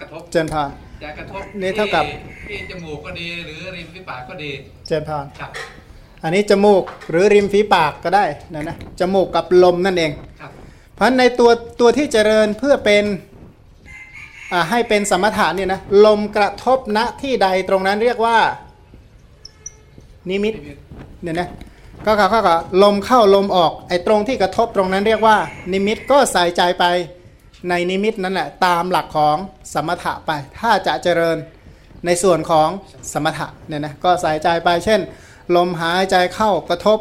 กระทบเจนพานจะกระทบนี่เท่ากับที่ที่จมูกก็ดีหรือริมฝีปากก็ดี เจนพานครับอันนี้จมูกหรือริมฝีปากก็ได้นะนะจมูกกับลมนั่นเองครับเพราะฉะนั้นในตัวตัวที่เจริญเพื่อเป็นอ่าให้เป็นสมถะเนี่ยนะลมกระทบณที่ใดตรงนั้นเรียกว่า นิมิตเนี่ยนะก็ก็ก็ก็ลมเข้าลมออกไอ้ตรงที่กระทบตรงนั้นเรียกว่า นิมิตก็ใส่ใจไป ในนิมิตนั่นแหละตามหลักของสมถะไป ถ้าจะเจริญในส่วนของสมถะเนี่ยนะก็ใส่ใจไปเช่น ลมหายใจเข้ากระทบ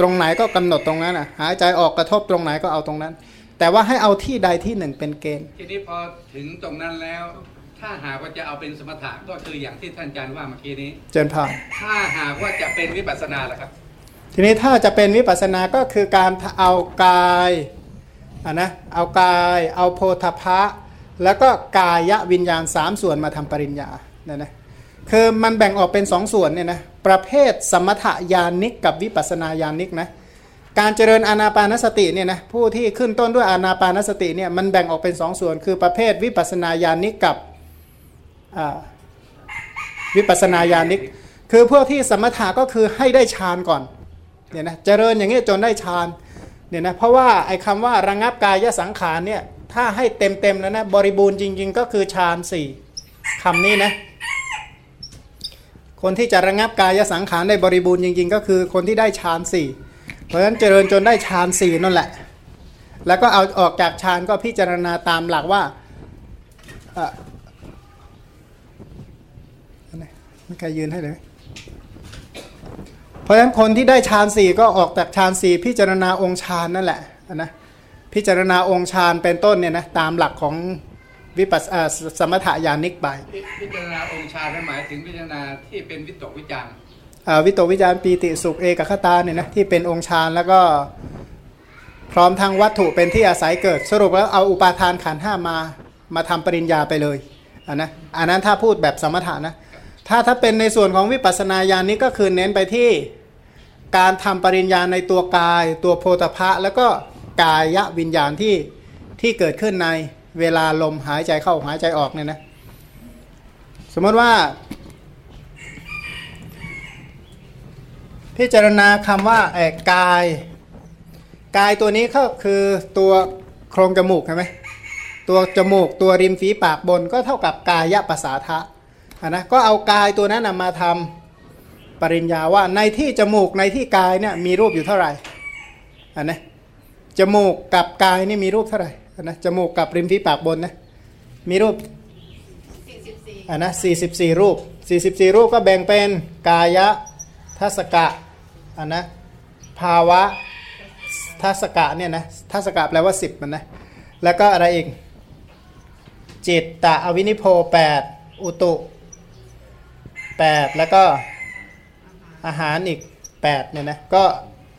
ตรงไหนก็กำหนดตรงนั้นอะหายใจออกกระทบตรงไหนก็เอาตรงนั้น แต่ว่าให้เอาที่ใดที่หนึ่งเป็นเกณฑ์ทีนี้พอถึงตรงนั้นแล้ว ถ้าหากว่าจะเอาเป็นสมถะก็คืออย่างที่ท่านอาจารย์ว่าเมื่อกี้นี้ เจนพานถ้าหากว่าจะเป็นวิปัสสนาล่ะครับ ทีนี้ถ้าจะเป็นวิปัสสนาก็คือการเอากาย อะนะเอากายเอาโพธพะ แล้วก็กายวิญญาณสามส่วนมาทำปริญญาเนี่ยนะคือมันแบ่งออกเป็นสองส่วนเนี่ยนะประเภทสมถญาณิกกับวิปัสสนาญาณิกนะการเจริญอานาปานสติเนี่ยนะผู้ที่ขึ้นต้นด้วยอานาปานสติเนี่ยมันแบ่งออกเป็นสองส่วน คือประเภทวิปัสสนาญาณิกกับวิปัสสนาญาณิก คือพวกที่สมถะก็คือให้ได้ฌานก่อนเนี่ยนะเจริญอย่างนี้จนได้ฌาน เนี่ยนะเพราะว่าไอ้คำว่าระงับกายสังขารเนี่ยถ้าให้เต็มเต็มๆแล้วนะบริบูรณ์จริง ๆ ก็คือฌานสี่คำนี้นะคนที่จะระงับกายสังขารได้บริบูรณ์จริง ๆ ก็คือคนที่ได้ฌานสี่เพราะฉะนั้นเจริญจนได้ฌานสี่นั่นแหละ แล้วก็เอาออกจากฌานก็พิจารณาตามหลักว่าอ่ออันไม่ใครยืนให้เลย ราะฉะนั้นคนที่ได้ฌานสี่ก็ออกจากฌานสี่พิจารณาองค์ฌานนั่นแหละนะพิจารณาองค์ฌานเป็นต้นเนี่ยนะตามหลักของวิปัสสอ่าสมถะญาณิกไปพิพิจารณาองค์ฌานนั้นหมายถึงพิจารณาที่เป็นวิตกวิจารณ์อ่าวิตกวิจารปีติสุขเอกคตาเนี่ยนะที่เป็นองค์ฌานแล้วก็พร้อมทั้งวัตถุเป็นที่อาศัยเกิด สรุปแล้วเอาอุปาทานขันธ์ห้ามามาทำปริญญาไปเลยอันนะอันนั้นถ้าพูดแบบสมถะนะถ้าถ้าเป็นในส่วนของวิปัสสนาญาณนี้ก็คือเน้นไปที่ การทำปริญญาในตัวกาย ตัวโพธพะ แล้วก็กายวิญญาณที่ที่เกิดขึ้นในเวลาลมหายใจเข้าหายใจออกเนี่ยนะสมมติว่า พิจารณาคำว่าเออกาย กายตัวนี้ก็คือตัวโครงจมูกใช่ไหมตัวจมูกตัวริมฝีปากบนก็เท่ากับกายะภาษาทะนะก็เอากายตัวนั้นนะมาทำ ปริญญาว่าในที่จมูกในที่กายเนี่ยมีรูปอยู่เท่าไหร่อะนะจมูกกับกายนี่มีรูปเท่าไหร่อะนะจมูกกับริมฝีปากบนนะมีรูป44อะนะ44รูป44รูปก็แบ่งเป็นกายะทัศกะอะนะภาวะทัศกะเนี่ยนะทัศกะแปลว่า10มันนะแล้วก็อะไรอีกจิตตะอวินิโพ8อุตุ8แล้วก็ อาหารอีก8เนี่ยนะก็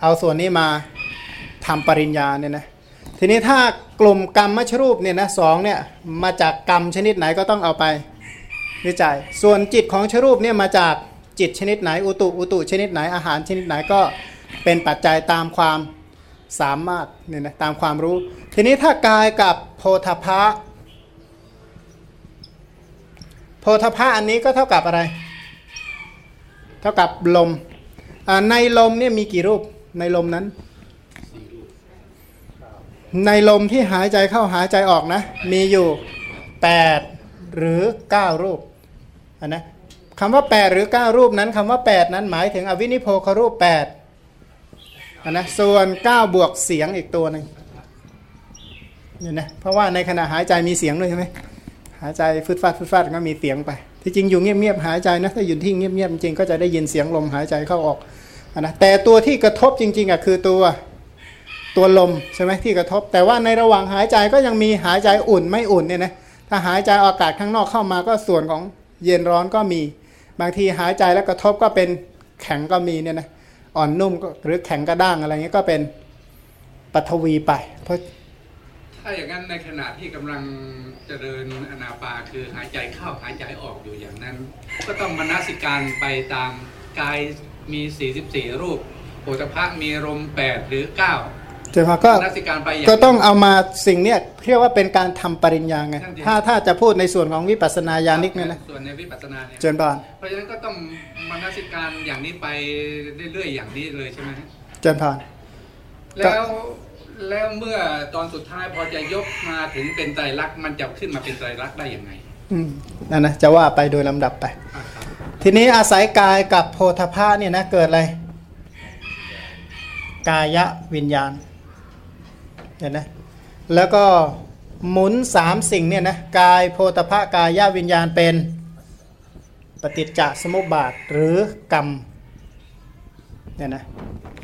เอาส่วนนี้มาทำปริญญาเนี่ยนะทีนี้ถ้ากลุ่มกรรมมชรูปเนี่ยนะสองเนี่ยมาจากกรรมชนิดไหนก็ต้องเอาไปวิจัย ส่วนจิตของชรูปเนี่ยมาจากจิตชนิดไหนอุตุอุตุชนิดไหนอาหารชนิดไหนก็เป็นปัจจัยตามความสามารถเนี่ยนะตามความรู้ ทีนี้ถ้ากายกับโพธพะโพธพะอันนี้ก็เท่ากับอะไร เท่ากับลมในลมเนี่ยมีกี่รูปในลมนั้น ในลมที่หายใจเข้าหายใจออกนะ มีอยู่ 8 หรือ 9 รูปอันนะคำว่า 8 หรือ 9 รูปนั้นคำว่า 8 นั้นหมายถึงอวินิโพครูป8อันนะส่วน 9 บวกเสียงอีกตัวหนึ่งเนี่ยนะเพราะว่าในขณะหายใจมีเสียงด้วยใช่ไหมหายใจฟึดฟาดฟึดฟาดก็มีเสียงไป ที่จริงอยู่เงียบๆหายใจนะถ้าอยู่ที่เงียบๆจริงก็จะได้ยินเสียงลมหายใจเข้าออกนะแต่ตัวที่กระทบจริงๆอะคือตัวตัวลมใช่ไหมที่กระทบ แต่ว่าในระหว่างหายใจก็ยังมีหายใจอุ่นไม่อุ่นเนี่ยนะถ้าหายใจอากาศข้างนอกเข้ามาก็ส่วนของเย็นร้อนก็มี บางทีหายใจแล้วกระทบก็เป็นแข็งก็มีเนี่ยนะอ่อนนุ่มหรือแข็งกระด้างอะไรเงี้ยก็เป็นปัทวีไป เพราะ ถ้าอย่างนั้นในขณะที่กำลังเจริญอนาปาคือหายใจเข้าหายใจออกอยู่อย่างนั้น ก็ต้องมนสิการไปตามกายมี 44 รูปโพธพะมีลม8หรือ9เจะมาก็มนสิการไปอย่างก็ต้องเอามาสิ่งเนี้ยเรียกว่าเป็นการทำปริญญาไงนั่นดิถ้าถ้าจะพูดในส่วนของวิปัสสนาญาณิกเนี่ยนะส่วนในวิปัสสนาเนี่ยเจนบานเพราะฉะนั้นก็ต้องมนสิการอย่างนี้ไปเรื่อยๆอย่างนี้เลยใช่ไหมฮะเจนพานแล้ว แล้วเมื่อตอนสุดท้ายพอจะยกมาถึงเป็นไตรลักษณ์มันจะขึ้นมาเป็นไตรลักษณ์ได้ยังไงอืมนั่นนะจะว่าไปโดยลำดับไป ทีนี้อาศัยกายกับโพธาภาเนี่ยนะเกิดอะไร กายวิญญาณเห็นนะแล้วก็หมุนสามสิ่งเนี่ยนะกายโพธาภากายวิญญาณเป็นปฏิจจสมุปบาทหรือกรรมเนี่ยนะ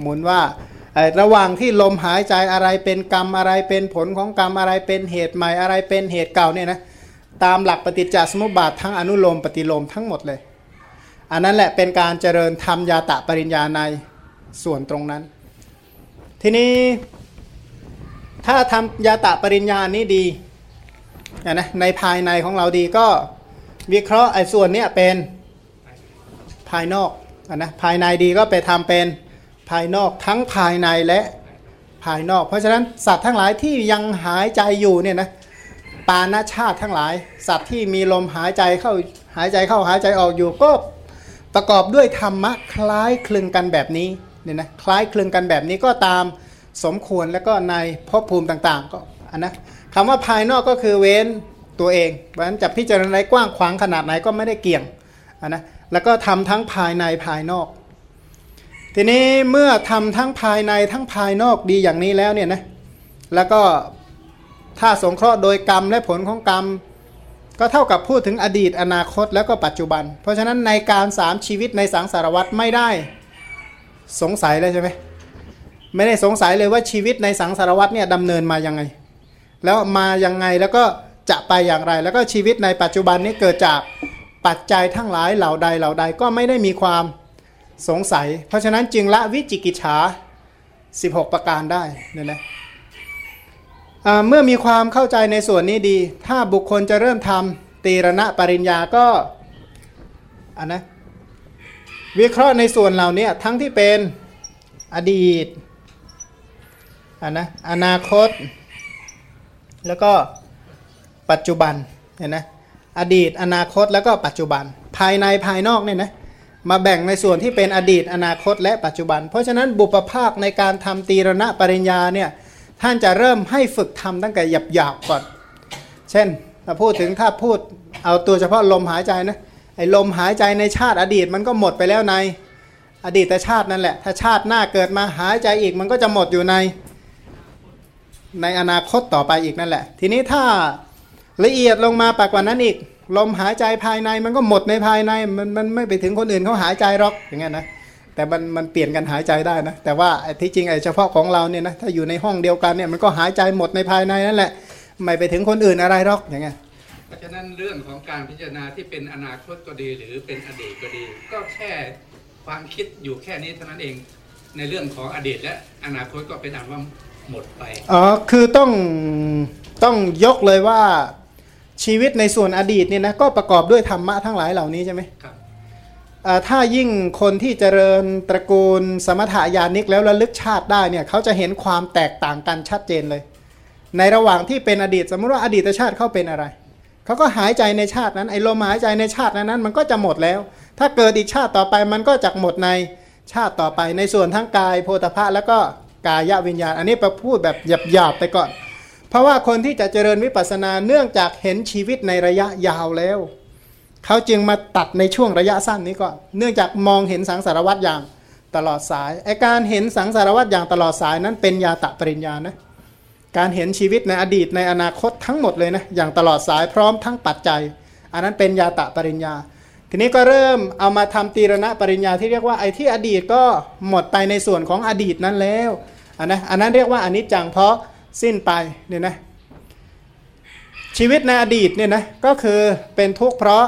หมุนว่า ระหว่างที่ลมหายใจอะไรเป็นกรรมอะไรเป็นผลของกรรมอะไรเป็นเหตุใหม่อะไรเป็นเหตุเก่าเนี่ยนะตามหลักปฏิจจสมุปบาททั้งอนุโลมปฏิโลมทั้งหมดเลย อันนั้นแหละเป็นการเจริญธรรมยาตะปริญญาในส่วนตรงนั้น ทีนี้ถ้าทำยาตะปริญญานี้ดีนะในภายในของเราดีก็วิเคราะห์ไอ้ส่วนเนี้ยเป็นภายนอกอะนะภายในดีก็ไปทำเป็น ภายนอกทั้งภายในและภายนอก เพราะฉะนั้นสัตว์ทั้งหลายที่ยังหายใจอยู่เนี่ยนะปานาชาติทั้งหลาย สัตว์ที่มีลมหายใจเข้าหายใจเข้าหายใจออกอยู่ก็ประกอบด้วยธรรมะคล้ายคลึงกันแบบนี้เนี่ยนะคล้ายคลึงกันแบบนี้ก็ตามสมควรแล้วก็ในภพภูมิต่างๆ ก็อันนะคำว่าภายนอกก็คือเว้นตัวเองเพราะฉะนั้นจะพิจารณากว้างขวางขนาดไหนก็ไม่ได้เกี่ยงอันนะแล้วก็ทำทั้งภายในภายนอก ทีนี้เมื่อทำทั้งภายในทั้งภายนอกดีอย่างนี้แล้วเนี่ยนะแล้วก็ถ้าสงเคราะห์โดยกรรมและผลของกรรม ก็เท่ากับพูดถึงอดีตอนาคตแล้วก็ปัจจุบัน เพราะฉะนั้นในการสามชีวิตในสังสารวัตรไม่ได้สงสัยเลยใช่ไหมไม่ได้สงสัยเลยว่าชีวิตในสังสารวัตรเนี่ยดำเนินมายังไง แล้วมายังไงแล้วก็จะไปอย่างไร แล้วก็ชีวิตในปัจจุบันนี้เกิดจากปัจจัยทั้งหลายเหล่าใดเหล่าใดก็ไม่ได้มีความ สงสัย เพราะฉะนั้นจึงละวิจิกิจฉา 16 ประการได้เนี่ยนะเมื่อมีความเข้าใจในส่วนนี้ดี ถ้าบุคคลจะเริ่มทำตีรณะปริญญาก็อันนะวิเคราะห์ในส่วนเหล่านี้ทั้งที่เป็นอดีตอันนะอนาคต แล้วก็ปัจจุบันเห็นนะอดีตอนาคตแล้วก็ปัจจุบันภายในภายนอกเนี่ยนะ มาแบ่งในส่วนที่เป็นอดีตอนาคตและปัจจุบัน เพราะฉะนั้นบุปภาคในการทำตีรณะปริญญาเนี่ยท่านจะเริ่มให้ฝึกทำตั้งแต่หยาบๆก่อน เช่นถ้าพูดถึงถ้าพูดเอาตัวเฉพาะลมหายใจนะไอ้ลมหายใจในชาติอดีตมันก็หมดไปแล้วในอดีตชาตินั่นแหละ ถ้าชาติหน้าเกิดมาหายใจอีกมันก็จะหมดอยู่ในในอนาคตต่อไปอีกนั่นแหละ ทีนี้ถ้าละเอียดลงมาปากกว่านั้นอีก ลมหายใจภายในมันก็หมดในภายในมันมันไม่ไปถึงคนอื่นเขาหายใจหรอกอย่างเงี้ยนะแต่มันมันเปลี่ยนกันหายใจได้นะแต่ว่าไอ้ที่จริงไอ้เฉพาะของเราเนี่ยนะถ้าอยู่ในห้องเดียวกันเนี่ยมันก็หายใจหมดในภายในนั่นแหละ ไม่ไปถึงคนอื่นอะไรหรอกอย่างเงี้ยเพราะฉะนั้นเรื่องของการพิจารณาที่เป็นอนาคตก็ดีหรือเป็นอดีตก็ดี ก็แค่ความคิดอยู่แค่นี้เท่านั้นเองในเรื่องของอดีตและอนาคตก็เป็นอันว่าหมดไปอ๋อคือต้องต้องยกเลยว่า ชีวิตในส่วนอดีตเนี่ยนะก็ประกอบด้วยธรรมะทั้งหลายเหล่านี้ใช่ไหมครับอ่าถ้ายิ่งคนที่เจริญตระกูลสมถายานิกแล้วระลึกชาติได้เนี่ยเขาจะเห็นความแตกต่างกันชัดเจนเลย ในระหว่างที่เป็นอดีต สมมติว่าอดีตชาติเขาเป็นอะไร เขาก็หายใจในชาตินั้นไอ้ลมหายใจในชาตินั้นนั้น มันก็จะหมดแล้ว ถ้าเกิดอีกชาติต่อไปมันก็จะหมดในชาติต่อไปในส่วนทั้งกายโพธาภะแล้วก็กายวิญญาณ อันนี้ประพูดแบบหยาบๆไปก่อนเพ ราะว่าคนที่จะเจริญวิปัสสนาเนื่องจากเห็นชีวิตในระยะยาวแล้ว เขาจึงมาตัดในช่วงระยะสั้นนี้ก่อนเนื่องจากมองเห็นสังสารวัตอย่างตลอดสายไอการเห็นสังสารวัตอย่างตลอดสายนั้นเป็นยาตะปริญญานะการเห็นชีวิตในอดีตในอนาคตทั้งหมดเลยนะอย่างตลอดสายพร้อมทั้งปัจจัย อันนั้นเป็นยาตะปริญญา ทีนี้ก็เริ่มเอามาทำตีรณะปริญญาที่เรียกว่าไอที่อดีตก็หมดไปในส่วนของอดีตนั้นแล้วอันนะอันนั้นเรียกว่าอนิจจังเพราะ สิ้นไปเนี่ยนะชีวิตในอดีตเนี่ยนะก็คือเป็นทุกข์เพราะ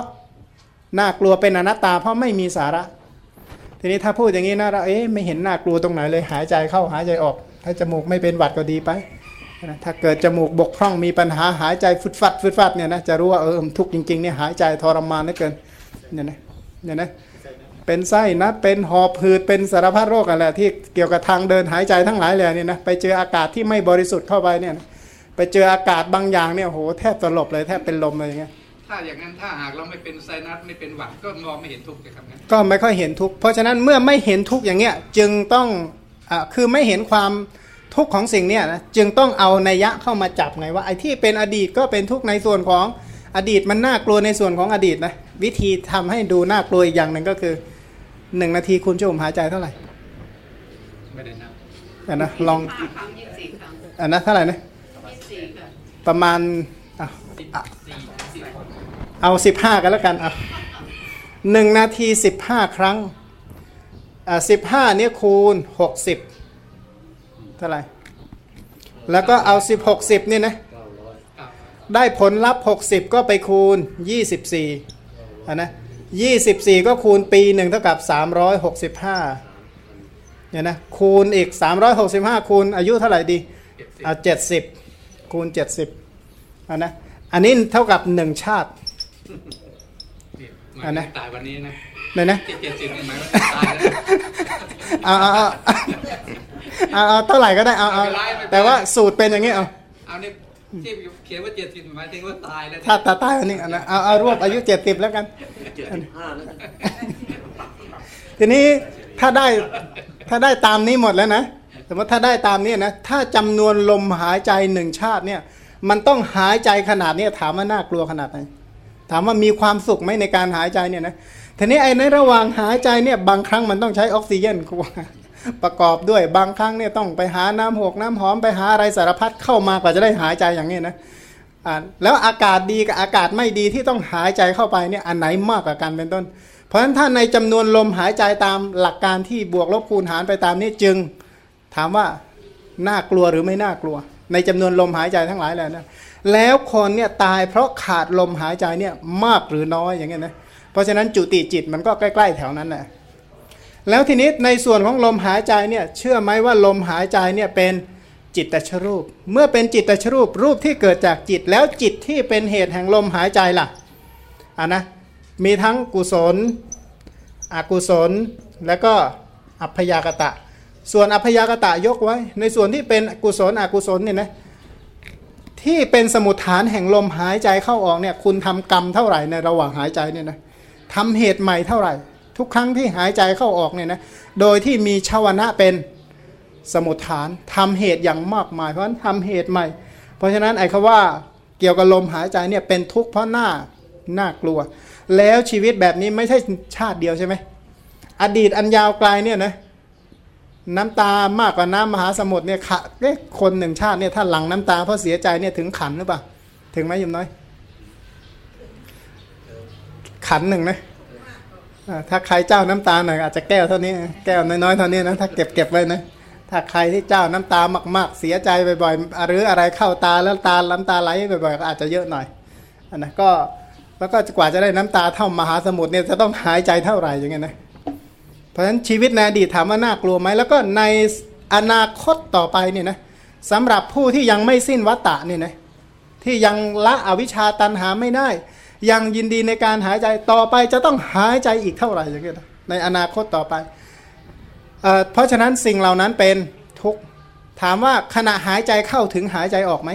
น่ากลัวเป็นอนัตตาเพราะไม่มีสาระ ทีนี้ถ้าพูดอย่างนี้นะเราเอ๊ะไม่เห็นน่ากลัวตรงไหนเลยหายใจเข้าหายใจออก ถ้าจมูกไม่เป็นหวัดก็ดีไปถ้าเกิดจมูกบกพร่องมีปัญหาหายใจฟุดฟัดฟุดฟัดเนี่ยนะจะรู้ว่าเออทุกข์จริงๆเนี่ยหายใจทรมานเหลือเกินเนี่ยนะเนี่ยนะ เป็นไส้นะเป็นหอบหืดเป็นสารพัดโรคอะไรที่เกี่ยวกับทางเดินหายใจทั้งหลายเลยเนี่ยนะไปเจออากาศที่ไม่บริสุทธิ์เข้าไปเนี่ยนะไปเจออากาศบางอย่างเนี่ยโหแทบสลบเลยแทบเป็นลมเลยอย่างเงี้ยถ้าอย่างนั้นถ้าหากเราไม่เป็นไซนัสไม่เป็นหวัดก็มองไม่เห็นทุกข์เลยครับงั้นก็ไม่ค่อยเห็นทุกข์เพราะฉะนั้นเมื่อไม่เห็นทุกข์อย่างเงี้ยจึงต้องอ่าคือไม่เห็นความทุกข์ของสิ่งเนี้ยนะจึงต้องเอานัยยะเข้ามาจับไงว่าไอ้ที่เป็นอดีตก็เป็นทุกข์ในส่วนของอดีตมันน่ากลัวในส่วนของอดีตนะวิธีทำให้ดูน่ากลัวอีกอย่างหนึ่งก็คือ หนึ่งนาทีคุณจะอมหายใจเท่าไหร่ ไม่ได้นับอะนะลองห้าครั้งยี่สิบสี่ครั้งอะนะเท่าไหร่นะยี่สิบสี่ค่ะประมาณอะอะสี่สิบเอาสิบห้ากันแล้วกันอะหนึ่งนาทีสิบห้าครั้งอะสิบห้าเนี่ยคูณหกสิบเท่าไหร่ แล้วก็เอาสิบหกสิบนี่นะเก้าได้ผลลัพธ์60ก็ไปคูณ24อะนะ 24 ก็คูณปีหนึ่งเท่ากับ 365เนี่ยนะคูณอีก 365 คูณอายุเท่าไหร่ดีเจ็ดสิบเอา70 คูณ 70อะนะอันนี้เท่ากับ 1 ชาตินี่หมายอันถึนะงตายวันนี้นะเลยนะที่เจ็ดสิบนี่หมายว่าตายแล้วเอาเอาเอาเอาเอาเท่าไหร่ก็ได้เอาเอาไม่เป็นไรไม่เป็นไรแต่ว่าสูตรเป็นอย่างนี้เอาเอานี่ ที่เขียนว่าเจ็ดสิบหมายถึงว่าตายแล้วถ้าตาตายอันนี้อันนะเอาเอารวบอายุ70แล้วกันเจ็ดสิบห้าแล้วกันทีนี้ถ้าได้ถ้าได้ตามนี้หมดแล้วนะสมมติถ้าได้ตามนี้นะถ้าจำนวนลมหายใจหนึ่งชาติเนี่ย มันต้องหายใจขนาดเนี้ยถามว่าน่ากลัวขนาดไหนถามว่ามีความสุขไหมในการหายใจเนี่ยนะทีนี้ไอ้ในระหว่างหายใจเนี่ยบางครั้งมันต้องใช้ออกซิเจน ประกอบด้วยบางครั้งเนี่ยต้องไปหาน้ำหกน้ำหอมไปหาอะไรสารพัดเข้ามากว่าจะได้หายใจอย่างนี้นะแล้วอากาศดีกับอากาศไม่ดีที่ต้องหายใจเข้าไปเนี่ยอันไหนมากกว่ากันเป็นต้น เพราะฉะนั้นถ้าในจำนวนลมหายใจตามหลักการที่บวกลบคูณหารไปตามนี้จึงถามว่าน่ากลัวหรือไม่น่ากลัว ในจำนวนลมหายใจทั้งหลายแล้วนะแล้วคนเนี่ยตายเพราะขาดลมหายใจเนี่ยมากหรือน้อยอย่างเงี้ยนะเพราะฉะนั้นจุติจิตมันก็ใกล้ ๆ แถวนั้นแหละ แล้วทีนี้ในส่วนของลมหายใจเนี่ยเชื่อไหมว่าลมหายใจเนี่ยเป็นจิตตชรูป เมื่อเป็นจิตตชรูปรูปที่เกิดจากจิตแล้วจิตที่เป็นเหตุแห่งลมหายใจล่ะอ่านะมีทั้งกุศล อกุศล แล้วก็อัพยากตะ ส่วนอัพยากตะยกไว้ ในส่วนที่เป็นกุศลอกุศลเนี่ยนะที่เป็นสมุทฐานแห่งลมหายใจเข้าออกเนี่ยคุณทำกรรมเท่าไหร่ในระหว่างหายใจเนี่ยนะทำเหตุใหม่เท่าไหร่ ทุกครั้งที่หายใจเข้าออกเนี่ยนะโดยที่มีชาวนะเป็นสมุทฐานทำเหตุอย่างมากมาย เพราะฉะนั้นทำเหตุใหม่ เพราะฉะนั้นไอ้คำว่าเกี่ยวกับลมหายใจเนี่ยเป็นทุกข์เพราะหน้าน่ากลัว แล้วชีวิตแบบนี้ไม่ใช่ชาติเดียวใช่ไหมอดีตอันยาวไกลเนี่ยนะน้ำตามากกว่าน้ำมหาสมุทรเนี่ยขะคนหนึ่งชาติเนี่ยถ้าหลังน้ำตาเพราะเสียใจเนี่ยถึงขันหรือเปล่า ถึงไหมยมน้อย ขันหนึ่งนะ ถ้าใครเจ้าน้ำตาหน่อยอาจจะแก้วเท่านี้ แก้วน้อยๆเท่านี้นะถ้าเก็บเก็บไว้นะถ้าใครที่เจ้าน้ำตามากๆ เสียใจบ่อยๆหรืออะไรเข้าตาแล้วตาน้ำตาไหลบ่อยๆก็อาจจะเยอะหน่อยอันนะก็แล้วก็กว่าจะได้น้ำตาเท่ามหาสมุทรเนี่ยจะต้องหายใจเท่าไหร่อย่างเงี้ยนะเพราะฉะนั้นชีวิตในอดีตถามว่าน่ากลัวไหมแล้วก็ในอนาคตต่อไปเนี่ยนะสำหรับผู้ที่ยังไม่สิ้นวัตตะเนี่ยนะที่ยังละอวิชชาตันหาไม่ได้ ยังยินดีในการหายใจต่อไปจะต้องหายใจอีกเท่าไหร่อย่างเงี้ยในอนาคตต่อไปเอเพราะฉะนั้นสิ่งเหล่านั้นเป็นทุกข์ถามว่าขณะหายใจเข้าถึงหายใจออกไหม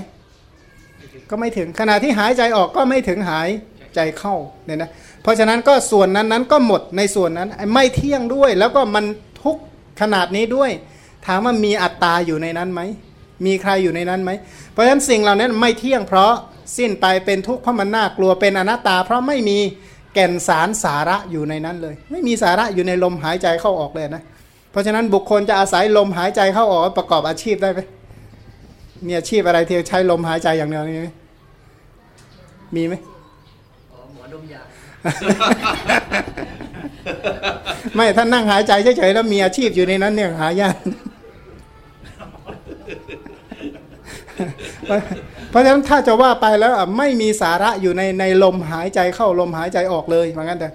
ก็ไม่ถึงขณะที่หายใจออกก็ไม่ถึงหายใจเข้าเนี่ยนะเพราะฉะนั้นก็ส่วนนั้นนั้นก็หมดในส่วนนั้นไอ้ไม่เที่ยงด้วย แล้วก็มันทุกข์ขนาดนี้ด้วย ถามว่ามีอัตตาอยู่ในนั้นไหมมีใครอยู่ในนั้นไหมเพราะฉะนั้นสิ่งเหล่านั้นไม่เที่ยงเพราะ สิ้นไปเป็นทุกข์เพราะมันน่ากลัวเป็นอนัตตา เพราะไม่มีแก่นสารสาระอยู่ในนั้นเลย ไม่มีสาระอยู่ในลมหายใจเข้าออกเลยนะเพราะฉะนั้นบุคคลจะอาศัยลมหายใจเข้าออกประกอบอาชีพได้ไหมมีอาชีพอะไรที่ใช้ลมหายใจอย่างเดียวนี่ไหมมีไหมอ๋อหมอดมยาไม่ถ้านั่งหายใจเฉยๆแล้วมีอาชีพอยู่ในนั้นเนี่ยหายาก เพราะฉะนั้นถ้าจะว่าไปแล้วไม่มีสาระอยู่ในในลมหายใจเข้าลมหายใจออกเลยเหมือนกันแต่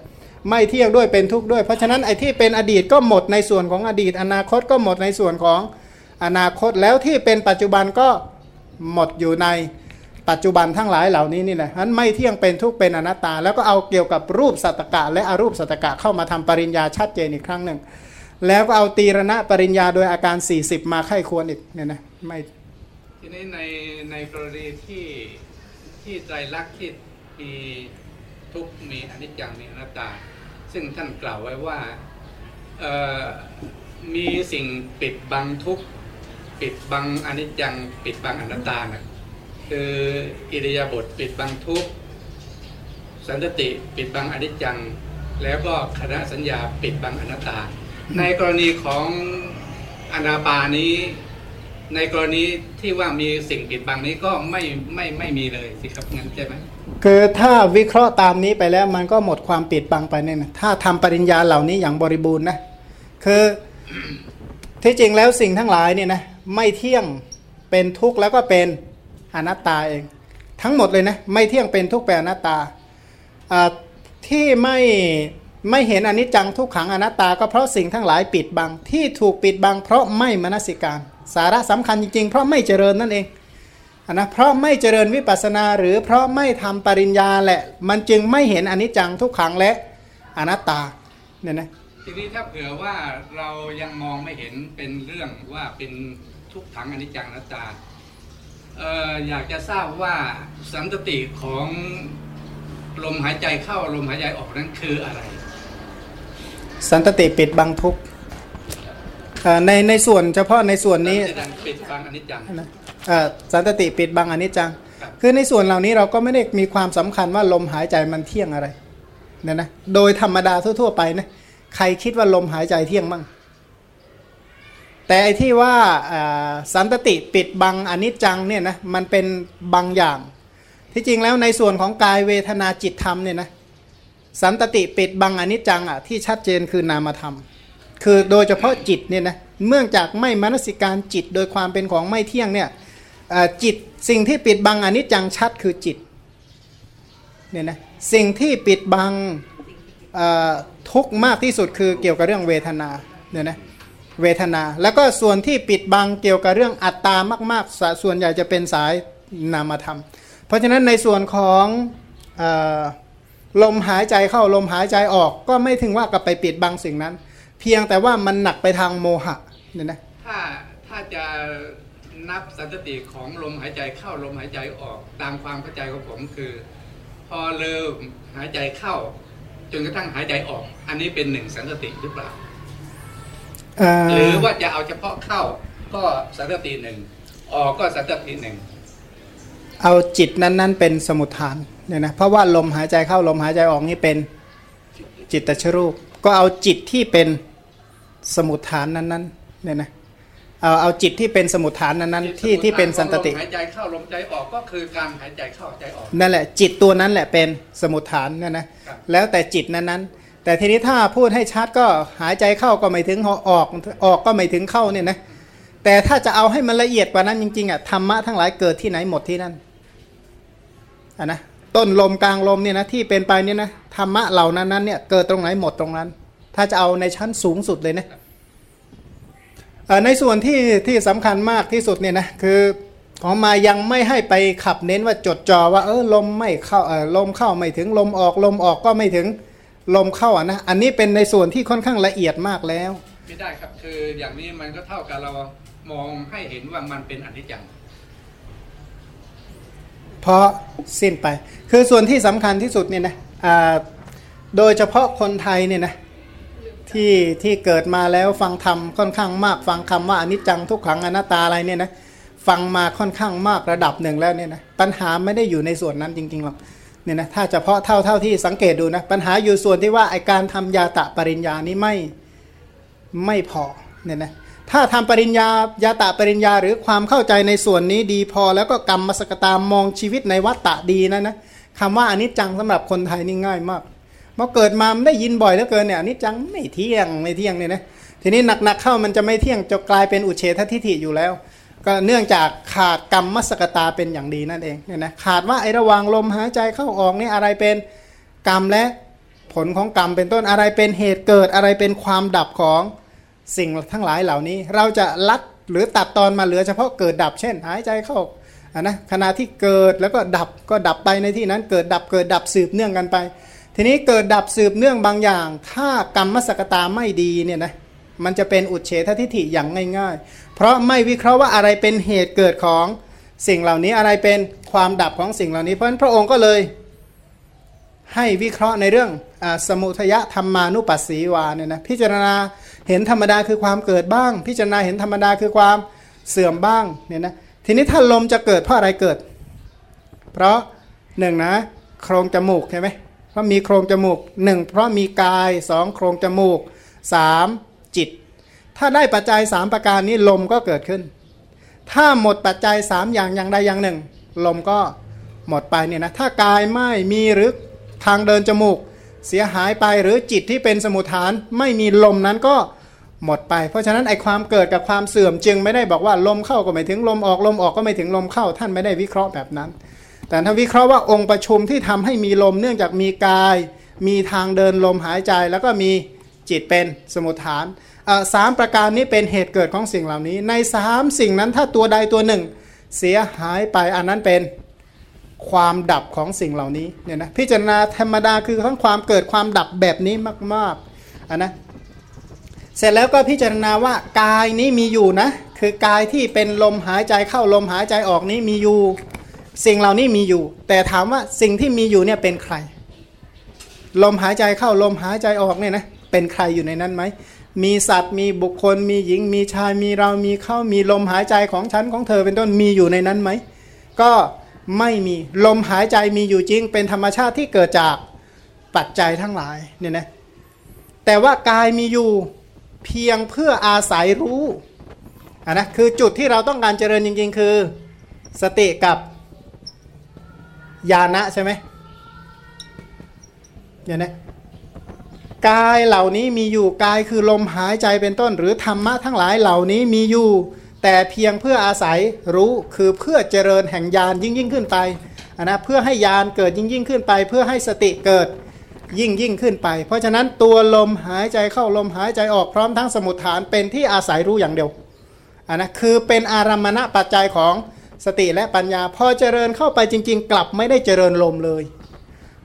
ไม่เที่ยงด้วยเป็นทุกข์ด้วย เพราะฉะนั้นไอ้ที่เป็นอดีตก็หมดในส่วนของอดีต อนาคตก็หมดในส่วนของอนาคตแล้วที่เป็นปัจจุบันก็หมดอยู่ในปัจจุบันทั้งหลายเหล่านี้นี่แหละนั้นไม่เที่ยงเป็นทุกข์เป็นอนัตตา แล้วก็เอาเกี่ยวกับรูปสัตกะ และอรูปสัตกะเข้ามาทำปริญญาชัดเจนอีกครั้งหนึ่ง แล้วก็เอาตีรณะปริญญาโดยอาการ 40 มาไข้ควรอีกเนี่ยนะไม่ ทีนี้ในในกรณีที่ที่ไตรลักที่มีทุกมีอนิจจังมีอนัตตา ซึ่งท่านกล่าวไว้ว่ามีสิ่งปิดบังทุกปิดบังอนิจจังปิดบังอนัตตานะคืออิริยาบถปิดบังทุกสันติปิดบังอนิจจัง แล้วก็คณะสัญญาปิดบังอนัตตา ในกรณีของอนาปานี้ ในกรณีที่ว่ามีสิ่งปิดบังนี้ก็ไม่ไม่ไม่มีเลยสิครับงั้นใช่ไหมคือถ้าวิเคราะห์ตามนี้ไปแล้วมันก็หมดความปิดบังไปเนี่ยนะถ้าทำปริญญาเหล่านี้อย่างบริบูรณ์นะคือที่จริงแล้วสิ่งทั้งหลายเนี่ยนะไม่เที่ยงเป็นทุกข์แล้วก็เป็นอนัตตาเอง ทั้งหมดเลยนะไม่เที่ยงเป็นทุกข์เป็นอนัตตาอ่าที่ไม่ไม่เห็นอนิจจังทุกขังอนัตตา ก็เพราะสิ่งทั้งหลายปิดบังที่ถูกปิดบังเพราะไม่มนสิการ สาระสำคัญจริงๆ เพราะไม่เจริญนั่นเองอะนะเพราะไม่เจริญวิปัสสนา หรือเพราะไม่ทำปริญญาแหละ มันจึงไม่เห็นอนิจจังทุกขังและอนัตตาเนี่ยนะทีนี้ถ้าเผื่อว่าเรายังมองไม่เห็นเป็นเรื่องว่าเป็นทุกขังอนิจจังอนัตตาเอ่ออยากจะทราบว่าสันตติของลมหายใจเข้าลมหายใจออกนั้นคืออะไร สันตติปิดบังทุกข์เอ่อ ในในส่วนเฉพาะในส่วนนี้สัตติปิดบังอนิจจังนะเอ่อสันตติปิดบังอนิจจังครับคือในส่วนเหล่านี้เราก็ไม่ได้มีความสำคัญว่าลมหายใจมันเที่ยงอะไรเนี่ยนะโดยธรรมดาทั่ว ๆ ไปนะใครคิดว่าลมหายใจเที่ยงบ้างแต่ไอ้ที่ว่าอ่าสันตติปิดบังอนิจจังเนี่ยนะมันเป็นบางอย่าง ที่จริงแล้วในส่วนของกายเวทนาจิตธรรมเนี่ยนะสันตติปิดบังอนิจจังอะที่ชัดเจนคือนามธรรม คือโดยเฉพาะจิตเนี่ยนะเมื่อจากไม่มนสิการจิตโดยความเป็นของไม่เที่ยงเนี่ยจิตสิ่งที่ปิดบังอนิจจังชัดคือจิตเนี่ยนะสิ่งที่ปิดบังทุกมากที่สุดคือเกี่ยวกับเรื่องเวทนาเนี่ยนะเวทนา แล้วก็ส่วนที่ปิดบังเกี่ยวกับเรื่องอัตตามากๆสส่วนใหญ่จะเป็นสายนามธรรม เพราะฉะนั้นในส่วนของอลมหายใจเข้าลมหายใจออกก็ไม่ถึงว่ากับไปปิดบังสิ่งนั้น เพียงแต่ว่ามันหนักไปทางโมหะเนี่ยนะถ้าถ้าจะนับสันตติของลมหายใจเข้าลมหายใจออกตามความเข้าใจของผมคือ พอเริ่มหายใจเข้า จนกระทั่งหายใจออก อันนี้เป็นหนึ่งสันตติหรือเปล่าเอ่อหรือว่าจะเอาเฉพาะเข้าก็สันตติหนึ่งออกก็สันตติหนึ่งเอาจิตนั้นๆเป็นสมุทฐานเนี่ยนะเพราะว่าลมหายใจเข้าลมหายใจออกนี่เป็นจิตตชรูป ก็เอาจิตที่เป็น สมุทฐานนั้นๆเนี่ยนะเอาเอาจิตที่เป็นสมุทฐานนั้นๆที่ที่เป็นสันตติลมหายใจเข้าลมหายใจออกก็คือการหายใจเข้าหายใจออกนั่นแหละจิตตัวนั้นแหละเป็นสมุทฐานเนี่ยนะครับแล้วแต่จิตนั้นๆ แต่ทีนี้ถ้าพูดให้ชัดก็หายใจเข้าก็ไม่ถึงออกออกก็ไม่ถึงเข้าเนี่ยนะแต่ถ้าจะเอาให้มันละเอียดกว่านั้นจริงๆอะธรรมะทั้งหลายเกิดที่ไหนหมดที่นั่นอะนะต้นลมกลางลมเนี่ยนะที่เป็นไปเนี่ยนะธรรมะเหล่านั้นนั้นเนี่ยเกิดตรงไหนหมดตรงนั้น ถ้าจะเอาในชั้นสูงสุดเลยนะเอ่อในส่วนที่ที่สำคัญมากที่สุดเนี่ยนะคือของมายังไม่ให้ไปขับเน้นว่าจดจ่อว่าเออลมไม่เข้าเออลมเข้าไม่ถึงลมออกลมออกก็ไม่ถึงลมเข้าอะนะอันนี้เป็นในส่วนที่ค่อนข้างละเอียดมากแล้วไม่ได้ครับคืออย่างนี้มันก็เท่ากับเรามองให้เห็นว่ามันเป็นอนิจจังเพราะสิ้นไป คือส่วนที่สำคัญที่สุดเนี่ยนะอ่าโดยเฉพาะคนไทยเนี่ยนะ ที่ที่เกิดมาแล้วฟังธรรมค่อนข้างมาก ฟังคำว่าอนิจจังทุกขังอนัตตาอะไรเนี่ยนะฟังมาค่อนข้างมากระดับหนึ่งแล้วเนี่ยนะปัญหาไม่ได้อยู่ในส่วนนั้นจริงๆหรอกเนี่ยนะถ้าเฉพาะเท่าเท่าที่สังเกตดูนะปัญหาอยู่ส่วนที่ว่าไอการทำยาตะปริญญานี้ไม่ไม่พอเนี่ยนะถ้าทำปริญญายาตะปริญญาหรือความเข้าใจในส่วนนี้ดีพอ แล้วก็กรรมมสกตามมองชีวิตในวัฏฏะดีนะนะคำว่าอนิจจังสำหรับคนไทยนี่ง่ายมาก เมื่อเกิดมามันได้ยินบ่อยเหลือเกินเนี่ยนิจจังไม่เที่ยงไม่เที่ยงเนี่ยนะทีนี้หนักๆเข้ามันจะไม่เที่ยงจะกลายเป็นอุเฉททิฏฐิอยู่แล้ว ก็เนื่องจากขาดกรรมมสกตาเป็นอย่างดีนั่นเองเนี่ยนะขาดว่าไอ้ระว่างลมหายใจเข้าออกนี่อะไรเป็นกรรมและผลของกรรมเป็นต้นอะไรเป็นเหตุเกิดอะไรเป็นความดับของสิ่งทั้งหลายเหล่านี้ เราจะลัดหรือตัดตอนมาเหลือเฉพาะเกิดดับ เช่น หายใจเข้าอะนะขณะที่เกิดแล้วก็ดับก็ดับไปในที่นั้นเกิดดับเกิดดับสืบเนื่องกันไป ทีนี้เกิดดับสืบเนื่องบางอย่าง ถ้ากรรมสกตาไม่ดีเนี่ยนะมันจะเป็นอุดเฉททิฏฐิอย่างง่าย ๆ เพราะไม่วิเคราะห์ว่าอะไรเป็นเหตุเกิดของสิ่งเหล่านี้อะไรเป็นความดับของสิ่งเหล่านี้ เพราะฉะนั้นพระองค์ก็เลยให้วิเคราะห์ในเรื่องอสมุทยธรรมานุปัสสีวาเนี่ยนะพิจารณาเห็นธรรมดาคือความเกิดบ้าง พิจารณาเห็นธรรมดาคือความเสื่อมบ้างเนี่ยนะทีนี้ถ้าลมจะเกิดเพราะอะไรเกิด เพราะหนึ่งนะโครงจมูกใช่ไหม ราะมีโครงจมูกหนึ่งเพราะมีกายสองโครงจมูกสามจิต ถ้าได้ปัจจัยสามประการนี้ลมก็เกิดขึ้น ถ้าหมดปัจจัยสามอย่างอย่างใดอย่างหนึ่ง ลมก็หมดไปเนี่ยนะถ้ากายไม่มีหรือทางเดินจมูก เสียหายไปหรือจิตที่เป็นสมุทฐานไม่มีลมนั้นก็หมดไป เพราะฉะนั้นไอความเกิดกับความเสื่อมจึงไม่ได้บอกว่าลมเข้าก็ไม่ถึงลมออกลมออกก็ไม่ถึงลมเข้า ท่านไม่ได้วิเคราะห์แบบนั้น แต่ถ้าวิเคราะห์ว่าองค์ประชุมที่ทำให้มีลมเนื่องจากมีกาย มีทางเดินลมหายใจแล้วก็มีจิตเป็นสมุทฐานสามประการนี้เป็นเหตุเกิดของสิ่งเหล่านี้ ในสามสิ่งนั้นถ้าตัวใดตัวหนึ่ง เสียหายไปอันนั้นเป็นความดับของสิ่งเหล่านี้เนี่ยนะพิจารณาธรรมดาคือทั้งความเกิดความดับแบบนี้มากๆอันนะเสร็จแล้วก็พิจารณาว่ากายนี้มีอยู่นะคือกายที่เป็นลมหายใจเข้าลมหายใจออกนี้มีอยู่ สิ่งเหล่านี้มีอยู่ แต่ถามว่าสิ่งที่มีอยู่เนี่ยเป็นใคร ลมหายใจเข้าลมหายใจออกเนี่ยนะเป็นใครอยู่ในนั้นไหมมีสัตว์มีบุคคล มีหญิง มีชายมีเรามีเข้ามีลมหายใจของฉันของเธอเป็นต้นมีอยู่ในนั้นไหมก็ไม่มีลมหายใจมีอยู่จริง เป็นธรรมชาติที่เกิดจากปัจจัยทั้งหลายเนี่ยนะแต่ว่ากายมีอยู่เพียงเพื่ออาศัยรู้อะนะคือจุดที่เราต้องการเจริญจริง ๆ คือ สติกับ ญาณะใช่ไหมเนี่ยนะกายเหล่านี้มีอยู่กายคือลมหายใจเป็นต้น หรือธรรมะทั้งหลายเหล่านี้มีอยู่ แต่เพียงเพื่ออาศัยรู้คือเพื่อเจริญแห่งญาณยิ่งยิ่งขึ้นไปอะนะเพื่อให้ญาณเกิดยิ่งยิ่งขึ้นไป เพื่อให้สติเกิดยิ่งยิ่งขึ้นไป เพราะฉะนั้นตัวลมหายใจเข้าลมหายใจออกพร้อมทั้งสมุทฐานเป็นที่อาศัยรู้อย่างเดียวอะนะคือเป็นอารมณะปัจจัยของ สติและปัญญาพอเจริญเข้าไปจริง ๆ กลับไม่ได้เจริญลมเลย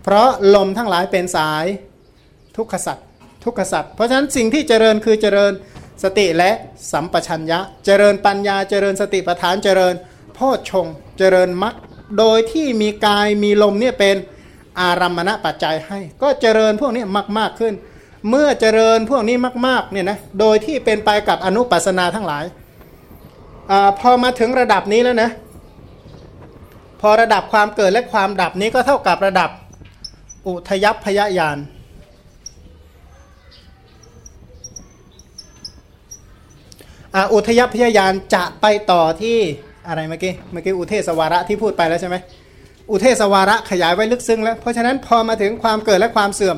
เพราะลมทั้งหลายเป็นสายทุกขสัตว์ทุกขสัตว์เพราะฉะนั้นสิ่งที่เจริญคือเจริญสติและสัมปชัญญะ เจริญปัญญาเจริญสติปัฏฐานเจริญโพชฌงเจริญมรรคโดยที่มีกายมีลมเนี่ยเป็นอารัมมณปัจจัยให้ ก็เจริญพวกนี้มาก ๆขึ้น เมื่อเจริญพวกนี้มากๆเนี่ยนะโดยที่เป็นไปกับอนุปัสนาทั้งหลายอพอมาถึงระดับนี้แล้วนะ พอระดับความเกิดและความดับนี้ก็เท่ากับระดับอุทยพยญาณอุทยัพพยญาณจะไปต่อที่อะไรเมื่อกี้เมื่อกี้อุเทศวาระที่พูดไปแล้วใช่ไหมอุเทศวาระขยายไว้ลึกซึ้งแล้ว เพราะฉะนั้นพอมาถึงความเกิดและความเสื่อม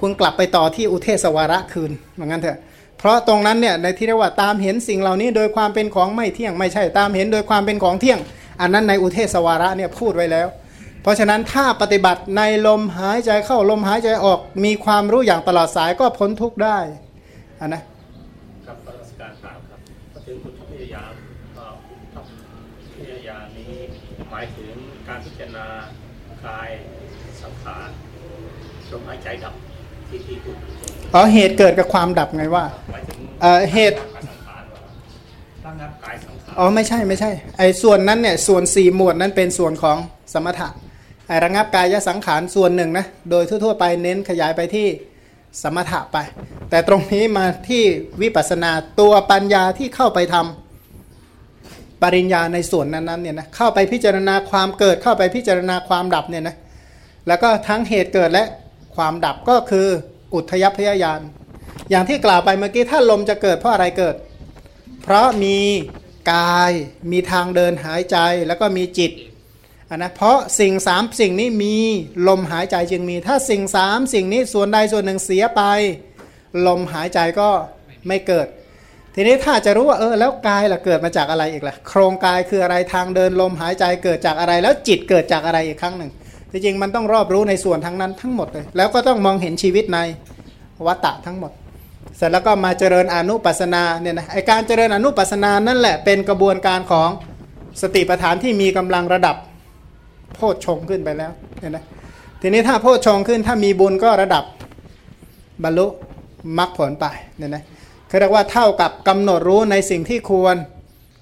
คุณกลับไปต่อที่อุเทศวาระคืนเหมือนกันเถอะเพราะตรงนั้นเนี่ยในที่เรียกว่าตามเห็นสิ่งเหล่านี้โดยความเป็นของไม่เที่ยงไม่ใช่ตามเห็นโดยความเป็นของเที่ยง อันนั้นในอุเทศวาระเนี่ยพูดไว้แล้ว เพราะฉะนั้นถ้าปฏิบัติในลมหายใจเข้าลมหายใจออกมีความรู้อย่างตลอดสายก็พ้นทุกข์ได้อันนะครับปรัชการถามครับก็ถึงพุทธพยายามเอ่อพุทธพยายามนี้หมายถึงการพิจารณากายสังขารลมหายใจดับที่ที่พูดอ๋อเหตุเกิดกับความดับไงว่าเหตุ อ๋อไม่ใช่ไม่ใช่ไอ้ส่วนนั้นเนี่ยส่วนสี่หมวดนั้นเป็นส่วนของสมถะไอ้ระงับกายสังขารส่วนหนึ่งนะโดยทั่วๆไปเน้นขยายไปที่สมถะไป แต่ตรงนี้มาที่วิปัสสนาตัวปัญญาที่เข้าไปทำปริญญาในส่วนนั้นๆเนี่ยนะเข้าไปพิจารณาความเกิดเข้าไปพิจารณาความดับเนี่ยนะแล้วก็ทั้งเหตุเกิดและความดับก็คืออุทยพยายานอย่างที่กล่าวไปเมื่อกี้ถ้าลมจะเกิดเพราะอะไรเกิด เพราะมี กายมีทางเดินหายใจแล้วก็มีจิตนนะเพราะสิ่งสามสิ่งนี้มีลมหายใจจึงมี ถ้าสิ่งสามสิ่งนี้ส่วนใดส่วนหนึ่งเสียไป ลมหายใจก็ไม่เกิด ทีนี้ถ้าจะรู้ว่าเออแล้วกายล่ะเกิดมาจากอะไรอีกล่ะ โครงกายคืออะไรทางเดินลมหายใจเกิดจากอะไร แล้วจิตเกิดจากอะไรอีกครั้งหนึ่งจริงๆมันต้องรอบรู้ในส่วนทั้งนั้นทั้งหมดเลย แล้วก็ต้องมองเห็นชีวิตในวัตตะทั้งหมด เสร็จแล้วก็มาเจริญอนุปัสนาเนี่ยนะไอการเจริญอนุปัสนานั่นแหละเป็นกระบวนการของสติปัฏฐานที่มีกำลังระดับโพชฌงขึ้นไปแล้วเห็นไหมทีนี้ถ้าโพชฌงขึ้นถ้ามีบุญก็ระดับบรรลุมรรคผลไปเนี่ยนะเขาเรียกว่าเท่ากับกำหนดรู้ในสิ่งที่ควร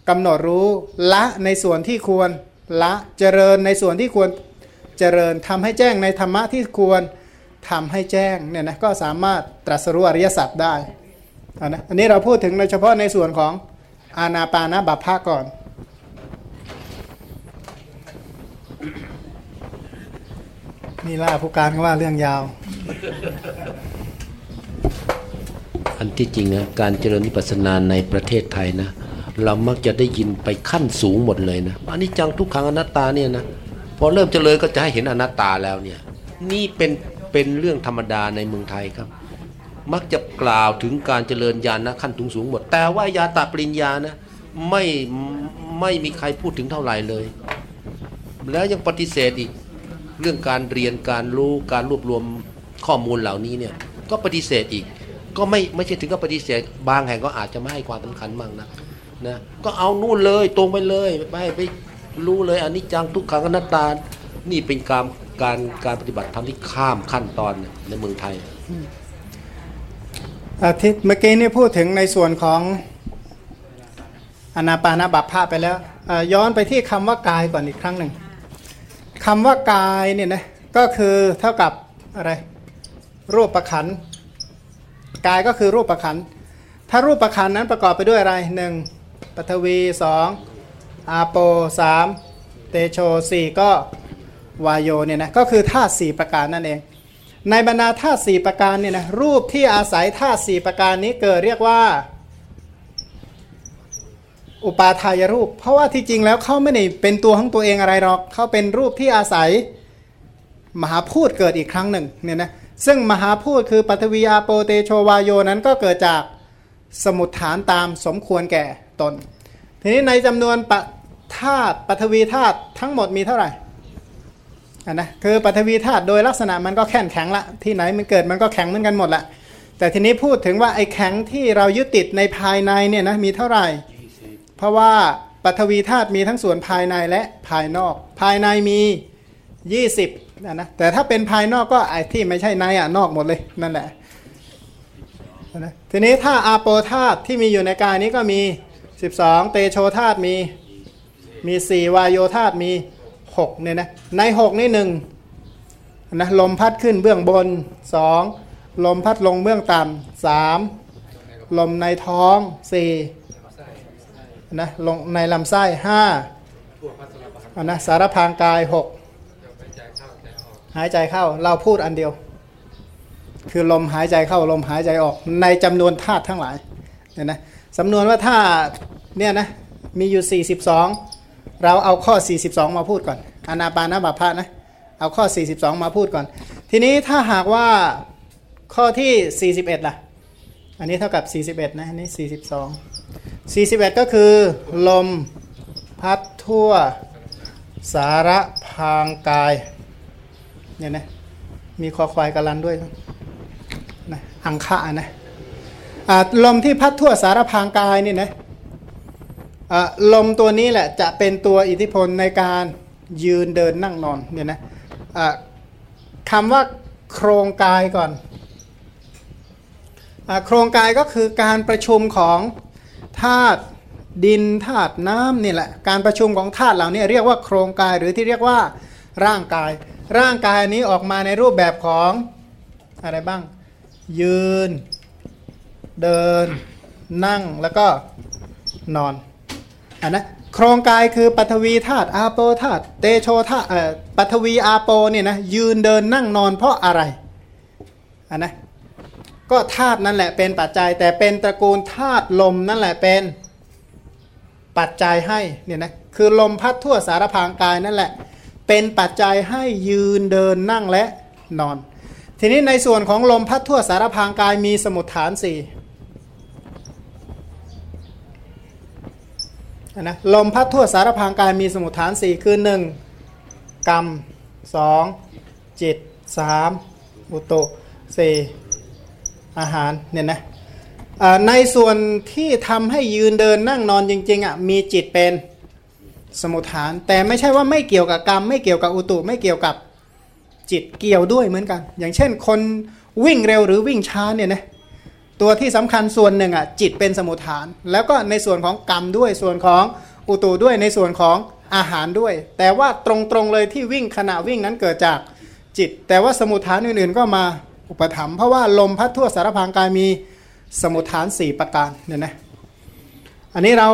กำหนดรู้ละในส่วนที่ควรละเจริญในส่วนที่ควรเจริญทำให้แจ้งในธรรมะที่ควร ทำให้แจ้งเนี่ยนะก็สามารถตรัสรู้อริยสัจได้นะอันนี้เราพูดถึงโดยเฉพาะในส่วนของอาณาปานะบัพพะก่อน นี่ล่าผู้การเขาว่าเรื่องยาว อันที่จริงนะการเจริญวิปัสสนาในประเทศไทยนะ เรามักจะได้ยินไปขั้นสูงหมดเลยนะอันนี้จังทุกขังอนัตตาเนี่ยนะพอเริ่มเจริญก็จะให้เห็นอนัตตาแล้วเนี่ย นี่เป็น เป็นเรื่องธรรมดาในเมืองไทยครับ มักจะกล่าวถึงการเจริญญาณนะขั้นสูงสูงหมด แต่ว่ายาตาปริญญานะไม่ไม่มีใครพูดถึงเท่าไหร่เลย แล้วยังปฏิเสธอีกเรื่องการเรียนการรู้การรวบรวมข้อมูลเหล่านี้เนี่ยก็ปฏิเสธอีก ก็ไม่ไม่ใช่ถึงกับปฏิเสธ บางแห่งก็อาจจะไม่ให้ความสำคัญมากนะนะก็เอานู่นเลยตรงไปเลยไปไปรู้เลยอันนี้จังทุกขังอนัตตานี่เป็นการ การการปฏิบัติธรรมที่ข้ามขั้นตอนในเมืองไทยอาทิตย์เมื่อกี้นี่พูดถึงในส่วนของอนาปานาบัพพะไปแล้วย้อนไปที่คำว่ากายก่อนอีกครั้งหนึ่งคำว่ากายเนี่ยนะก็คือเท่ากับอะไรรูปประขันกายก็คือรูปประขันถ้ารูปประขันนั้นประกอบไปด้วยอะไรหนึ่งปฐวีสองอาโปสามเตโชสี่ก็ วายโยเนี่ยนะก็คือธาตุสี่ประการนั่นเอง ในบรรดาธาตุสี่ประการเนี่ยนะรูปที่อาศัยธาตุสี่ประการนี้เกิดเรียกว่า อุปาทายรูป เพราะว่าที่จริงแล้วเขาไม่ได้เป็นตัวของตัวเองอะไรหรอกเขาเป็นรูปที่อาศัยมหาพูดเกิดอีกครั้งหนึ่งเนี่ยนะซึ่งมหาพูดคือปัทวีอาโปเตโชวายโยนั้นก็เกิดจากสมุดฐานตามสมควรแก่ตน ทีนี้ในจำนวนปธาตุปัทวีธาตุทั้งหมดมีเท่าไหร่ นะคือปฐวีธาตุโดยลักษณะมันก็แข็งแข็งละที่ไหนมันเกิดมันก็แข็งเหมือนกันหมดละแต่ทีนี้พูดถึงว่าไอ้แข็งที่เรายึดติดในภายในเนี่ยนะมีเท่าไหร่ เพราะว่าปฐวีธาตุมีทั้งส่วนภายในและภายนอก ภายในมี 20นะนะแต่ถ้าเป็นภายนอกก็ไอ้ที่ไม่ใช่ในอะนอกหมดเลยนั่นแหละนะทีนี้ถ้าอาโปธาตุที่มีอยู่ในกายนี้ก็มี 12 เตโชธาตุมีมี 4 วายโยธาตุมี 6เนี่ยนะใน6นี่หนึ่งนะลมพัดขึ้นเบื้องบน2ลมพัดลงเบื้องต่ำสามลมในท้อง4นะลงในลำไส้ห้านนะสารพางกายหกหายใจเข้าเราพูดอันเดียว คือลมหายใจเข้าลมหายใจออก ในจำนวนธาตุทั้งหลายเนี่ยนะสำนวนว่าถ้าเนี่ยนะมีอยู่ 42 เราเอาข้อ 42 มาพูดก่อนอนาปานาบัพพะนะเอาข้อ 42 มาพูดก่อน ทีนี้ถ้าหากว่าข้อที่ 41 ล่ะ อันนี้เท่ากับ 41 นะอันนี้ 42 41 ก็คือลมพัดทั่วสาระพางกายเนี่ยนะมีคอควายกาลันด้วยนะอังคะนะลมที่พัดทั่วสารพางกายนี่นะ ลมตัวนี้แหละจะเป็นตัวอิทธิพลในการยืนเดินนั่งนอนเนี่ยนะคำว่าโครงกายก่อนอโครงกายก็คือการประชุมของธาตุดินธาตุน้ำนี่แหละการประชุมของธาตุเหล่านี้เรียกว่าโครงกายหรือที่เรียกว่าร่างกาย ร่างกายอันนี้ออกมาในรูปแบบของอะไรบ้าง ยืน เดิน นั่งแล้วก็นอน อันนะโครงกายคือปฐวีธาตุอาโปธาตุเตโชธาตุเอ่อปฐวีอาโปเนี่ยนะยืนเดินนั่งนอนเพราะอะไรอันนะก็ธาตุนั่นแหละเป็นปัจจัย แต่เป็นตระกูลธาตุลมนั่นแหละเป็นปัจจัยให้เนี่ยนะคือลมพัดทั่วสารพางกายนั่นแหละ เป็นปัจจัยให้ยืนเดินนั่งและนอน ทีนี้ในส่วนของลมพัดทั่วสารพางกายมีสมุดฐานสี่ นะลมพัดทั่วสารพางกายมีสมุดฐานสี่คือหนึ่งกรรมสองจิตสามอุตุสี่อาหารเนี่ยนะในส่วนที่ทำให้ยืนเดินนั่งนอนจริงๆอะมีจิตเป็นสมุทฐาน แต่ไม่ใช่ว่าไม่เกี่ยวกับกรรม ไม่เกี่ยวกับอุตุไม่เกี่ยวกับจิตเกี่ยวด้วยเหมือนกัน อย่างเช่นคนวิ่งเร็วหรือวิ่งช้าเนี่ยนะ ตัวที่สำคัญส่วนหนึ่งอะจิตเป็นสมุทฐาน แล้วก็ในส่วนของกรรมด้วยส่วนของอุตุด้วยในส่วนของอาหารด้วย แต่ว่าตรงๆเลยที่วิ่งขณะวิ่งนั้นเกิดจากจิต แต่ว่าสมุทฐานอื่นๆก็มาอุปถัมภ์เพราะว่าลมพัดทั่วสารพางกายมีสมุทฐาน 4 ประการเนี่ยนะอันนี้เรา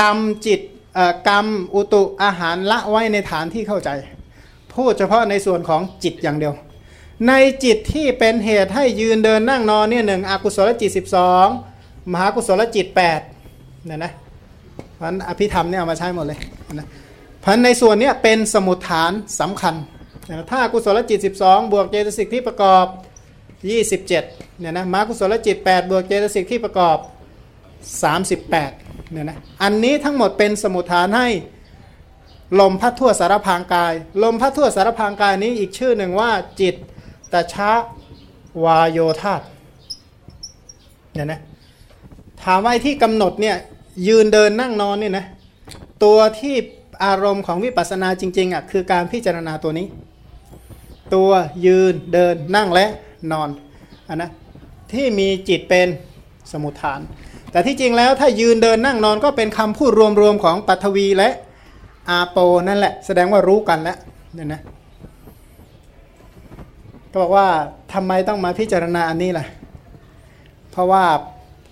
กรรมจิตเอ่อกรรมอุตุอาหารละไว้ในฐานที่เข้าใจ พูดเฉพาะในส่วนของจิตอย่างเดียว ในจิตที่เป็นเหตุให้ยืนเดินนั่งนอนเนี่ยหนึ่งอกุศลจิต 12 มหากุศลจิต8เนี่ยนะเพราะฉะนั้นอภิธรรมเนี่ยเอามาใช้หมดเลยนะเพราะฉะนั้นในส่วนเนี้ยเป็นสมุทฐานสำคัญนะถ้ากุศลจิต 12 บวกเจตสิกที่ประกอบ 27เนี่ยนะมหากุศลจิต 8 บวกเจตสิกที่ประกอบ 38เนี่ยนะอันนี้ทั้งหมดเป็นสมุทฐานให้ลมพัดทั่วสารพางกาย ลมพัดทั่วสารพางกายนี้อีกชื่อหนึ่งว่าจิต ตชะวายโยธาตเนี่ยนะถามว่าไอ้ที่กำหนดเนี่ยยืนเดินนั่งนอนเนี่ยนะตัวที่อารมณ์ของวิปัสสนาจริงๆอะคือการพิจารณาตัวนี้ ตัวยืนเดินนั่งและนอนอันนะที่มีจิตเป็นสมุทฐาน แต่ที่จริงแล้วถ้ายืนเดินนั่งนอนก็เป็นคำพูดรวมๆของปัทวีและอาโปนั่นแหละ แสดงว่ารู้กันแล้วเนี่ยนะ ก็บอกว่าทำไมต้องมาพิจารณาอันนี้ล่ะ เพราะว่า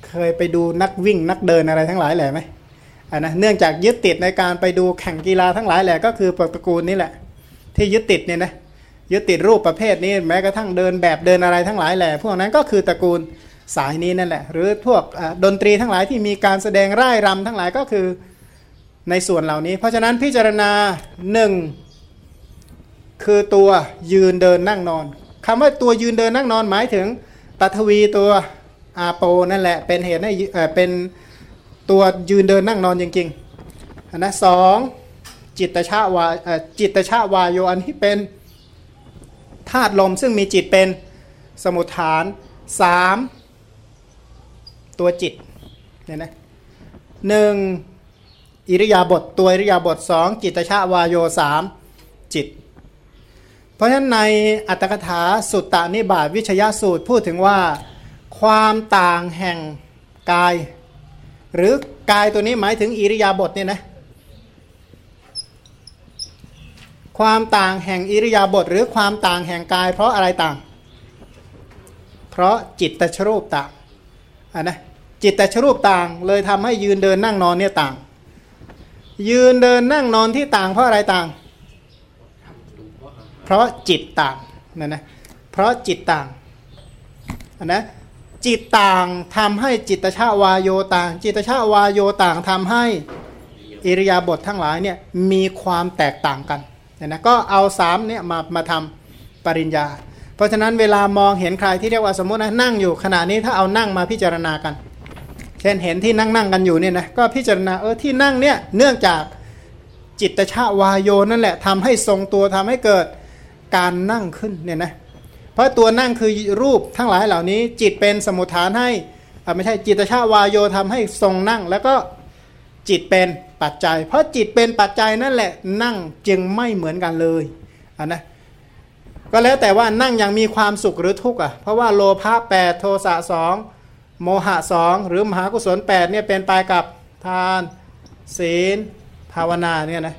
เคยไปดูนักวิ่งนักเดินอะไรทั้งหลายแหละไหมอ่านะเนื่องจากยึดติดในการไปดูแข่งกีฬาทั้งหลายแหละก็คือตระกูลนี้แหละ ที่ยึดติดเนี่ยนะยึดติดรูปประเภทนี้แม้กระทั่งเดินแบบเดินอะไรทั้งหลายแหละพวกนั้นก็คือตระกูลสายนี้นั่นแหละ หรือพวกดนตรีทั้งหลายที่มีการแสดงร่ายรำทั้งหลายก็คือในส่วนเหล่านี้ เพราะฉะนั้นพิจารณาหนึ่งคือตัวยืนเดินนั่งนอน คำว่าตัวยืนเดินนั่งนอนหมายถึงปัทวีตัวอาโปนั่นแหละเป็นเหตุให้เอ่อเป็นตัวยืนเดินนั่งนอนจริงๆอันนะสองจิตตชาวาจิตตชาวายโยอันที่เป็นธาตุลมซึ่งมีจิตเป็นสมุทฐานสามตัวจิตเนี่ยนะหนึ่งอิริยาบถตัวอิริยาบถสองจิตชาวายโยสามจิต เพราะฉะนั้นในอัตถกถาสุตตานิบาตวิชยสูตรพูดถึงว่าความต่างแห่งกาย หรือกายตัวนี้หมายถึงอิริยาบถเนี่ยนะความต่างแห่งอิริยาบถหรือความต่างแห่งกาย เพราะอะไรต่าง เพราะจิตตชรูปต่างอะนะจิตตชรูปต่างเลยทำให้ยืนเดินนั่งนอนเนี่ยต่าง ยืนเดินนั่งนอนที่ต่างเพราะอะไรต่าง เพราะจิตต่างนะนะเพราะจิตต่างนะจิตต่างทำให้จิตชาวายโยต่าง จิตชาวายโยต่างทำให้อิริยาบถททั้งหลายเนี่ยมีความแตกต่างกันเนี่ยนะก็เอาสามเนี่ยมามาทำปริญญา เพราะฉะนั้นเวลามองเห็นใครที่เรียกว่าสมมตินะนั่งอยู่ขณะนี้ถ้าเอานั่งมาพิจารณากัน เช่นเห็นที่นั่งนั่งกันอยู่เนี่ยนะก็พิจารณาเออที่นั่งเนี่ยเนื่องจากจิตชาวายโยนั่นแหละทำให้ทรงตัวทำให้เกิด การนั่งขึ้นเนี่ยนะเพราะตัวนั่งคือรูปทั้งหลายเหล่านี้ จิตเป็นสมุทฐานให้ไม่ใช่จิตชาวายโยทำให้ทรงนั่ง แล้วก็จิตเป็นปัจจัย เพราะจิตเป็นปัจจัยนั่นแหละนั่งจึงไม่เหมือนกันเลยอ่านะก็แล้วแต่ว่านั่งยังมีความสุขหรือทุกข์อะเพราะว่าโลภะแปดโทสะสองโมหะสองหรือมหากุศล8เนี่ยเป็นไปกับทานศีลภาวนาเนี่ยนะ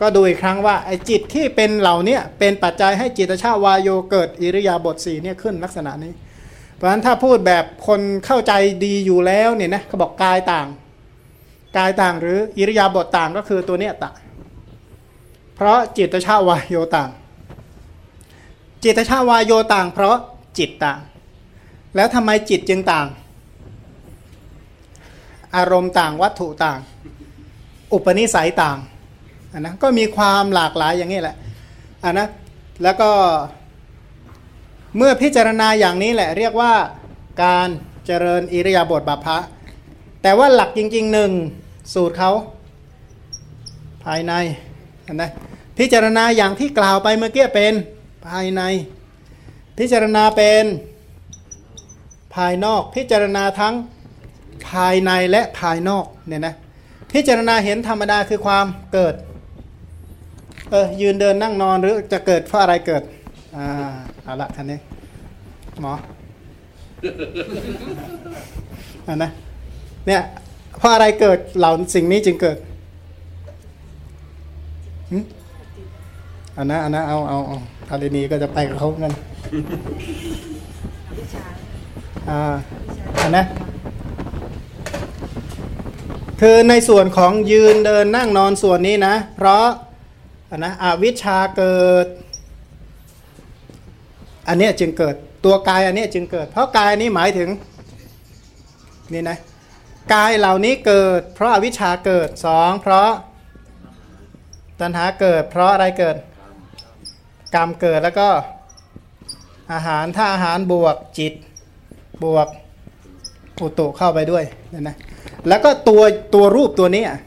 ก็ดูอีกครั้งว่าไอ้จิตที่เป็นเหล่านี้เป็นปัจจัยให้จิตชาวายโยเกิดอิริยาบถสีเนี่ยขึ้นลักษณะนี้ เพราะฉะนั้นถ้าพูดแบบคนเข้าใจดีอยู่แล้วเนี่ยนะเขาบอกกายต่าง กายต่างหรืออิริยาบถต่างก็คือตัวเนี้ยต่างเพราะจิตชาวายโยต่าง จิตชาวายโยต่าง เพราะจิตต่าง แล้วทำไมจิตจึงต่าง อารมณ์ต่างวัตถุต่าง อุปนิสัยต่าง นนะก็มีความหลากหลายอย่างนี้แหละอันนะแล้วก็เมื่อพิจารณาอย่างนี้แหละ เรียกว่าการเจริญอิริยาบถบัพพะแต่ว่าหลักจริงๆหนึ่งสูตรเขาภายในอันนะพิจารณาอย่างที่กล่าวไปเมื่อกี้เป็นภายใน พิจารณาเป็นภายนอก พิจารณาทั้งภายในและภายนอกเนี่ยนะพิจารณาเห็นธรรมดาคือความเกิด เออยืนเดินนั่งนอนหรือจะเกิดเพราะอะไรเกิด อ่าเอาละท่านนี้หมออันนะเนี่ยเพราะอะไรเกิดเหล่าสิ่งนี้จึงเกิดอันนะอันนะเอาเอาเอาคารินีก็จะไปกับเขากันอ่าอันนะคือในส่วนของยืนเดินนั่งนอนส่วนนี้นะ เพราะ นนะอวิชชาเกิด อันนี้จึงเกิดตัวกายอันนี้จึงเกิด เพราะกายนี้หมายถึงนี่นะกายเหล่านี้เกิด เพราะอาวิชชาเกิดสองเพราะตัณหาเกิด เพราะอะไรเกิด กรรมเกิดแล้วก็อาหารถ้าอาหารบวกจิตบวกอุตุเข้าไปด้วยนี่นะแล้วก็ตัวตัวรูปตัวนี้อะ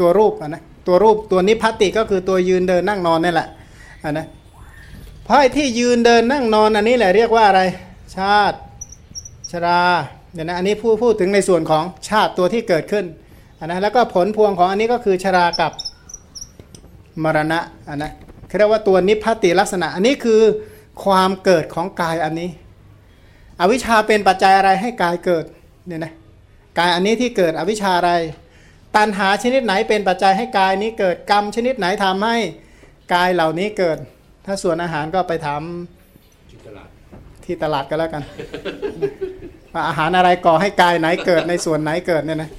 ตัวรูปอะนะ ตัวรูปตัวนิพพัติก็คือตัวยืนเดินนั่งนอนนี่แหละอะนะเพราะไอ้ที่ยืนเดินนั่งนอนอันนี้แหละเรียกว่าอะไร ชาติชราเนี่ยนะอันนี้พูดพูดถึงในส่วนของชาติตัวที่เกิดขึ้นอันนะแล้วก็ผลพวงของอันนี้ก็คือชรากับมรณะอันนะเรียกว่าตัวนิพพัตติลักษณะ อันนี้คือความเกิดของกายอันนี้ อวิชชาเป็นปัจจัยอะไรให้กายเกิดเนี่ยนะกายอันนี้ที่เกิดอวิชชาอะไร ตัณหาชนิดไหนเป็นปัจจัยให้กายนี้เกิดกรรมชนิดไหนทำให้กายเหล่านี้เกิด ถ้าส่วนอาหารก็ไปถามที่ตลาดก็แล้วกันอาหารอะไรก่อให้กายไหนเกิดในส่วนไหนเกิดเนี่ยนะ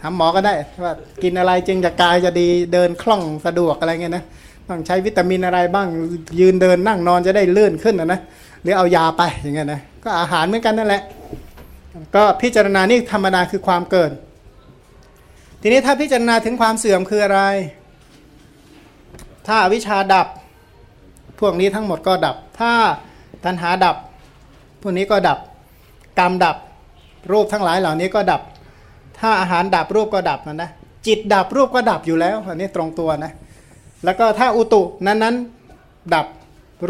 ถามหมอก็ได้ว่ากินอะไรจึงจะกายจะดีเดินคล่องสะดวกอะไรเงี้ยนะต้องใช้วิตามินอะไรบ้างยืนเดินนั่งนอนจะได้เลื่อนขึ้นนะนะหรือเอายาไปอย่างเงี้ยนะก็อาหารเหมือนกันนั่นแหละ ก็พิจารณานี่ธรรมดาคือความเกิด ทีนี้ถ้าพิจารณาถึงความเสื่อมคืออะไร ถ้าอวิชชาดับ พวกนี้ทั้งหมดก็ดับ ถ้าตัณหาดับ พวกนี้ก็ดับ กรรมดับ รูปทั้งหลายเหล่านี้ก็ดับ ถ้าอาหารดับรูปก็ดับนะนะ จิตดับรูปก็ดับอยู่แล้ว อันนี้ตรงตัวนะ แล้วก็ถ้าอุตุนั้นนั้นดับ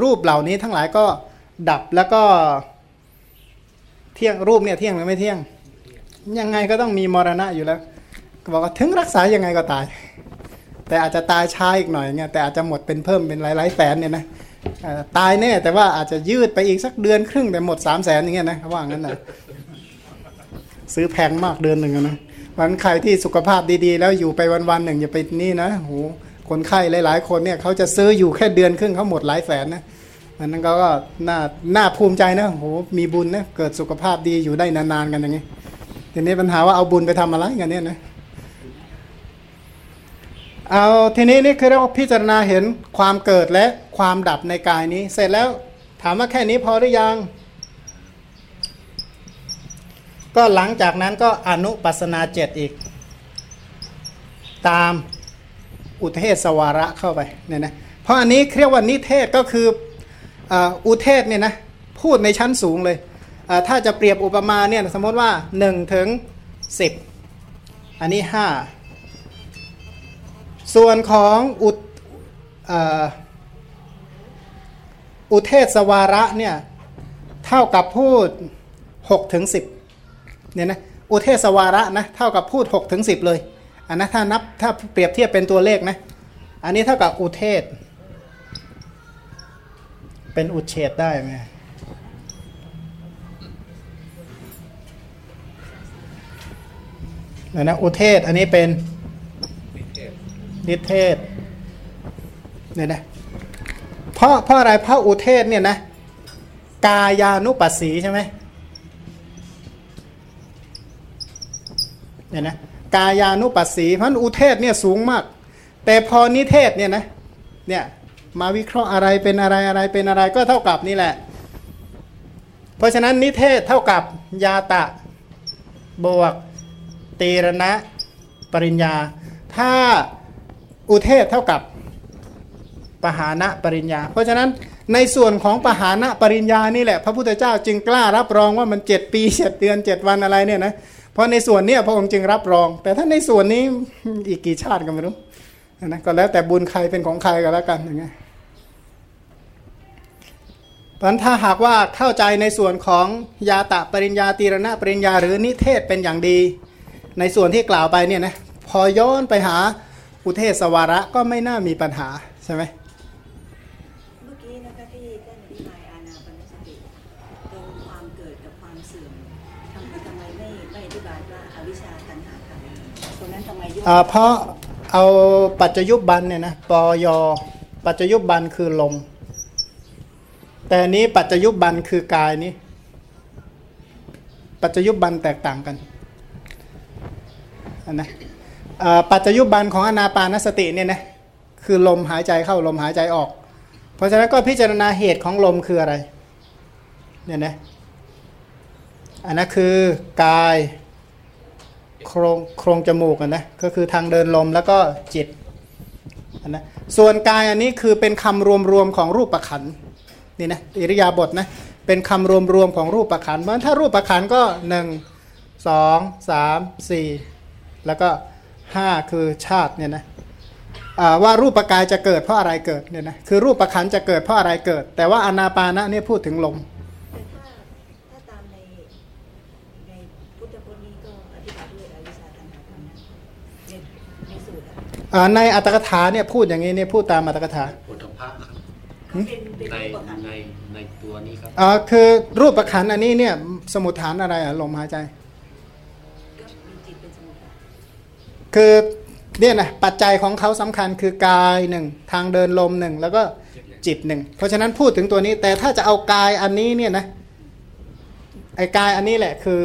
รูปเหล่านี้ทั้งหลายก็ดับแล้วก็เที่ยงรูปเนี่ยเที่ยงหรือไม่เที่ยง ยังไงก็ต้องมีมรณะอยู่แล้ว ก็บอกว่าถึงรักษายังไงก็ตาย แต่อาจจะตายช้าอีกหน่อยเงี้ยแต่อาจจะหมดเป็นเพิ่มเป็นหลายๆแสนเนี่ยนะตายแน่แต่ว่าอาจจะยืดไปอีกสักเดือนครึ่งแต่หมดสามแสนอย่างเงี้ยนะเขาว่างั้นนะซื้อแพงมากเดือนหนึ่งนะวันใครที่สุขภาพดีๆ แล้วอยู่ไปวันๆหนึ่งอย่าไปนี่นะโหคนไข้หลายๆ คนเนี่ยเขาจะซื้ออยู่แค่เดือนครึ่งเขาหมดหลายแสนนะอันนั้นก็ก็น่าน่าภูมิใจนะโหมีบุญนะเกิดสุขภาพดีอยู่ได้นานๆกันอย่างเงี้ยทีนี้ปัญหาว่าเอาบุญไปทำอะไรกันเนี่ยนะ เอาทีนี้นี่คือเรียกว่าพิจารณาเห็นความเกิดและความดับในกายนี้ เสร็จแล้วถามว่าแค่นี้พอหรือยัง ก็หลังจากนั้นก็อนุปัสนาเจ็ดอีก ตามอุเทศสวาระเข้าไปเนี่ยนะเพราะอันนี้เรียกว่านิเทศก็คืออ,อุเทศเนี่ยนะพูดในชั้นสูงเลยถ้าจะเปรียบอุปมาเนี่ยสมมติว่า 1 ถึง 10 อันนี้ 5 ส่วนของอุตเอ่ออุเทศวาระเนี่ยเท่ากับพูด6ถึง10เนี่ยนะอุเทศวาระนะเท่ากับพูด6ถึง10 เลยอันนะถ้านับถ้าเปรียบเทียบเป็นตัวเลขนะอันนี้เท่ากับอุเทศ เป็นอุเฉดได้ไหมนี่ยนะอุเทศอันนี้เป็น นิเทศเนี่ยนะเพราะเพราะอะไรเพราะอุเทศเนี่ยนะกายานุปัสสีใช่ไหมเนี่ยนะกายานุปัสสีเพราะอุเทศเนี่ยสูงมาก แต่พอนิเทศเนี่ยนะเนี่ยมาวิเคราะห์อะไรเป็นอะไรอะไรเป็นอะไรก็เท่ากับนี่แหละ เพราะฉะนั้นนิเทศเท่ากับยาตะบวกตีรณะปริญญา ถ้า อุเทศเท่ากับปหานะปริญญา เพราะฉะนั้นในส่วนของปหานะปริญญานี่แหละ พระพุทธเจ้าจึงกล้ารับรองว่ามันเจ็ดปีเจ็ดเดือนเจ็ดวันอะไรเนี่ยนะเพราะในส่วนเนี้ยพระองค์จึงรับรอง แต่ถ้าในส่วนนี้อีกกี่ชาติก็ไม่รู้นะก็แล้วแต่บุญใครเป็นของใครก็แล้วกันอย่างเงี้ยพันถ้าหากว่าเข้าใจในส่วนของยาตะปริญญาตีรณะปริญญาหรือนิเทศเป็นอย่างดี ในส่วนที่กล่าวไปเนี่ยนะพอย้อนไปหา อุเทศสวาระก็ไม่น่ามีปัญหาใช่ไหมเมื่อกี้นะคะที่ท่านอธิบายอานาปานสติตรงความเกิดกับความเสื่อมทำไมทำไมไม่ไม่อธิบายว่าอวิชชาตัณหาขันธ์ตรงนั้นทำไมยกอ่าเพราะเอาปัจจยุบันเนี่ยนะปอยปัจจยุบันคือลมแต่อันนี้ปัจจยุบันคือกายนี้ ปัจจยุบันแตกต่างกันอันนะอ่า ปัจจยุบันของอนาปานสติเนี่ยนะคือลมหายใจเข้าลมหายใจออก เพราะฉะนั้นก็พิจารณาเหตุของลมคืออะไรเนี่ยนะอันนั้นคือกายโครงโครงจมูกนะก็คือทางเดินลมแล้วก็จิตนนะส่วนกายอันนี้คือเป็นคำรวมๆของรูปประขันนี่นะอิริยาบถนะเป็นคำรวมๆของรูปประขันเพราะฉะนั้นถ้ารูปประขันธ์ก็1 2 3 4แล้วก็ 5คือชาติเนี่ยนะอ่าว่ารูปประกายจะเกิดเพราะอะไรเกิดเนี่ยนะคือรูปประขันธ์จะเกิดเพราะอะไรเกิด แต่ว่าอนาปานะเนี่ยพูดถึงลมแต่ถ้าถ้าตามในในพุทธพจน์นี้ก็อธิบายด้วยอวิชชาตัณหาขันธ์นะในในสูตรอะอ่าในอัตถกถาเนี่ยพูดอย่างนี้เนี่ยพูดตามอัตถกถาพุทธภาคครับเขาเป็นเป็นในรูปขันธ์ในในตัวนี้ครับอ่าคือรูปประคันอันนี้เนี่ยสมุทฐานอะไรอะลมหายใจ คือเนี่ยนะปัจจัยของเขาสำคัญคือกายหนึ่งทางเดินลมหนึ่งแล้วก็จิตหนึ่งเพราะฉะนั้นพูดถึงตัวนี้แต่ถ้าจะเอากายอันนี้เนี่ยนะไอ้กายอันนี้แหละคือ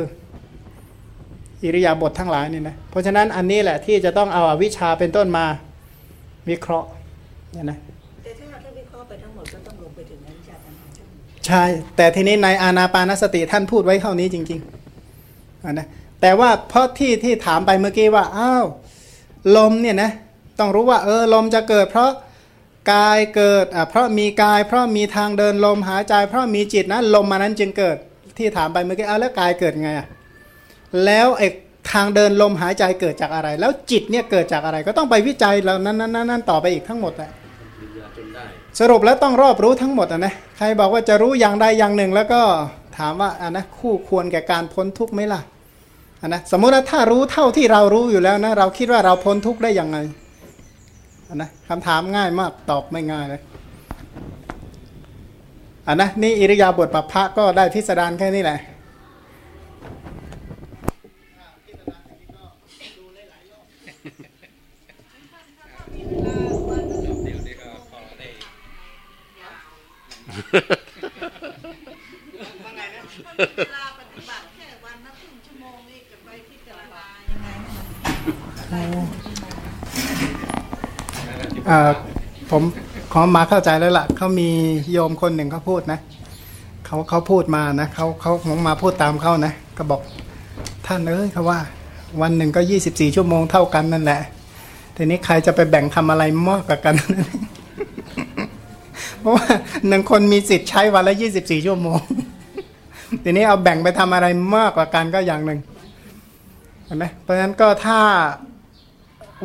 อิริยาบถททั้งหลายนี่นะเพราะฉะนั้นอันนี้แหละที่จะต้องเอาอาวิชชาเป็นต้นมาวิเคราะห์เนี่ยนะแต่ถ้าถ้าวิเคราะห์ไปทั้งหมดก็ต้องลงไปถึงอวิชชาตัณหาขันธ์ใช่แต่ทีนี้ในอานาปานสติท่านพูดไว้เท่านี้จริงๆอะนะ แต่ว่าเพราะที่ที่ถามไปเมื่อกี้ว่าอ้าวลมเนี่ยนะต้องรู้ว่าเออลมจะเกิด เพราะกายเกิดอะเพราะมีกาย เพราะมีทางเดินลมหายใจ เพราะมีจิตนะลมมานั้นจึงเกิดที่ถามไปเมื่อกี้เอาแล้วกายเกิดไงอะแล้วไอ้ทางเดินลมหายใจเกิดจากอะไร แล้วจิตเนี่ยเกิดจากอะไรก็ต้องไปวิจัยแล้วนั้นนั้นนั้นต่อไปอีกทั้งหมดแหละสรุปแล้วต้องรอบรู้ทั้งหมดอะนะใครบอกว่าจะรู้อย่างใดอย่างหนึ่ง แล้วก็ถามว่าอะนะคู่ควรแก่การพ้นทุกข์ไหมล่ะ นะสมมุติว่าถ้ารู้เท่าที่เรารู้อยู่แล้วนะเราคิดว่าเราพ้นทุกข์ได้ยังไงอะนะคำถามง่ายมากตอบไม่ง่ายเลยอะนะนี่อิริยาบถปัพพะก็ได้พิสดารแค่นี้แหละ ผมขอมาเข้าใจแล้วล่ะเขามีโยมคนหนึ่งเขาพูดนะเขาเขาพูดมานะเขาเขาผมมาพูดตามเขานะก็บอกท่านเอ้ยเขาว่า วันหนึ่งก็ยี่สิบสี่ชั่วโมงเท่ากันนั่นแหละทีนี้ใครจะไปแบ่งทำอะไรมากกว่ากันเพราะว่าหนึ่งคนมีสิทธิ์ใช้วันละยี่สิบสี่ชั่วโมงทีนี้เอาแบ่งไปทำอะไรมากกว่ากันก็อย่างหนึ่งเห็นไหมเพราะฉะนั้นก็ถ้า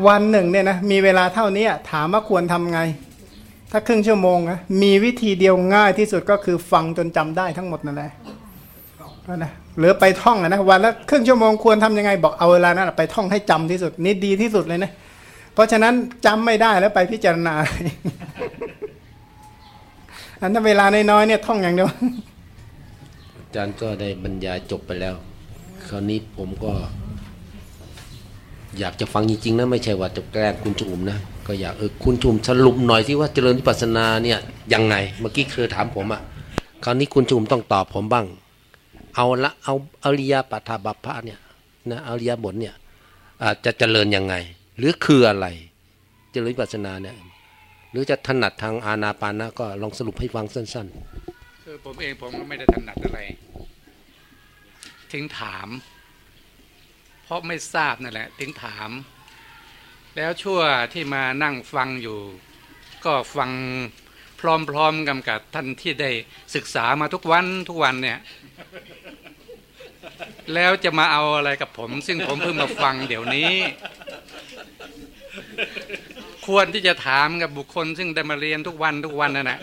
วันหนึ่งเนี่ยนะมีเวลาเท่านี้ถามว่าควรทำไง ถ้าครึ่งชั่วโมงนะมีวิธีเดียวง่ายที่สุดก็คือฟังจนจำได้ทั้งหมดนั่นแหละก็นะหรือไปท่องนะวันละครึ่งชั่วโมงควรทำยังไงบอกเอาเวลานั้นไปท่องให้จำที่สุดนี่ดีที่สุดเลยนะเพราะฉะนั้นจำไม่ได้แล้วไปพิจารณาอันนั้นเวลาน้อยๆเนี่ยท่องอย่างเดียวอาจารย์ก็ได้บรรยายจบไปแล้ว คราวนี้ผมก็ อยากจะฟังจริงๆนะไม่ใช่ว่าจะแกล้งคุณจุ๋มนะก็อยากเออคุณจุ๋มสรุปหน่อยที่ว่าเจริญวิปัสสนาเนี่ยยังไงเมื่อกี้เคยถามผมอะ่ะคราวนี้คุณจุ๋มต้องตอบผมบ้าง เอาละเอาอริยปัฏฐบัพพะเนี่ยนะอริยบทเนี่ยอาจจะเจริญยังไง หรือคืออะไร เจริญวิปัสสนาเนี่ยหรือจะถนัดทางอานาปานะก็ลองสรุปให้ฟังสั้น ๆ คือผมเองผมก็ไม่ได้ถนัดอะไร ถึงถาม เพราะไม่ทราบนั่นแหละถึงถาม แล้วชั่วที่มานั่งฟังอยู่ ก็ฟังพร้อมๆกันกับท่านที่ได้ศึกษามาทุกวันทุกวันเนี่ย แล้วจะมาเอาอะไรกับผม ซึ่งผมเพิ่งมาฟังเดี๋ยวนี้ ควรที่จะถามกับบุคคล ซึ่งได้มาเรียนทุกวันทุกวันนั่นแหละ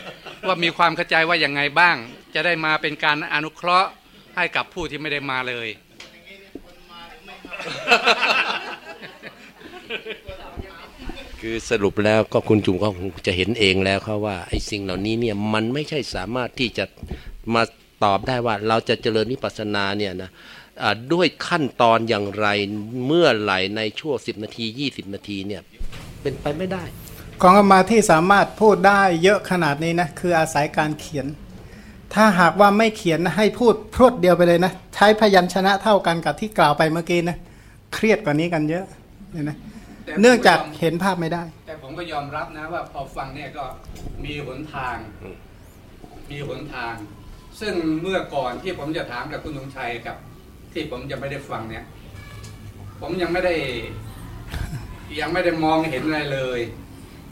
ว่ามีความเข้าใจว่าอย่างไงบ้าง จะได้มาเป็นการอนุเคราะห์ให้กับผู้ที่ไม่ได้มาเลย คือสรุปแล้วก็คุณจุงก็คงจะเห็นเองแล้วครับว่าไอ้สิ่งเหล่านี้เนี่ยมันไม่ใช่สามารถที่จะมาตอบได้ว่าเราจะเจริญวิปัสสนาเนี่ยนะด้วยขั้นตอนอย่างไรเมื่อไหร่ในช่วง10 นาที 20 นาทีเนี่ยเป็นไปไม่ได้ ของอามาที่สามารถพูดได้เยอะขนาดนี้นะคืออาศัยการเขียน ถ้าหากว่าไม่เขียนนะให้พูดพรวดเดียวไปเลยนะ ใช้พยัญชนะเท่ากันกับที่กล่าวไปเมื่อกี้นะ เครียดกว่านี้กันเยอะเนี่ยนะแต่เนื่องจากผมยมเห็นภาพไม่ได้ แต่ผมก็ยอมรับนะว่าพอฟังเนี่ยก็มีหนทางอืมมีหนทาง ซึ่งเมื่อก่อนที่ผมจะถามกับคุณธงชัยกับ ที่ผมยังไม่ได้ฟังเนี่ย ผมยังไม่ได้ ยังไม่ได้มองเห็นอะไรเลย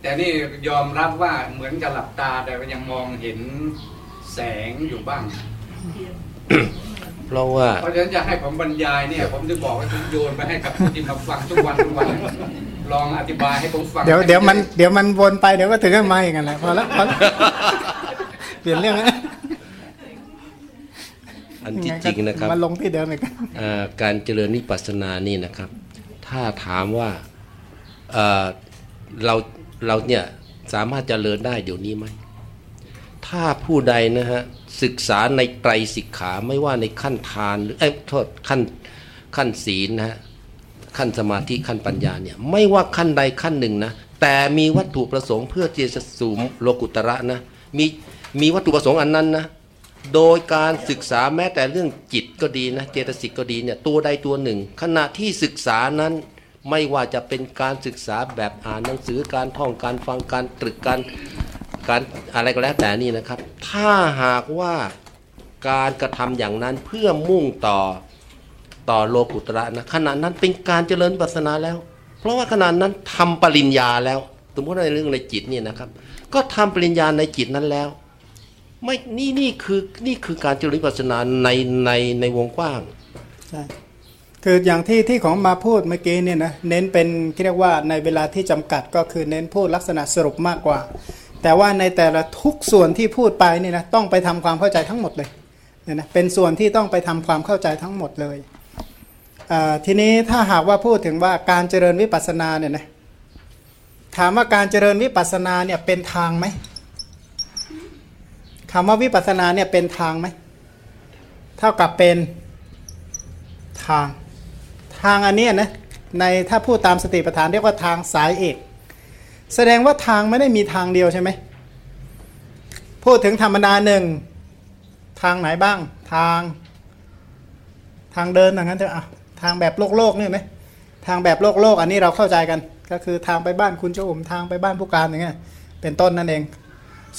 แต่นี่ยอมรับว่าเหมือนกับหลับตาแต่ว่ายังมองเห็นแสงอยู่บ้าง เพราะว่าเพราะฉะนั้นจะให้ผมบรรยายเนี่ยผมจะบอกว่าผมโยนไปให้กับผู้ที่มาฟังทุกวันทุกวันลองอธิบายให้ผมฟังเดี๋ยวเดี๋ยวมันเดี๋ยวมันวนไปเดี๋ยวก็ถึงกันมาอีกกันแหละพอแล้วพอแล้วเปลี่ยนเรื่องนะอันที่จริงนะครับมาลงที่เดิมอีกเอ่อการเจริญวิปัสสนานี่นะครับ ถ้าถามว่าเอ่อเราเราเนี่ยสามารถเจริญได้เดี๋ยวนี้ไหมถ้าผู้ใดนะฮะ ศึกษาในไตรสิกขาไม่ว่าในขั้นทานหรือเอ้ยโทษขั้นขั้นศีลนะฮะขั้นสมาธิขั้นปัญญาเนี่ยไม่ว่าขั้นใดขั้นหนึ่งนะแต่มีวัตถุประสงค์เพื่อที่จะสูงโลกุตระนะมีมีวัตถุประสงค์อันนั้นนะโดยการศึกษาแม้แต่เรื่องจิตก็ดีนะเจตสิกก็ดีเนี่ยตัวใดตัวหนึ่ง ขณะที่ศึกษานั้นไม่ว่าจะเป็นการศึกษาแบบอ่านหนังสือการท่องการฟังการตรึกการ การอะไรก็แล้วแต่นี่นะครับ ถ้าหากว่าการกระทำอย่างนั้นเพื่อมุ่งต่อต่อโลกุตระนะขณะนั้นเป็นการเจริญปัสนาแล้ว เพราะว่าขณะนั้นทำปริญญาแล้ว สมมติในเรื่องในจิตเนี่ยนะครับ ก็ทำปริญญาในจิตนั้นแล้ว ไม่นี่นี่คือนี่คือการเจริญปัสนาในในในวงกว้างใช่คืออย่างที่ที่ของมาพูดเมื่อกี้เนี่ยนะเน้นเป็นเรียกว่าในเวลาที่จำกัดก็คือเน้นพูดลักษณะสรุปมากกว่า แต่ว่าในแต่ละทุกส่วนที่พูดไปเนี่ยนะต้องไปทำความเข้าใจทั้งหมดเลยเนี่ยนะเป็นส่วนที่ต้องไปทำความเข้าใจทั้งหมดเลยทีนี้ถ้าหากว่าพูดถึงว่าการเจริญวิปัสสนาเนี่ยนะถามว่าการเจริญวิปัสสนาเนี่ยเป็นทางไหมคำว่าวิปัสสนาเนี่ยเป็นทางไหมเท่ากับเป็นทางทางอันนี้นะในถ้าพูดตามสติปัฏฐานเรียกว่าทางสายเอก แสดงว่าทางไม่ได้มีทางเดียวใช่ไหมพูดถึงธรรมดาหนึ่งทางไหนบ้างทางทางเดินอย่างนั้นเถอะอะทางแบบโลกโลกนี่ไหมทางแบบโลกโลกอันนี้เราเข้าใจกัน ก็คือทางไปบ้านคุณเจ้าอมทางไปบ้านผู้การอย่างเงี้ยเป็นต้นนั่นเอง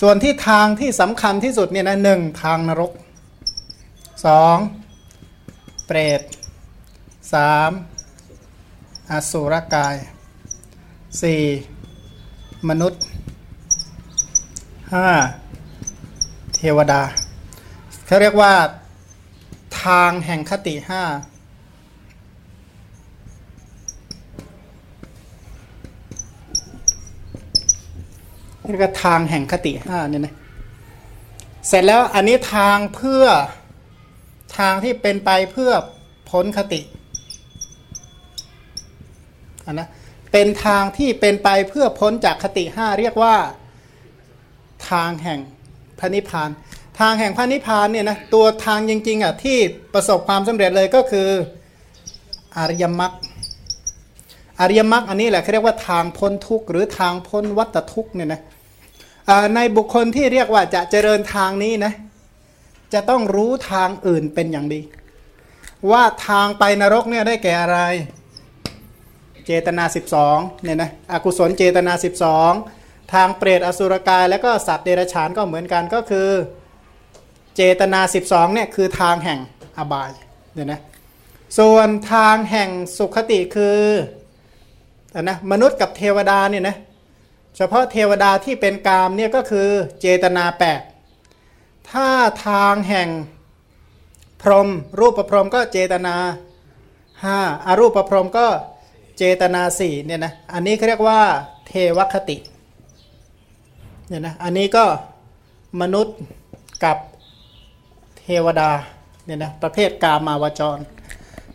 ส่วนที่ทางที่สำคัญที่สุดเนี่ยนะหนึ่งทางนรกสองเปรตสามอสุรกายสี่ มนุษย์ห้าเทวดาเขาเรียกว่าทางแห่งคติห้าเรียกว่าทางแห่งคติห้าเนี่ยนะเสร็จแล้วอันนี้ทางเพื่อทางที่เป็นไปเพื่อพ้นคติอันนะ เป็นทางที่เป็นไปเพื่อพ้นจากคติห้าเรียกว่าทางแห่งพระนิพพาน ทางแห่งพระนิพพานเนี่ยนะตัวทางจริงๆอะที่ประสบความสำเร็จเลยก็คืออริยมรรคอริยมรรคอันนี้แหละเขาเรียกว่าทางพ้นทุกข์หรือทางพ้นวัฏทุกข์เนี่ยนะในบุคคลที่เรียกว่าจะเจริญทางนี้นะจะต้องรู้ทางอื่นเป็นอย่างดี ว่าทางไปนรกเนี่ยได้แก่อะไร เจตนา 12เนี่ยนะอกุศลเจตนา 12 ทางเปรตอสุรกายแล้วก็สัตว์เดรัจฉานก็เหมือนกันก็คือเจตนา 12เนี่ยคือทางแห่งอบายเนี่ยนะส่วนทางแห่งสุขติคืออนนะมนุษย์กับเทวดาเนี่ยนะเฉพาะเทวดาที่เป็นกามเนี่ยก็คือเจตนา 8 ถ้าทางแห่งพรหมรูปประพรหมก็เจตนา 5 อรูปประพรหมก็ เจตนาสี่เนี่ยนะอันนี้เขาเรียกว่าเทวคติเนี่ยนะอันนี้ก็มนุษย์กับเทวดาเนี่ยนะประเภทกามาวจร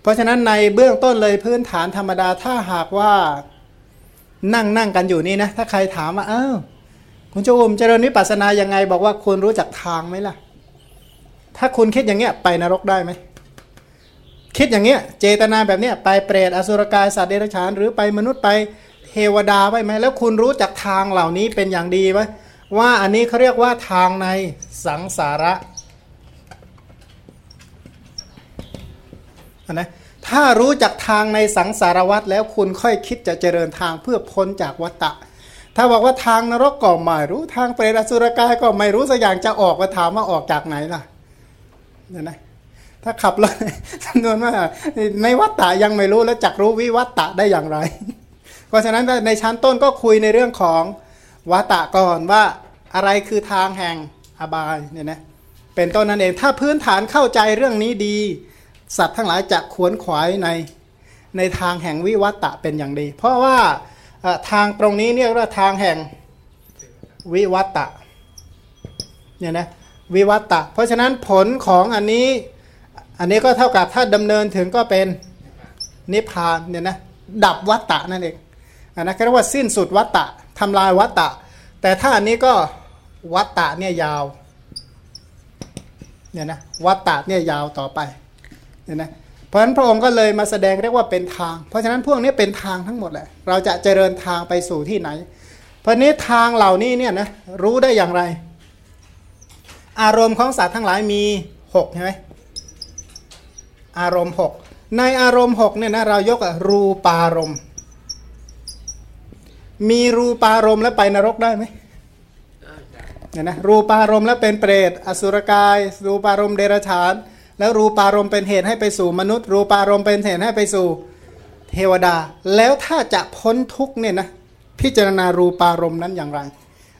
เพราะฉะนั้นในเบื้องต้นเลยพื้นฐานธรรมดาถ้าหากว่านั่งนั่งกันอยู่นี่นะถ้าใครถามว่าอ้าวคุณโจมเจริญวิปัสสนายังไง บอกว่าคุณรู้จักทางไหมล่ะ ถ้าคุณคิดอย่างเงี้ยไปนรกได้ไหม คิดอย่างเงี้ยเจตนาแบบเนี้ยไปเปรตอสุรกายสัตว์เดรัจฉานหรือไปมนุษย์ไปเทวดาไปไหมแล้วคุณรู้จักทางเหล่านี้เป็นอย่างดีไหมว่าอันนี้เขาเรียกว่าทางในสังสาระนะถ้ารู้จักทางในสังสารวัฏแล้วคุณค่อยคิดจะเจริญทางเพื่อพ้นจากวัฏฏะถ้าบอกว่าทางนรกก็ไม่รู้ทางเปรตอสุรกายก็ไม่รู้สักอย่างจะออกมาถามว่าออกจากไหนล่ะเนี่ยนะ ถ้าขับรถจำนวนว่าในวัฏฏะยังไม่รู้แล้วจักรู้วิวัฏฏะได้อย่างไร เพราะฉะนั้นในชั้นต้นก็คุยในเรื่องของวัฏฏะก่อนว่าอะไรคือทางแห่งอบายเนี่ยนะเป็นต้นนั่นเองถ้าพื้นฐานเข้าใจเรื่องนี้ดี สัตว์ทั้งหลายจะขวนขวายในในทางแห่งวิวัตตะเป็นอย่างดี เพราะว่าทางตรงนี้เนี่ยเรียกว่าทางแห่งวิวัตตะเนี่ยนะวิวัตตะ เพราะฉะนั้นผลของอันนี้ อันนี้ก็เท่ากับถ้าดำเนินถึงก็เป็นนิพพานเนี่ยนะดับวัตตะนั่นเองอันนั้นเรียกว่าสิ้นสุดวัตตะทำลายวัตตะ แต่ถ้าอันนี้ก็วัตตะเนี่ยยาวเนี่ยนะวัตตะเนี่ยยาวต่อไปเนี่ยนะเพราะฉะนั้นพระองค์ก็เลยมาแสดงเรียกว่าเป็นทาง เพราะฉะนั้นพวกนี้เป็นทางทั้งหมดแหละเราจะเจริญทางไปสู่ที่ไหน เพราะนี้ทางเหล่านี้เนี่ยนะรู้ได้อย่างไร อารมณ์ของสัตว์ทั้งหลายมีหกใช่ไหม อารมณ์หกในอารมณ์หกเนี่ยนะเรายกรูปารมณ์ มีรูปารมณ์แล้วไปนรกได้ไหมเนี่ยนะรูปารมณ์แล้วเป็นเปรตอสุรกาย รูปารมณ์เดรัจฉาน แล้วรูปารมณ์เป็นเหตุให้ไปสู่มนุษย์ รูปารมณ์เป็นเหตุให้ไปสู่เทวดา แล้วถ้าจะพ้นทุกเนี่ยนะพิจารณารูปารมณ์นั้นอย่างไร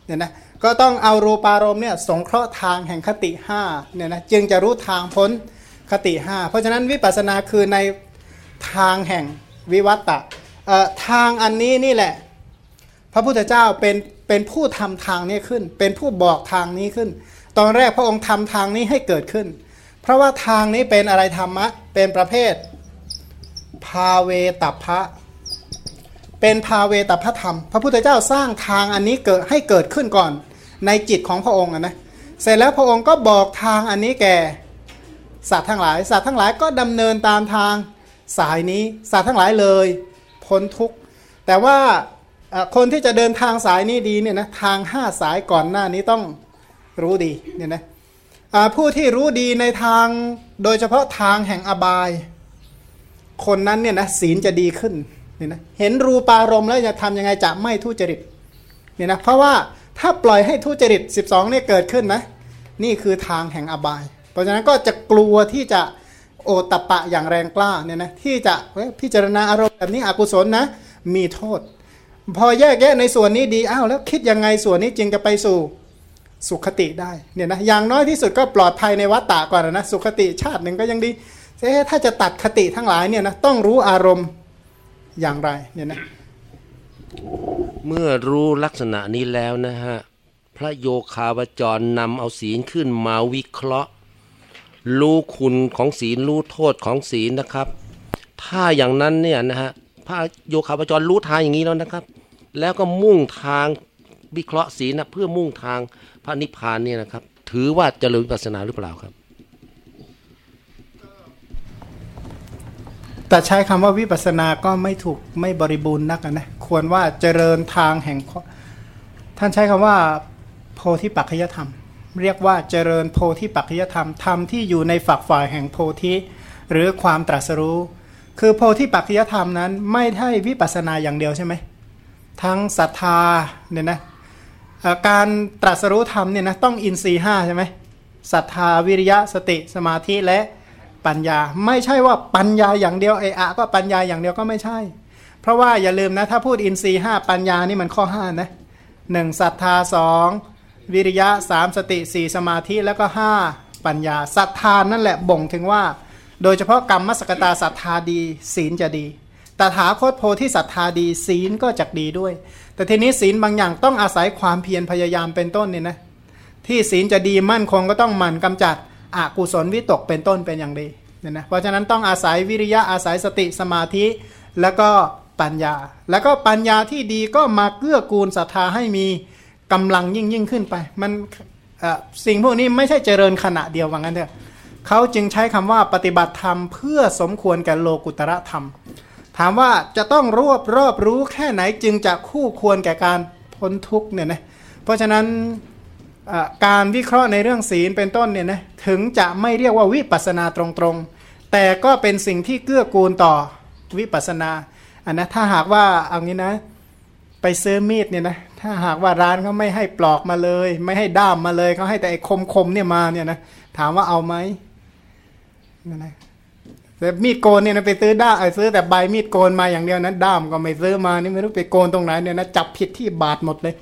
เนี่ยนะก็ต้องเอารูปารมณ์เนี่ยสงเคราะห์ทางแห่งคติ5เนี่ยนะจึงจะรู้ทางพ้น คติ 5 เพราะฉะนั้นวิปัสสนาคือในทางแห่งวิวัตตะทางอันนี้นี่แหละ พระพุทธเจ้าเป็นเป็นผู้ทำทางนี้ขึ้น เป็นผู้บอกทางนี้ขึ้น ตอนแรกพระองค์ทำทางนี้ให้เกิดขึ้น เพราะว่าทางนี้เป็นอะไรธรรมะ เป็นประเภท ภาเวตัพะเป็นภาเวตัพธรรม พระพุทธเจ้าสร้างทางอันนี้เกิดให้เกิดขึ้นก่อน ในจิตของพระองค์นะเสร็จแล้วพระองค์ก็บอกทางอันนี้แก่ สัตว์ทั้งหลาย สัตว์ทั้งหลายก็ดำเนินตามทางสายนี้ สัตว์ทั้งหลายเลยพ้นทุกข์แต่ว่าคนที่จะเดินทางสายนี้ดีเนี่ยนะทางห้าสายก่อนหน้านี้ต้องรู้ดีเนี่ยนะผู้ที่รู้ดีในทางโดยเฉพาะทางแห่งอบาย คนนั้นเนี่ยนะศีลจะดีขึ้นเนี่ยนะเห็นรูปารมณ์แล้วจะทำยังไงจะไม่ทุจริตเนี่ยนะเพราะว่าถ้าปล่อยให้ทุจริต 12เนี่ยเกิดขึ้นนะนี่คือทางแห่งอบาย เพราะฉะนั้นก็จะกลัวที่จะโอตปะอย่างแรงกล้าเนี่ยนะที่จะพิจารณาอารมณ์แบบนี้อกุศลนะมีโทษ พอแยกแยะในส่วนนี้ดีอ้าวแล้วคิดยังไงส่วนนี้จึงจะไปสู่สุขติได้เนี่ยนะอย่างน้อยที่สุดก็ปลอดภัยในวัฏฏะก่อนนะสุขติชาติหนึ่งก็ยังดีเอ๊ถ้าจะตัดคติทั้งหลายเนี่ยนะต้องรู้อารมณ์อย่างไรเนี่ยนะเมื่อรู้ลักษณะนี้แล้วนะฮะพระโยคาวจรนำเอาศีลขึ้นมาวิเคราะห์ รู้คุณของศีลรู้โทษของศีลนะครับ ถ้าอย่างนั้นเนี่ยนะฮะพระโยคาวจรรู้ทางอย่างนี้แล้วนะครับ แล้วก็มุ่งทางวิเคราะห์ศีลนะเพื่อมุ่งทางพระนิพพานเนี่ยนะครับ ถือว่าเจริญวิปัสสนาหรือเปล่าครับ แต่ใช้คำว่าวิปัสสนาก็ไม่ถูกไม่บริบูรณ์นักนะควรว่าเจริญทางแห่งท่านใช้คำว่าโพธิปัจจยธรรม เรียกว่าเจริญโพธิปัจจยธรรมธรรมที่อยู่ในฝักฝ่ายแห่งโพธิ หรือความตรัสรู้ คือโพธิปัจจยธรรมนั้นไม่ใช่วิปัสนาอย่างเดียวใช่ไหมทั้งศรัทธาเนี่ยนะการตรัสรู้ธรรมเนี่ยนะต้องอินทรีห้าใช่ไหมศรัทธาวิริยะสติสมาธิและปัญญา ไม่ใช่ว่าปัญญาอย่างเดียวไอ้อะก็ปัญญาอย่างเดียวก็ไม่ใช่ เพราะว่าอย่าลืมนะถ้าพูดอินทรีห้าปัญญานี่มันข้อห้านะหนึ่งศรัทธาสอง วิริยะสามสติสี่สมาธิแล้วก็ห้าปัญญาศรัทธานั่นแหละบ่งถึงว่า โดยเฉพาะกรรมมสกตาศรัทธาดีศีลจะดีตถาคตโพธิศรัทธาดีศีลก็จะดีด้วย แต่ทีนี้ศีลบางอย่างต้องอาศัยความเพียรพยายามเป็นต้นเนี่ยนะที่ศีลจะดีมั่นคงก็ต้องหมั่นกำจัดอกุศลวิตกเป็นต้นเป็นอย่างดีเนี่ยนะเพราะฉะนั้นต้องอาศัยวิริยะอาศัยสติสมาธิแล้วก็ปัญญา แล้วก็ปัญญาที่ดีก็มาเกื้อกูลศรัทธาให้มี กำลังยิ่งยิ่งขึ้นไป มันสิ่งพวกนี้ไม่ใช่เจริญขณะเดียวว่างั้นเถอะเขาจึงใช้คำว่าปฏิบัติธรรมเพื่อสมควรแก่โลกุตระธรรม ถามว่าจะต้องรวบรอบรู้แค่ไหนจึงจะคู่ควรแก่การพ้นทุกเนี่ยนะเพราะฉะนั้นการวิเคราะห์ในเรื่องศีลเป็นต้นเนี่ยนะถึงจะไม่เรียกว่าวิปัสนาตรงๆ แต่ก็เป็นสิ่งที่เกื้อกูลต่อวิปัสสนาอันนะถ้าหากว่าเอางี้นะ ไปซื้อมีดเนี่ยนะ ถ้าหากว่าร้านเขาไม่ให้ปลอกมาเลย ไม่ให้ด้ามมาเลยเขาให้แต่ไอ้คมๆเนี่ยมาเนี่ยนะถามว่าเอาไหมนั่นนะแต่มีดโกนเนี่ยนะไปซื้อด้ามไอ้ซื้อแต่ใบมีดโกนมาอย่างเดียวนั้นด้ามก็ไม่ซื้อมานี่ไม่รู้ไปโกนตรงไหนเนี่ยนะจับผิดที่บาดหมดเลย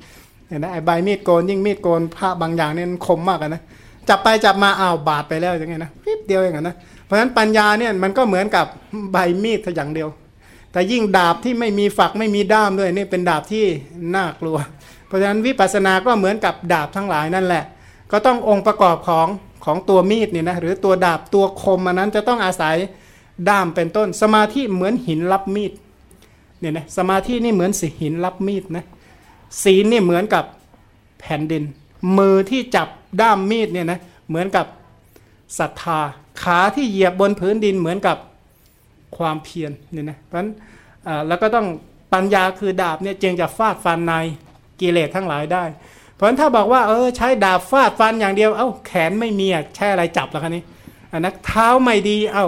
เห็นไหมไอ้ใบมีดโกนยิ่งมีดโกนผ้าบางอย่างเนี่ยมันคมมากนะจับไปจับมาอ้าวบาดไปแล้วอย่างเงี้ยนะปิ๊บเดียวเองอนะเพราะฉะนั้นปัญญาเนี่ยมันก็เหมือนกับใบมีดเท่าอย่างเดียว แต่ยิ่งดาบที่ไม่มีฝักไม่มีด้ามด้วยนี่เป็นดาบที่น่ากลัว เพราะฉะนั้นวิปัสสนาก็เหมือนกับดาบทั้งหลายนั่นแหละ ก็ต้ององค์ประกอบของของตัวมีดเนี่ยนะหรือตัวดาบตัวคมอันนั้นจะต้องอาศัยด้ามเป็นต้น สมาธิเหมือนหินรับมีดเนี่ยนะสมาธินี่เหมือนสิหินรับมีดนะศีลนี่เหมือนกับแผ่นดิน มือที่จับด้ามมีดเนี่ยนะเหมือนกับศรัทธาขาที่เหยียบบนพื้นดินเหมือนกับ ความเพียรเนี่ยนะเพราะฉะนั้นแล้วก็ต้องปัญญาคือดาบเนี่ยจึงจะฟาดฟันในกิเลสทั้งหลายได้ เพราะฉะนั้นถ้าบอกว่าเออใช้ดาบฟาดฟันอย่างเดียว เอ้าแขนไม่มีอะใช้อะไรจับล่ะคะนี่อันนะเท้าไม่ดีเอ้า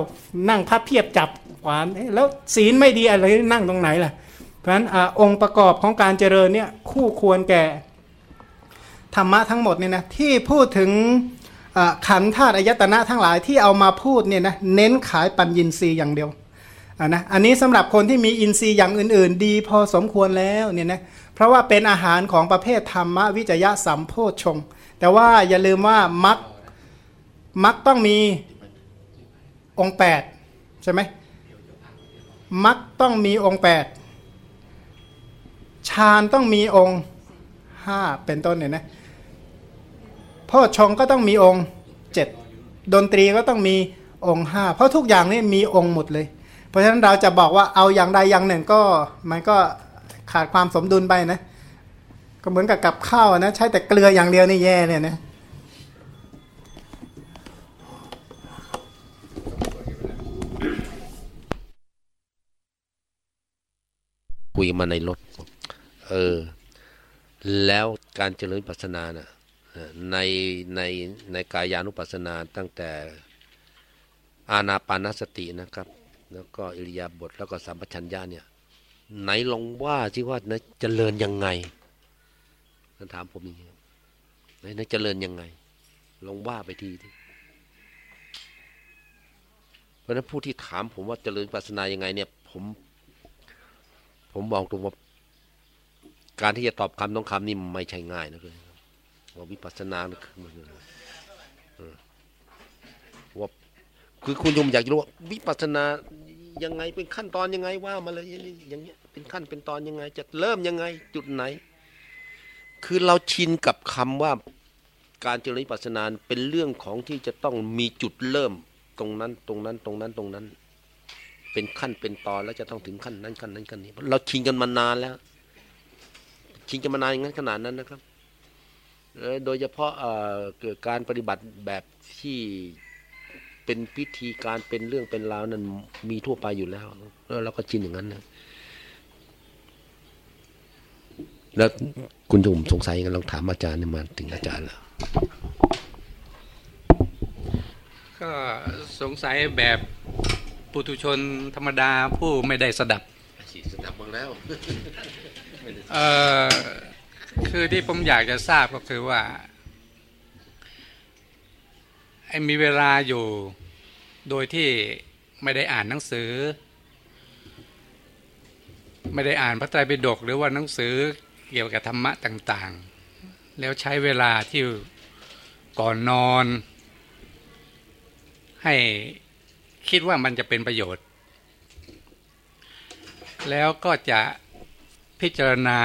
นั่งพับเพียบจับขวานแล้วศีลไม่ดีอะไรนั่งตรงไหนล่ะ เพราะฉะนั้นอองค์ประกอบของการเจริญเนี่ยคู่ควรแก่ธรรมะทั้งหมดเนี่ยนะที่พูดถึงขันธ์ธาตุอายตนะทั้งหลายที่เอามาพูดเนี่ยนะเน้นขายปัญญินทรีย์อย่างเดียวะนะอันนี้สำหรับคนที่มีอินทรีย์อย่างอื่น ๆ ดีพอสมควรแล้วเนี่ยนะเพราะว่าเป็นอาหารของประเภทธรรมวิจยะสัมโพชฌงแต่ว่าอย่าลืมว่ามักมักต้องมีองค์8ใช่ไหมมักต้องมีองค์ 8 ฌานต้องมีองค์ 5 เป็นต้นเนี่ยนะโพชงก็ต้องมีองค์ 7 ดนตรีก็ต้องมีองค์ 5 เพราะทุกอย่างนี่มีองค์หมดเลย ราะฉะนั้นเราจะบอกว่าเอาอย่างใดอย่างหนึ่งก็มันก็ขาดความสมดุลไปนะ ก็เหมือนกับกับข้าวนะใช้แต่เกลืออย่างเดียวนี่แย่เนี่ยนะคุยมาในรถ เออ แล้วการเจริญปัสสนาน่ะเอ่อในในในกายานุปัสสนาตั้งแต่อานาปานสตินะครับ แล้วก็อิริยาบถแล้วก็สัมปชัญญะเนี่ยไหนลองว่าที่ว่านะเจริญยังไงท่านถามผมอย่างนี้ไหนนะเจริญยังไง ลองว่าไปทีที่เพราะนั้นผู้ที่ถามผมว่าเจริญปัสนายังไง เนี่ย ผม ผมบอกตรงว่าการที่จะตอบคำต้องคำนี่ไม่ใช่ง่ายนะเลยว่าวิปัสสนานะคือมันว่าคือคุณโยมอยากจะรู้ว่าวิปัสสนา ยังไงเป็นขั้นตอนยังไงว่ามาเลยอย่างเงี้ยเป็นขั้นเป็นตอนยังไง จะเริ่มยังไงจุดไหน คือเราชินกับคำว่าการเจริญปัสนาเป็นเรื่องของที่จะต้องมีจุดเริ่มตรงนั้นตรงนั้นตรงนั้นตรงนั้น เป็นขั้นเป็นตอนแล้วจะต้องถึงขั้นนั้นขั้นนั้นขั้นนี้ เราชินกันมานานแล้ว ชินกันมานานอย่างนั้นขนาดนั้นนะครับโดยเฉพาะเกิดการปฏิบัติแบบที่ เป็นพิธีการเป็นเรื่องเป็นราวนั้นมีทั่วไปอยู่แล้วแล้วเราก็ชินอย่างนั้นนะแล้วคุณโยมสงสัยกันลองถามอาจารย์เนี่ยมาถึงอาจารย์แล้วก็สงสัยแบบปุถุชนธรรมดาผู้ไม่ได้สดับฉีดสนับบ้างแล้วเอ่อคือที่ผมอยากจะทราบก็คือว่าไอ้ มีเวลาอยู่โดยที่ไม่ได้อ่านหนังสือ ไม่ได้อ่านพระไตรปิฎกหรือว่าหนังสือเกี่ยวกับธรรมะต่างๆ แล้วใช้เวลาที่ก่อนนอน ให้คิดว่ามันจะเป็นประโยชน์ แล้วก็จะพิจารณา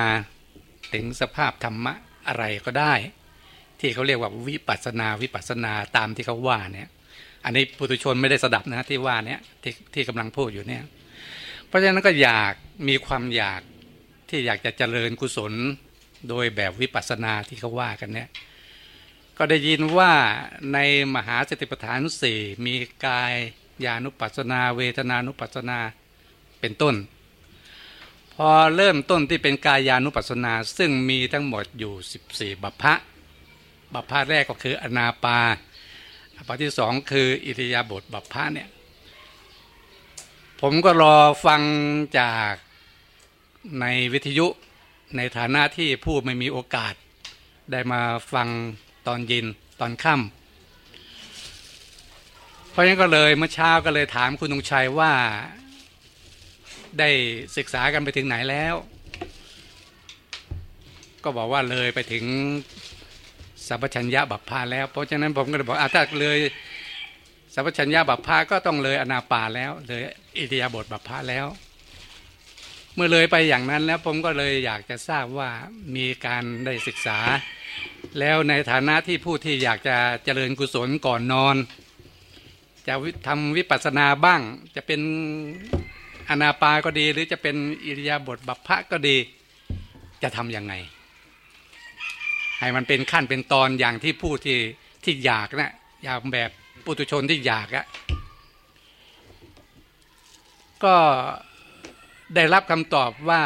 ถึงสภาพธรรมะอะไรก็ได้ ที่เขาเรียกว่าวิปัสนาวิปัสนาตามที่เขาว่าเนี่ย อันนี้ปุถุชนไม่ได้สดับนะที่ว่าเนี้ยที่ที่กำลังพูดอยู่เนี่ย เพราะฉะนั้นก็อยากมีความอยากที่อยากจะเจริญกุศลโดยแบบวิปัสนาที่เขาว่ากันเนี่ย ก็ได้ยินว่าในมหาสติปัฏฐานสี่มีกายญานุปัสนา เวทนานุปัสนาเป็นต้น พอเริ่มต้นที่เป็นกายานุปัสสนา ซึ่งมีทั้งหมดอยู่ 14 บัพพะ บัพพะแรกก็คืออนาปาบัพพะที่สองคืออิริยาบถบัพพะเนี่ย ผมก็รอฟังจากในวิทยุในฐานะที่ผู้ไม่มีโอกาส ได้มาฟังตอนเย็นตอนค่ำเพราะฉะนั้นก็เลยเมื่อเช้าก็เลยถามคุณธงชัยว่าได้ศึกษากันไปถึงไหนแล้ว ก็บอกว่าเลยไปถึง สัพพัญญะบัพพาแล้ว เพราะฉะนั้นผมก็เลยบอกอะถ้าเลยสัพพัญญะบัพพาก็ต้องเลยอนาปาแล้วเลยอิริยาบถบัพพาแล้ว เมื่อเลยไปอย่างนั้นแล้วผมก็เลยอยากจะทราบว่ามีการได้ศึกษา แล้วในฐานะที่ผู้ที่อยากจะเจริญกุศลก่อนนอน จะทำวิปัสสนาบ้าง จะเป็นอนาปาก็ดี หรือจะเป็นอิริยาบถบัพพะก็ดี จะทำยังไง ให้มันเป็นขั้นเป็นตอนอย่างที่ผู้ที่ที่อยากนะอยากแบบปุถุชนที่อยากอะก็ได้รับคำตอบว่า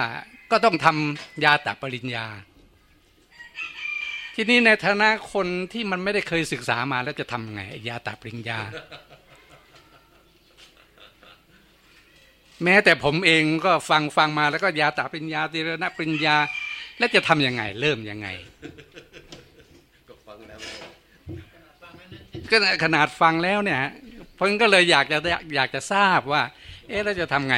ก็ต้องทำยาตะปริญญา ทีนี้ในฐานะคนที่มันไม่ได้เคยศึกษามาแล้วจะทำไงยาตะปริญญา แม้แต่ผมเองก็ฟังฟังมาแล้วก็ยาตาปริญญาตีรณปริญญา แล้วจะทำยังไง เริ่มยังไง ก็ขนาดฟังแล้วเนี่ยเพิ่งก็เลยอยากจะอยากจะทราบว่า เอ๊ะแล้วจะทำไง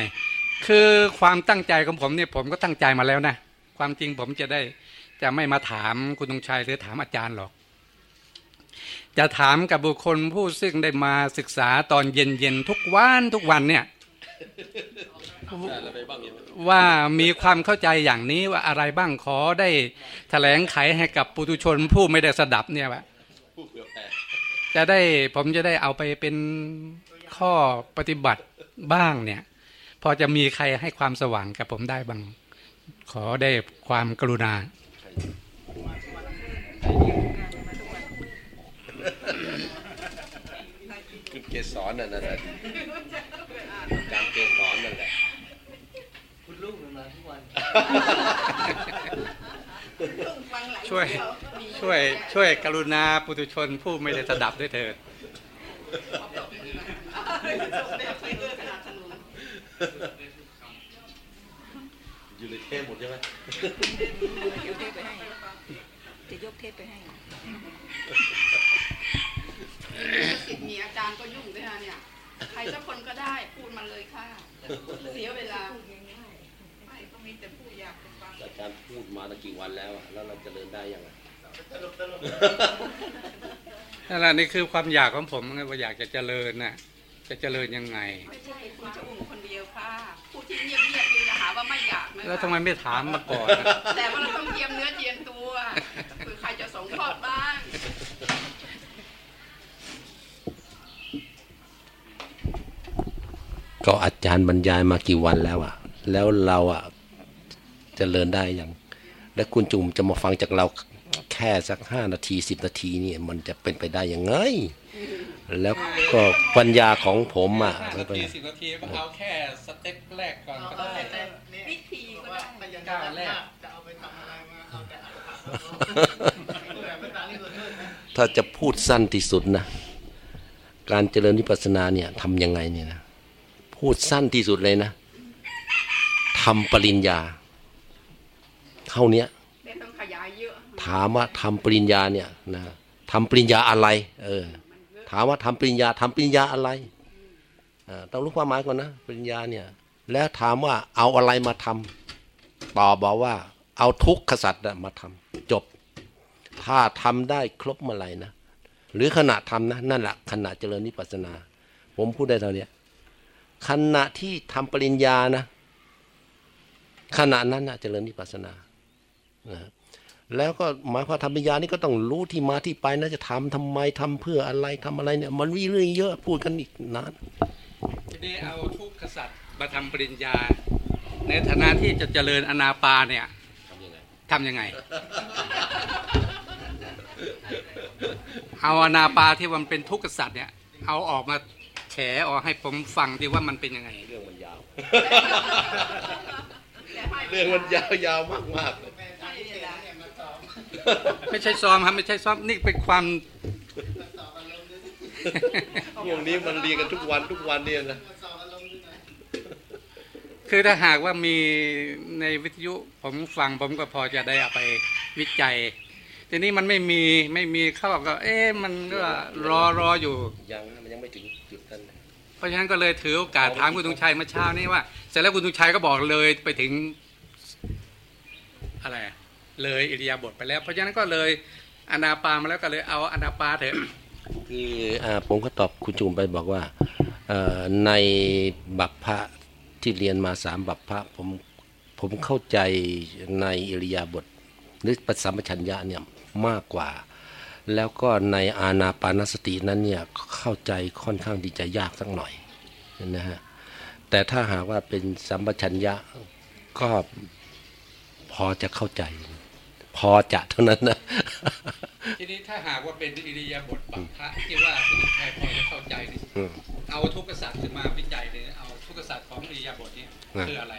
คือความตั้งใจของผมเนี่ยผมก็ตั้งใจมาแล้วนะความจริงผมจะได้จะไม่มาถามคุณตงชัยหรือถามอาจารย์หรอก จะถามกับบุคคลผู้ซึ่งได้มาศึกษาตอนเย็นๆทุกวันทุกวันเนี่ย ว่ามีความเข้าใจอย่างนี้ว่าอะไรบ้างขอได้แถลงไขให้กับปุถุชนผู้ไม่ได้สดับเนี่ยว่าจะได้ผมจะได้เอาไปเป็นข้อปฏิบัติบ้างเนี่ย พอจะมีใครให้ความสว่างกับผมได้บ้าง ขอได้ความกรุณาคือเกสรนั่นะการเกสรนั่นแหละ คุณลูกมันมาทุกวัน ฟังหลาย ช่วย ช่วย ช่วยกรุณาปุถุชนผู้ไม่ได้สดับด้วยเถิดอยู่ในเทพหมดใช่ไหมยกเทปไปให้ จะยกเทปไปให้สิทธิ์มีอาจารย์ก็ยุ่งด้วยนะเนี่ย ใครสักคนก็ได้พูดมาเลยค่ะ เสียเวลาไม่ก็มีแต่ผู้อยาก จะฟังอาจารย์พูดมาตั้งกี่วันแล้วอะแล้วเราจะเดินได้ยังไงนั่นแหละนี่คือความอยากของผมไงว่าอยากจะเจริญน่ะจะเจริญยังไง ไม่ใช่คุณจะอุ่มคนเดียวค่ะผู้ที่เงียบเงียบๆนี่อย่าหาว่าไม่อยากนะแล้วทำไมไม่ถามมาก่อนนะแต่ว่าเราต้องเทียมเนื้อเทียมตัวคือใครจะสงทอดบ้างก็อาจารย์บรรยายมากี่วันแล้วอะแล้วเราอะจะ เจริญได้ยังแล้วคุณจุ่มจะมาฟังจากเราแค่สักห้านาทีสิบนาทีนี่มันจะเป็นไปได้ยังไง แล้วก็ปัญญาของผมอะนาทีสิบนาทีก็เอาแค่สเต็ปแรกก่อนก็ได้วิธีก็ได้ก้าวแรกถ้าจะพูดสั้นที่สุดนะ การเจริญวิปัสสนาเนี่ยทำยังไงเนี่ยนะ พูดสั้นที่สุดเลยนะทำปริญญา เท่าเนี้ยไม่ต้องขยายเยอะถามว่าทำปริญญาเนี่ยนะทำปริญญาอะไร เออ ถามว่าทำปริญญาทำปริญญาอะไรอ่าต้องรู้ความหมายก่อนนะปริญญาเนี่ย แล้วถามว่าเอาอะไรมาทำตอบบอกว่า เอาทุกขสัตว์น่ะมาทำจบ ถ้าทำได้ครบเมื่อไหร่นะหรือขณะทำนะนั่นแหละขณะเจริญนิพพานา ผมพูดได้เท่าเนี้ยขณะที่ทำปริญญานะขณะนั้นนะเจริญนิพพานา นะแล้วก็หมายความทำปริญญานี่ก็ต้องรู้ที่มาที่ไปนะจะทำทำไมทำเพื่ออะไรทำอะไรเนี่ย มันมีเรื่องเยอะพูดกันอีกนานทีนี้เอาทุกขสัตว์มาทำปริญญา ในฐานะที่จะเจริญอนาปาเนี่ยทำยังไง เอาอนาปาที่มันเป็นทุกขสัตว์เนี่ย เอาออกมาแฉออกให้ผมฟังดีว่ามันเป็นยังไง เรื่องมันยาว เรื่องมันยาวยาวมากมากๆเลย ไม่ใช่ซ้อมครับไม่ใช่ซ้อมนี่เป็นความพวกนี้มันเรียนกันทุกวันทุกวันเนี่ยนะคือถ้าหากว่ามีในวิทยุผมฟังผมก็พอจะได้เอาไปวิจัย ทีนี้มันไม่มีไม่มีเข้าก็ เอ๊ะมันก็รอรออยู่ยังนะมันยังไม่ถึงจุดนั้นนะเพราะฉะนั้นก็เลยถือโอกาสถามคุณธงชัยเมื่อเช้านี้ว่าเสร็จแล้วคุณธงชัยก็บอกเลยไปถึงอะไรอะ เลยอิริยาบถไปแล้ว เพราะฉะนั้นก็เลยอนาปามาแล้วก็เลยเอาอนาปาเถอะคือผมก็ตอบคุณจุมไปบอกว่าในบัพพะที่เรียนมาสามบัพพะผมผมเข้าใจในอิริยาบถหรือปสัมปชัญญะเนี่ยมากกว่า แล้วก็ในอาณาปานสตินั้นเนี่ยเข้าใจค่อนข้างที่จะยากสักหน่อยนะฮะแต่ถ้าหากว่าเป็นสัมปชัญญะก็พอจะเข้าใจ พอจะเท่านั้นนะทีนี้ถ้าหากว่าเป็นอิริยาบถบัพพะที่ว่าคุณธงชัยพอจะเข้าใจนี่อืมเอาทุกขสัตว์ขึ้นมาวิจัยเลยเอาทุกขสัตว์ของอิริยาบถเนี่ยอะคืออะไร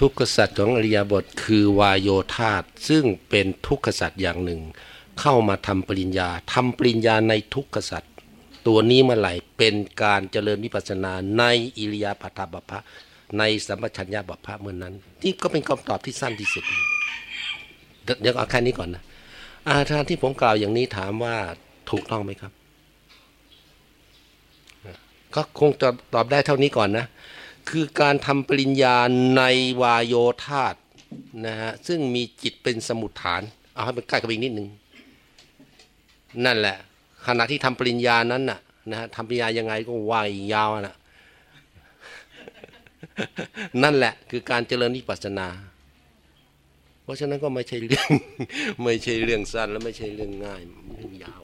ทุกขสัตว์ของอริยบทคือวายโยธาตซึ่งเป็นทุกขสัตว์อย่างหนึ่ง เข้ามาทำปริญญาทำปริญญาในทุกขสัตว์ตัวนี้เมื่อไหร่เป็นการเจริญวิปัสสนาในอิริยาปัฏฐบัพพะในสัมปชัญญะบัพพะเมื่อนนั้นนี่ก็เป็นคำตอบที่สั้นที่สุด เดี๋ยวเอาแค่นี้ก่อนนะอาทานที่ผมกล่าวอย่างนี้ถามว่าถูกต้องไหมครับ ก็คงจะตอบได้เท่านี้ก่อนนะ คือการทำปริญญาในวายโยธาตนะฮะซึ่งมีจิตเป็นสมุทฐาน เอาให้มันใกล้กับอีกนิดนึง นั่นแหละ ขณะที่ทำปริญญานั้นน่ะนะฮะทำปริญญายังไงก็ว่ายยาวน่ะนั่นแหละคือการเจริญวิปัสสนา ราะฉะนั้นก็ไม่ใช่เรื่อง ไม่ใช่เรื่องสั้นและไม่ใช่เรื่องง่ายเรื่องยาว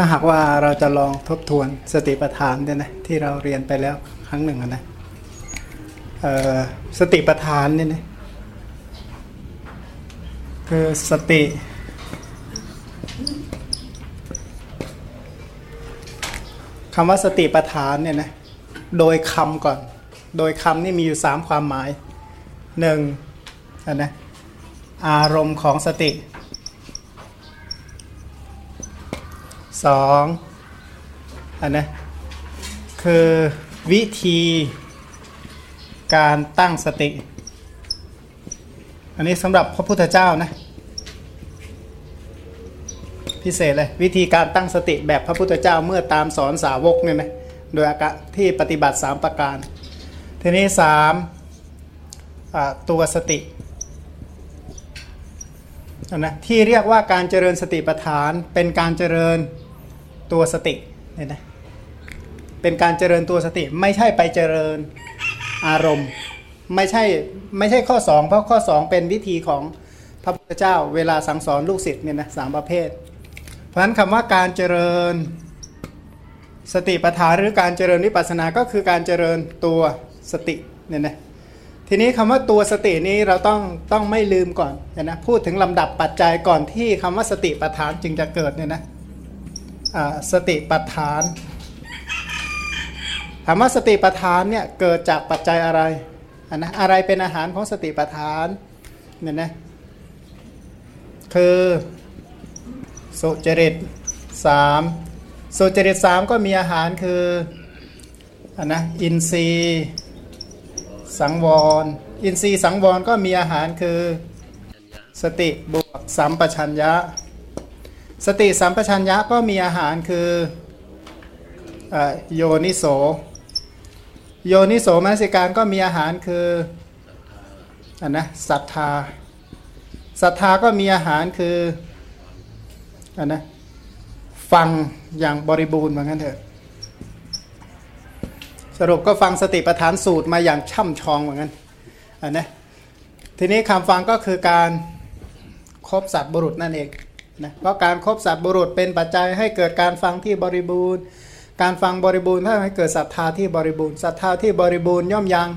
ถ้าหากว่าเราจะลองทบทวนสติปัฏฐานเนี่ยนะที่เราเรียนไปแล้วครั้งหนึ่งอะนะสติปัฏฐานเนี่ยนะคือสติคำว่าสติปัฏฐานเนี่ยนะโดยคำก่อน โดยคำนี่มีอยู่สามความหมายหนึ่งอะนะอารมณ์ของสติ สองอันนะคือวิธีการตั้งสติ อันนี้สำหรับพระพุทธเจ้านะ พิเศษเลย วิธีการตั้งสติแบบพระพุทธเจ้าเมื่อตามสอนสาวกเนี่ยนะโดยอากะที่ปฏิบัติ 3 ประการ ทีนี้สามตัวสตินะที่เรียกว่าการเจริญสติปัฏฐานเป็นการเจริญ ตัวสติเนี่ยนะเป็นการเจริญตัวสติไม่ใช่ไปเจริญอารมณ์ ไม่ใช่ไม่ใช่ข้อ 2 เพราะข้อ 2 เป็นวิธีของพระพุทธเจ้าเวลาสั่งสอนลูกศิษย์เนี่ยนะสามประเภท เพราะฉะนั้นคำว่าการเจริญสติปัฏฐานหรือการเจริญวิปัสสนาก็คือการเจริญตัวสติเนี่ยนะทีนี้คำว่าตัวสตินี้เราต้องต้องไม่ลืมก่อนเนยนะพูดถึงลำดับปัจจัยก่อนที่คำว่าสติปัฏฐานจึงจะเกิดเนี่ยนะ สติปัฏฐานถามว่าสติปัฏฐานเนี่ยเกิดจากปัจจัยอะไรอันนะอะไรเป็นอาหารของสติปัฏฐานเนี่ยนะคือสุจริตสามสุจริตสามก็มีอาหารคืออันนะอินทรีย์สังวร อินทรีย์สังวรก็มีอาหารคือสติบวกสัมปชัญญะ สติสัมปชัญญะก็มีอาหารคืออโยนิโส โยนิโสมนสิการก็มีอาหารคืออันนะศรัทธาศรัทธาก็มีอาหารคืออันนะฟังอย่างบริบูรณ์เหมือนกันเถอะสรุปก็ฟังสติปัฏฐานสูตรมาอย่างช่ำชองเหมือนกันอันนะทีนี้คำฟังก็คือการครบสัตว์บุรุษนั่นเอง นะเพราะการครบสัตว์บุรุษเป็นปัจจัยให้เกิดการฟังที่บริบูรณ์ การฟังบริบูรณ์ถ้าให้เกิดศรัทธาที่บริบูรณ์ศรัทธาที่บริบูรณ์ย่อมยัง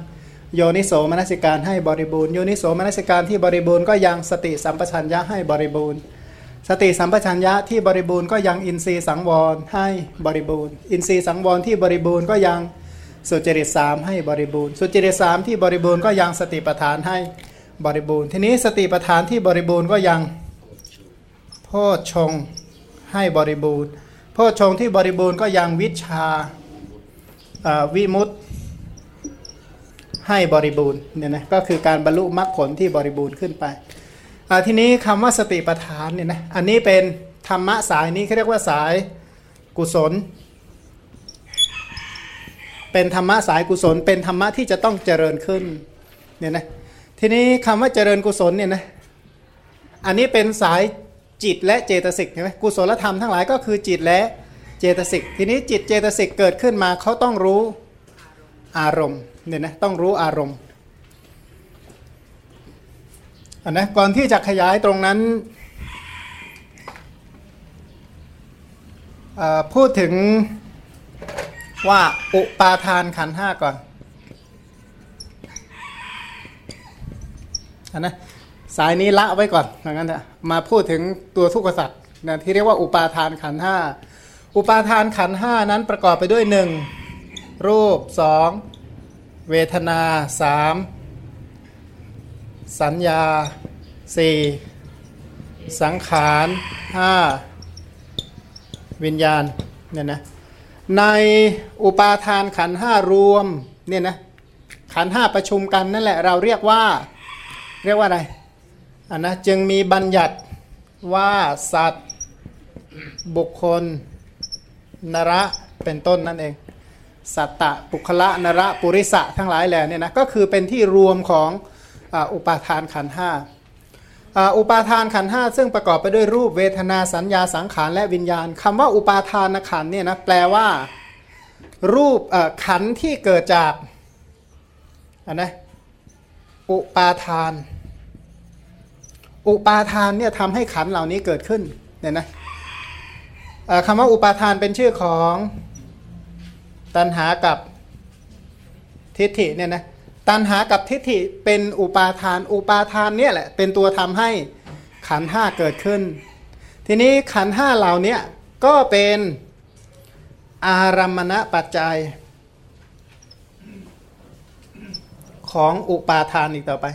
โยนิโสมนสิการให้บริบูรณ์โยนิโสมนสิการที่บริบูรณ์ก็ยังสติสัมปชัญญะให้บริบูรณ์ สติสัมปชัญญะที่บริบูรณ์ก็ยังอินทรีย์สังวรให้บริบูรณ์ อินทรีย์สังวรที่บริบูรณ์ก็ยังสุจริตสามให้บริบูรณ์ สุจริตสามที่บริบูรณ์ก็ยังสติปัฏฐานให้บริบูรณ์ ทีนี้สติปัฏฐานที่บริบูรณ์ก็ยัง พชงให้บริบูรณ์โพชงที่บริบูรณ์ก็ยังวิชาวิมุตให้บริบูรณ์เนี่ยนะก็คือการบรรลุมรรคผลที่บริบูรณ์ขึ้นไปทีนี้คำว่าสติปัฏฐานเนี่ยนะอันนี้เป็นธรรมะสายนี้เขาเรียกว่าสายกุศล เป็นธรรมะสายกุศล เป็นธรรมะที่จะต้องเจริญขึ้นเนี่ยนะทีนี้คำว่าเจริญกุศลเนี่ยนะอันนี้เป็นสาย จิตและเจตสิกใช่ไหมกุศลธรรมทั้งหลายก็คือจิตและเจตสิกทีนี้จิตเจตสิกเกิดขึ้นมาเขาต้องรู้อารมณ์เนี่ยนะต้องรู้อารมณ์อันนะก่อนที่จะขยายตรงนั้นพูดถึงว่าอุปาทานขันห้าก่อนอันนะ สายนี้ละไว้ก่อนอย่างนั้นเถอะมาพูดถึงตัวทุกขสัตว์นะที่เรียกว่าอุปาทานขันห้าอุปาทานขันห้านั้นประกอบไปด้วยหนึ่งรูปสองเวทนาสามสัญญาสี่สังขารห้าวิญญาณเนี่ยนะในอุปาทานขันห้ารวมเนี่ยนะขันห้าประชุมกันนั่นแหละเราเรียกว่าเรียกว่าอะไร อันนะจึงมีบัญญัติว่าสัตว์บุคคล นระเป็นต้นนั่นเอง สัตตะปุคละนระปุริสะทั้งหลายแหล่เนี่ยนะก็คือเป็นที่รวมของออุปาทานขันห้าอุปาทานขันห้าซึ่งประกอบไปด้วยรูปเวทนาสัญญาสังขารและวิญญาณคำว่าอุปาทานขันเนี่ยนะแปลว่า รูปขันที่เกิดจากอันนะอุปาทาน อุปาทานเนี่ยทำให้ขันเหล่านี้เกิดขึ้นเนี่ยนะคำว่าอุปาทานเป็นชื่อของตัณหากับทิฏฐิเนี่ยนะตัณหากับทิฏฐิเป็นอุปาทาน อุปาทานเนี่ยแหละเป็นตัวทำให้ขันห้าเกิดขึ้น ทีนี้ขันห้าเหล่านี้ก็เป็นอารัมมณปัจจัย ของอุปาทานอีกต่อไป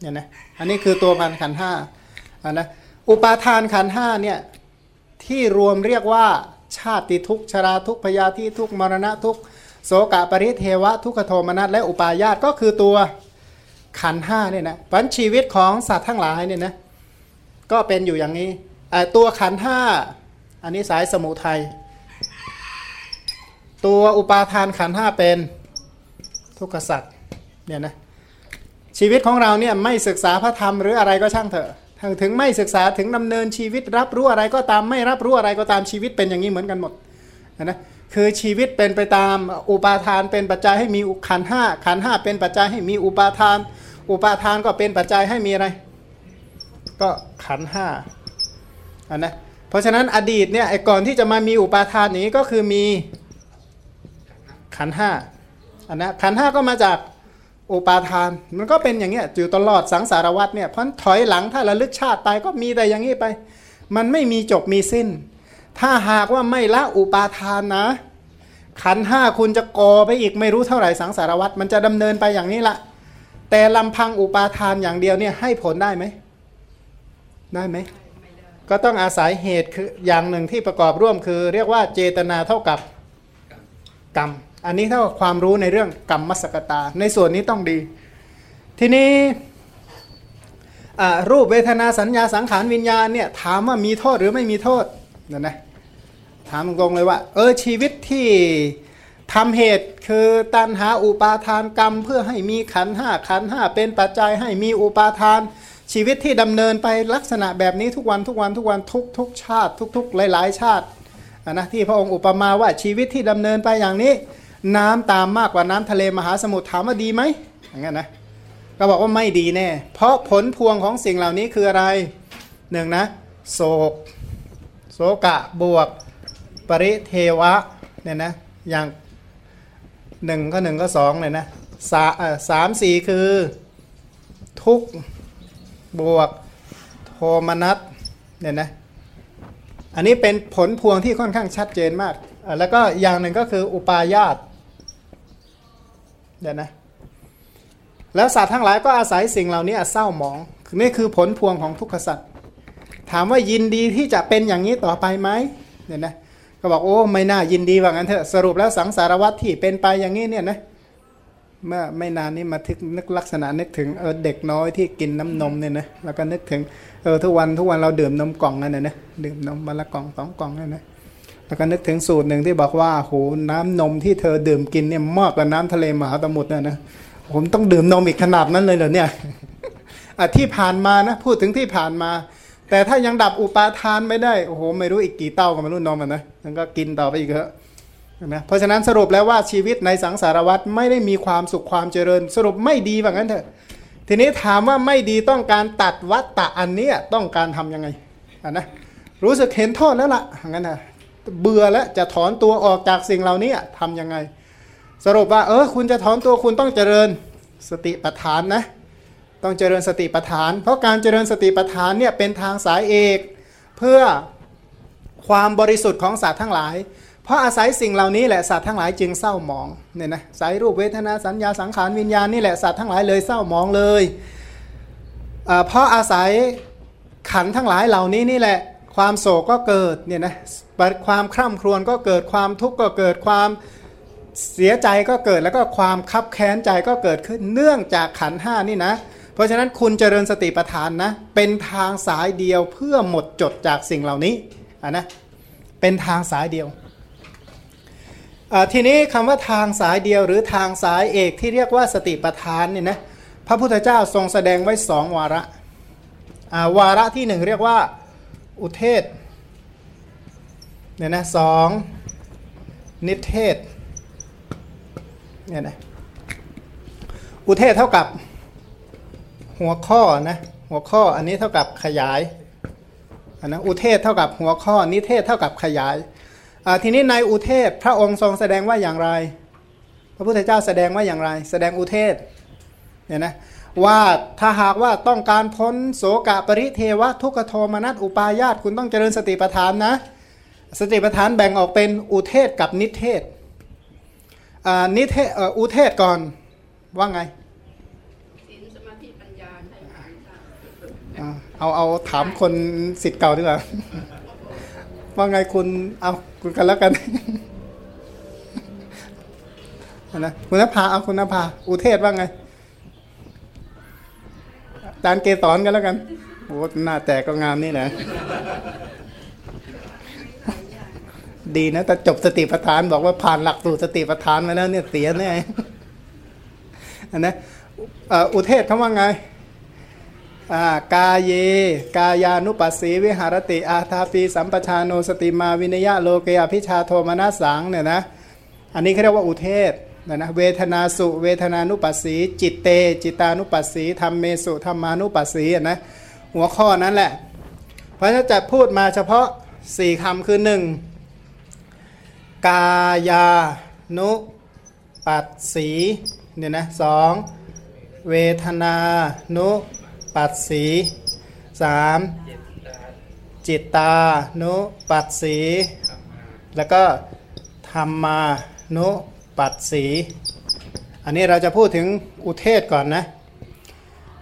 เนี่ยนะ อันนี้คือตัวพันขันห้าอันนะอุปาทานขันห้าเนี่ยที่รวมเรียกว่าชาติทุกชราทุกพยาธิทุกมรณะทุกโสกะปริเทวะทุกขโทมนัสและอุปาญาตก็คือตัวขันห้าเนี่ยนะปัญชีวิตของสัตว์ทั้งหลายเนี่ยนะก็เป็นอยู่อย่างนี้ตัวขันห้าอันนี้สายสมุทัยตัวอุปาทานขันห้าเป็นทุกขสัตว์เนี่ยนะ ชีวิตของเราเนี่ยไม่ศึกษาพระธรรมหรืออะไรก็ช่างเถอะถึงไม่ศึกษาถึงดำเนินชีวิตรับรู้อะไรก็ตามไม่รับรู้อะไรก็ตามชีวิตเป็นอย่างนี้เหมือนกันหมดนะคือชีวิตเป็นไปตามอุปาทานเป็นปัจจัยให้มีขันห้าขันห้าเป็นปัจจัยให้มีอุปาทาน อุปาทานก็เป็นปัจจัยให้มีอะไร ก็ขันห้าอันนะเพราะฉะนั้นอดีตเนี่ยไอ้ก่อนที่จะมามีอุปาทานนี้ก็คือมีขันห้าอันนะขันห้าก็มาจาก อุปาทาน มันก็เป็นอย่างเงี้ยอยู่ตลอดสังสารวัฏเนี่ยเพราะถอยหลังถ้าระลึกชาติไปก็มีแต่อย่างนี้ไป มันไม่มีจบมีสิ้น ถ้าหากว่าไม่ละอุปาทานนะ ขันห้าคุณจะกอไปอีกไม่รู้เท่าไหร่สังสารวัฏมันจะดำเนินไปอย่างนี้ละแต่ลำพังอุปาทานอย่างเดียวเนี่ยให้ผลได้ไหมได้ไหมก็ต้องอาศัยเหตุคืออย่างหนึ่งที่ประกอบร่วมคือ เรียกว่าเจตนาเท่ากับกรรม อันนี้เท่ากับความรู้ในเรื่องกรรมมสกตา ในส่วนนี้ต้องดี ทีนี้รูปเวทนาสัญญาสังขารวิญญาณเนี่ยถามว่ามีโทษหรือไม่มีโทษนะนะถามตรงๆเลยว่า เออชีวิตที่ทำเหตุคือตันหาอุปาทานกรรม เพื่อให้มีขันห้าขันห้าเป็นปัจจัยให้มีอุปาทาน ชีวิตที่ดำเนินไปลักษณะแบบนี้ทุกวันทุกวันทุกวันทุกทุกชาติ ทุก ๆ หลาย ๆ ชาตินะที่พระองค์อุปมาว่าชีวิตที่ดำเนินไปอย่างนี้ น้ำตามมากกว่าน้ำทะเลมหาสมุทรถามว่าดีไหมอย่างนั้นนะก็บอกว่าไม่ดีแน่ เพราะผลพวงของสิ่งเหล่านี้คืออะไรหนึ่งนะโศกโศกะบวก ปริเทวะเนี่ยนะอย่างหนึ่งก็หนึ่งก็สองเลยนะสาสามสี่คือ ทุกบวกโทมนัสเนี่ยนะอันนี้เป็นผลพวงที่ค่อนข้างชัดเจนมาก แล้วก็อย่างหนึ่งก็คืออุปาญาต เดี๋ยวนะแล้วสัตว์ทั้งหลายก็อาศัยสิ่งเหล่านี้เศร้าหมองนี่คือผลพวงของทุกขสัตว์ถามว่ายินดีที่จะเป็นอย่างนี้ต่อไปไหมเนี่ยนะก็บอกโอ้ไม่น่ายินดีว่างั้นเถอะสรุปแล้วสังสารวัตที่เป็นไปอย่างนี้เนี่ยนะเมื่อไม่นานนี้มาทึกนึกลักษณะนึกถึงเออเด็กน้อยที่กินน้ำนมเนี่ยนะแล้วก็นึกถึงเออทุกวันทุกวันเราดื่มนมกล่องนั่นนะนะดื่มนมวันละกล่องสองกล่องนั่นนะ แล้วก็นึกถึงสูตรหนึ่งที่บอกว่าโหน้ำนมที่เธอดื่มกินเนี่ยมากกว่าน้ำทะเลมหาสมุทรเนี่ยนะผมต้องดื่มนมอีกขนาดนั้นเลยเหรอเนี่ยอที่ผ่านมานะพูดถึงที่ผ่านมา แต่ถ้ายังดับอุปาทานไม่ได้โอ้โหไม่รู้อีกกี่เต้าก็ไม่รู้นมอะนะมันก็กินต่อไปอีกเถอะนะเพราะฉะนั้นสรุปแล้วว่าชีวิตในสังสารวัฏไม่ได้มีความสุขความเจริญ สรุปไม่ดีว่างั้นเถอะ ทีนี้ถามว่าไม่ดีต้องการตัดวัตตะอันนี้ต้องการทํำยังไงอะนะรู้สึกเห็นโทษแล้วล่ะงั้นนะ เบื่อแล้วจะถอนตัวออกจากสิ่งเหล่านี้ทำยังไง สรุปว่าเออคุณจะถอนตัวคุณต้องเจริญสติปัฏฐานนะต้องเจริญสติปัฏฐาน เพราะการเจริญสติปัฏฐานเนี่ยเป็นทางสายเอกเพื่อความบริสุทธิ์ของสัตว์ทั้งหลาย เพราะอาศัยสิ่งเหล่านี้แหละสัตว์ทั้งหลายจึงเศร้าหมองเนี่ยนะสายรูปเวทนาสัญญาสังขารวิญญาณนี่แหละสัตว์ทั้งหลายเลยเศร้าหมองเลยอ่าเพราะอาศัยขันทั้งหลายเหล่านี้นี่แหละ ความโศกก็เกิดเนี่ยนะความคร่ำครวญก็เกิดความทุกข์ก็เกิดความเสียใจก็เกิดแล้วก็ความคับแค้นใจก็เกิดขึ้นเนื่องจากขันห้านี่นะ เพราะฉะนั้นคุณเจริญสติปัฏฐานนะเป็นทางสายเดียวเพื่อหมดจดจากสิ่งเหล่านี้ะนะเป็นทางสายเดียวทีนี้คำว่าทางสายเดียวหรือทางสายเอกที่เรียกว่าสติปัฏฐานเนี่ยนะพระพุทธเจ้าทรงแสดงไว้สองวาระวาระที่หนึ่งเรียกว่า อุเทศเนี่ยนะสองนิเทศเนี่ยนะอุเทศเท่ากับหัวข้อนะหัวข้ออันนี้เท่ากับขยายอันนะอุเทศเท่ากับหัวข้อนิเทศเท่ากับขยายทีนี้ในอุเทศพระองค์ทรงแสดงว่าอย่างไร พระพุทธเจ้าแสดงว่าอย่างไร แสดงอุเทศเนี่ยนะ ว่าถ้าหากว่าต้องการพ้นโสกะปริเทวะทุกขโทมนัสอุปาญาตคุณต้องเจริญสติปัฏฐานนะ สติปัฏฐานแบ่งออกเป็นอุเทศกับนิเทศอ่านิเทศเอ่ออุเทศก่อนว่าไงศีลสมาธิปัญญาให้ผ่านค่ะอ่าเอาเอาถามคนสิทธิ์เก่าดีกว่าว่าไงคุณเอาคุณกันแล้วกันนะคุณนภาเอาคุณนภาอุเทศว่าไงอา จารย์เกสรกันแล้วกันโอ้หน้าแตกก็งามนี่แหละดีนะแต่จบสติปัฏฐานบอกว่าผ่านหลักสูตรสติปัฏฐานมาแล้วเนี่ยเสียแน่อันนะอุเทศเขาว่าไงอ่ากาเย กายานุปัสสีวิหารติ อาทาปีสัมปชานโนสติมาวินยะโลเกยพิชาโทมนัสสังเนี่ยนะ อันนี้เขาเรียกว่าอุเทศ นะนะเวทนาสุเวทนานุปัสสี จิตเต จิตานุปัสสีธรรมเมสุธรรมานุปัสสีอะนะหัวข้อนั้นแหละ เพราะฉะนั้นจะพูดมาเฉพาะสี่คำคือหนึ่งกายานุปัสสีเนี่ยนะสองเวทนานุปัสสีสามจิตตานุปัสสี แล้วก็ธรรมานุ ปัสสี อันนี้เราจะพูดถึงอุเทศก่อนนะ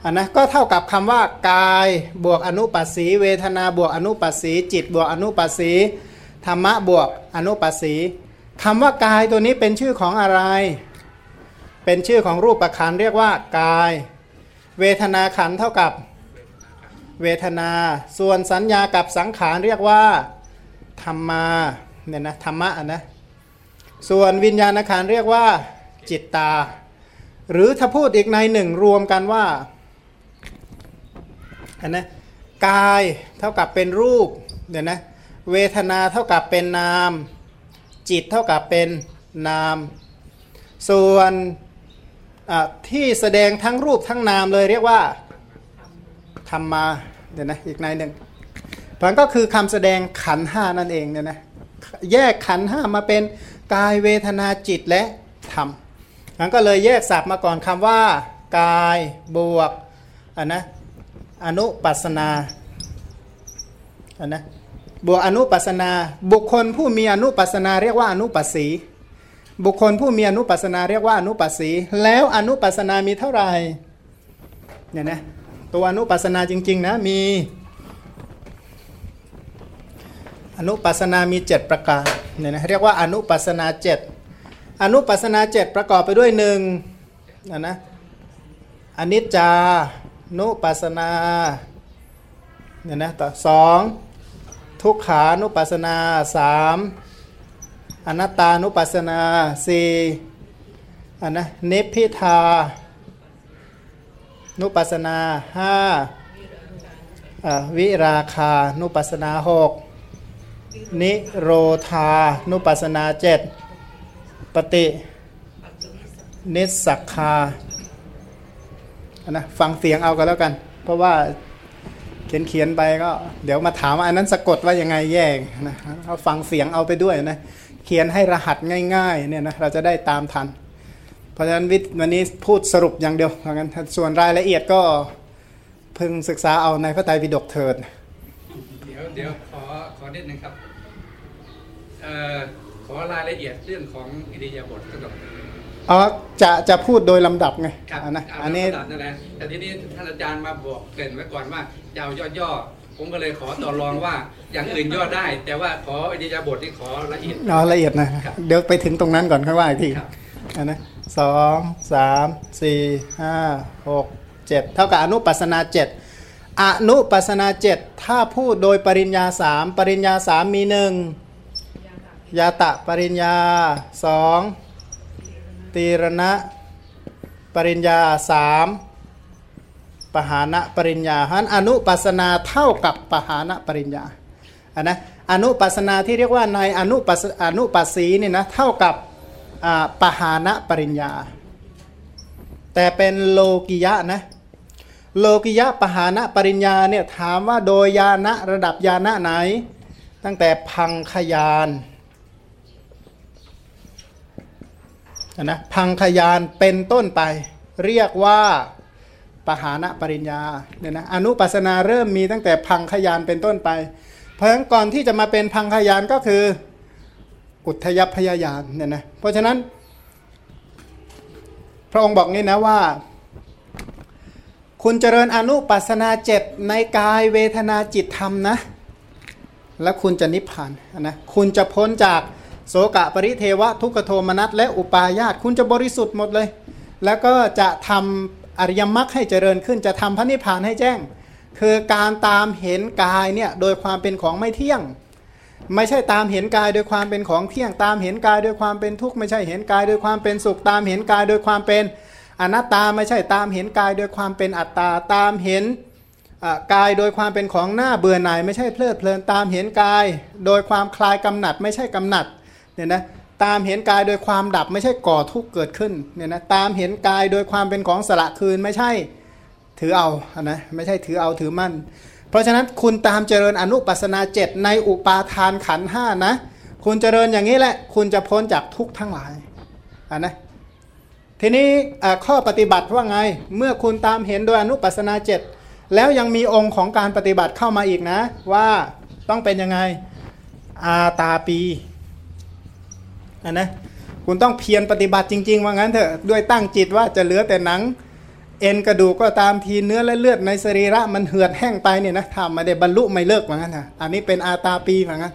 อันนะก็เท่ากับคำว่ากายบวกอนุปัสสี เวทนาบวกอนุปัสสี จิตบวกอนุปัสสีธรรมะบวกอนุปัสสีคำว่ากายตัวนี้เป็นชื่อของอะไร เป็นชื่อของรูปประคันเรียกว่ากาย เวทนาขันเท่ากับเวทนา ส่วนสัญญากับสังขารเรียกว่าธรรมาเนี่ยนะธรรมะอะนะ ส่วนวิญญาณขันเรียกว่าจิตตา หรือถ้าพูดอีกในหนึ่งรวมกันว่าอันนะกายเท่ากับเป็นรูปเดี๋ยวนะเวทนาเท่ากับเป็นนาม จิตเท่ากับเป็นนาม ส่วนที่แสดงทั้งรูปทั้งนามเลยเรียกว่าธรรมาเดี๋ยวนะอีกในหนึ่งมันก็คือคำแสดงขันห้านั่นเองเนี่ยนะแยกขันห้ามาเป็น กายเวทนาจิตและธรรมมันก็เลยแยกศัพท์มาก่อนคำว่า กายบวกอันนะอนุปัสนาอันนะบวกอนุปัสนา บุคคลผู้มีอนุปัสนา เรียกว่าอนุปัสสี บุคคลผู้มีอนุปัสนา เรียกว่าอนุปัสสี แล้วอนุปัสนามีเท่าไหร่เนี่ยนะตัวอนุปัสนาจริง ๆ นะมี อนุปัสนามี 7 ประการเนี่ยนะเรียกว่าอนุปัสนา 7 อนุปัสนา 7 ประกอบไปด้วยหนึ่งนะนะอนิจจานุปัสนาเนี่ยนะต่อสองทุกขานุปัสนาสามอนัตตานุปัสนาสี่อันนะนิพพิทานุปัสนาห้าอ่าวิราคานุปัสสนาหก นิโรธานุปัสนาเจ็ดปฏินิสักคานะฟังเสียงเอากันแล้วกัน เพราะว่าเขียนเขียนไปก็ เดี๋ยวมาถามว่าอันนั้นสะกดว่ายังไงแยกนะเอาฟังเสียงเอาไปด้วยนะเขียนให้รหัสง่ายๆเนี่ยนะเราจะได้ตามทัน เพราะฉะนั้นวิวันนี้พูดสรุปอย่างเดียวเพราะงั้นส่วนรายละเอียดก็พึงศึกษาเอาในพระไตรปิฎกเถิด เดี๋ยวเดี๋ยวขอขอนิดนึงครับ ขอรายละเอียดเรื่องของอิริยาบถก็ต้องอ๋อจะจะพูดโดยลำดับไงครับอันนะเาอันนี้ตามนั่นแหละแต่ทีนี้ท่านอาจารย์มาบอกเกริ่นไว้ก่อนว่าจะเอาย่อๆผมก็เลยขอต่อรองว่าอย่างอื่นย่อได้ แต่ว่าขออิริยาบถที่ขอละเอียดเอาละเอียดนะครับเดี๋ยวไปถึงตรงนั้นก่อนค่อยว่าอีกทีครับอันนะสองสามสี่ห้าหกเจ็ดเท่ากับอนุปัสนาเจ็ดอนุปัสนาเจ็ดถ้าพูดโดยปริญญาสามปริญญาสามมีหนึ่ง ยาตะปริญญาสองตีรณะปริญญาสามปหานะปริญญาฉะนั้นอนุปัสนาเท่ากับปหานะปริญญาอันนะอนุปัสนาที่เรียกว่าในอนุปัสอนุปัสสีนี่นะเท่ากับปหานะปริญญา แต่เป็นโลกิยะนะโลกิยะปหานะปริญญาเนี่ยถามว่าโดยญาณะระดับญาณะไหน ตั้งแต่พังขยาน นะพังขยานเป็นต้นไป เรียกว่าปหานะปริญญาเนี่ยนะอนุปัสนาเริ่มมีตั้งแต่พังขยานเป็นต้นไป เพราะฉะนั้นก่อนที่จะมาเป็นพังขยานก็คืออุทยพยายานเนี่ยนะเพราะฉะนั้นพระองค์บอกงี้นะว่า คุณเจริญอนุปัสนาเจ็ดในกายเวทนาจิตธรรมนะ แล้วคุณจะนิพพานนะคุณจะพ้นจาก โสกะปริเทวะทุกขโทมนัสและอุปาญาตคุณจะบริสุทธิ์หมดเลย แล้วก็จะทำอริยมรรคให้เจริญขึ้นจะทำพระนิพพานให้แจ้ง คือการตามเห็นกายเนี่ยโดยความเป็นของไม่เที่ยง ไม่ใช่ตามเห็นกายโดยความเป็นของเที่ยง ตามเห็นกายโดยความเป็นทุกข์ไม่ใช่เห็นกายโดยความเป็นสุขตามเห็นกายโดยความเป็นอนัตตาไม่ใช่ตามเห็นกายโดยความเป็นอัตตาตามเห็นกายโดยความเป็นของหน้าเบื่อหน่าย ไม่ใช่เพลิดเพลินตามเห็นกาย โดยความคลายกำหนัดไม่ใช่กำหนัด เนี่ยนะตามเห็นกายโดยความดับไม่ใช่ก่อทุกข์เกิดขึ้นเนี่ยนะตามเห็นกายโดยความเป็นของสละคืนไม่ใช่ถือเอานะไม่ใช่ถือเอาถือมั่น เพราะฉะนั้นคุณตามเจริญอนุปัสนาเจ็ดในอุปาทานขันห้านะ คุณเจริญอย่างนี้แหละ คุณจะพ้นจากทุกข์ทั้งหลายอะนะทีนี้ข้อปฏิบัติว่าไง เมื่อคุณตามเห็นโดยอนุปัสนาเจ็ดแล้วยังมีองค์ของการปฏิบัติเข้ามาอีกนะ ว่าต้องเป็นยังไงอาตาปีะนะคุณต้องเพียรปฏิบัติจริง ๆ ว่างั้นเถอะด้วยตั้งจิตว่าจะเหลือแต่หนัง เอ็นกระดูกก็ตามทีเนื้อและเลือดในสรีระมันเหือดแห้งไปเนี่ยนะทำมาได้บรรลุไม่เลิกว่างั้นนะอันนี้เป็นอาตาปีว่างั้น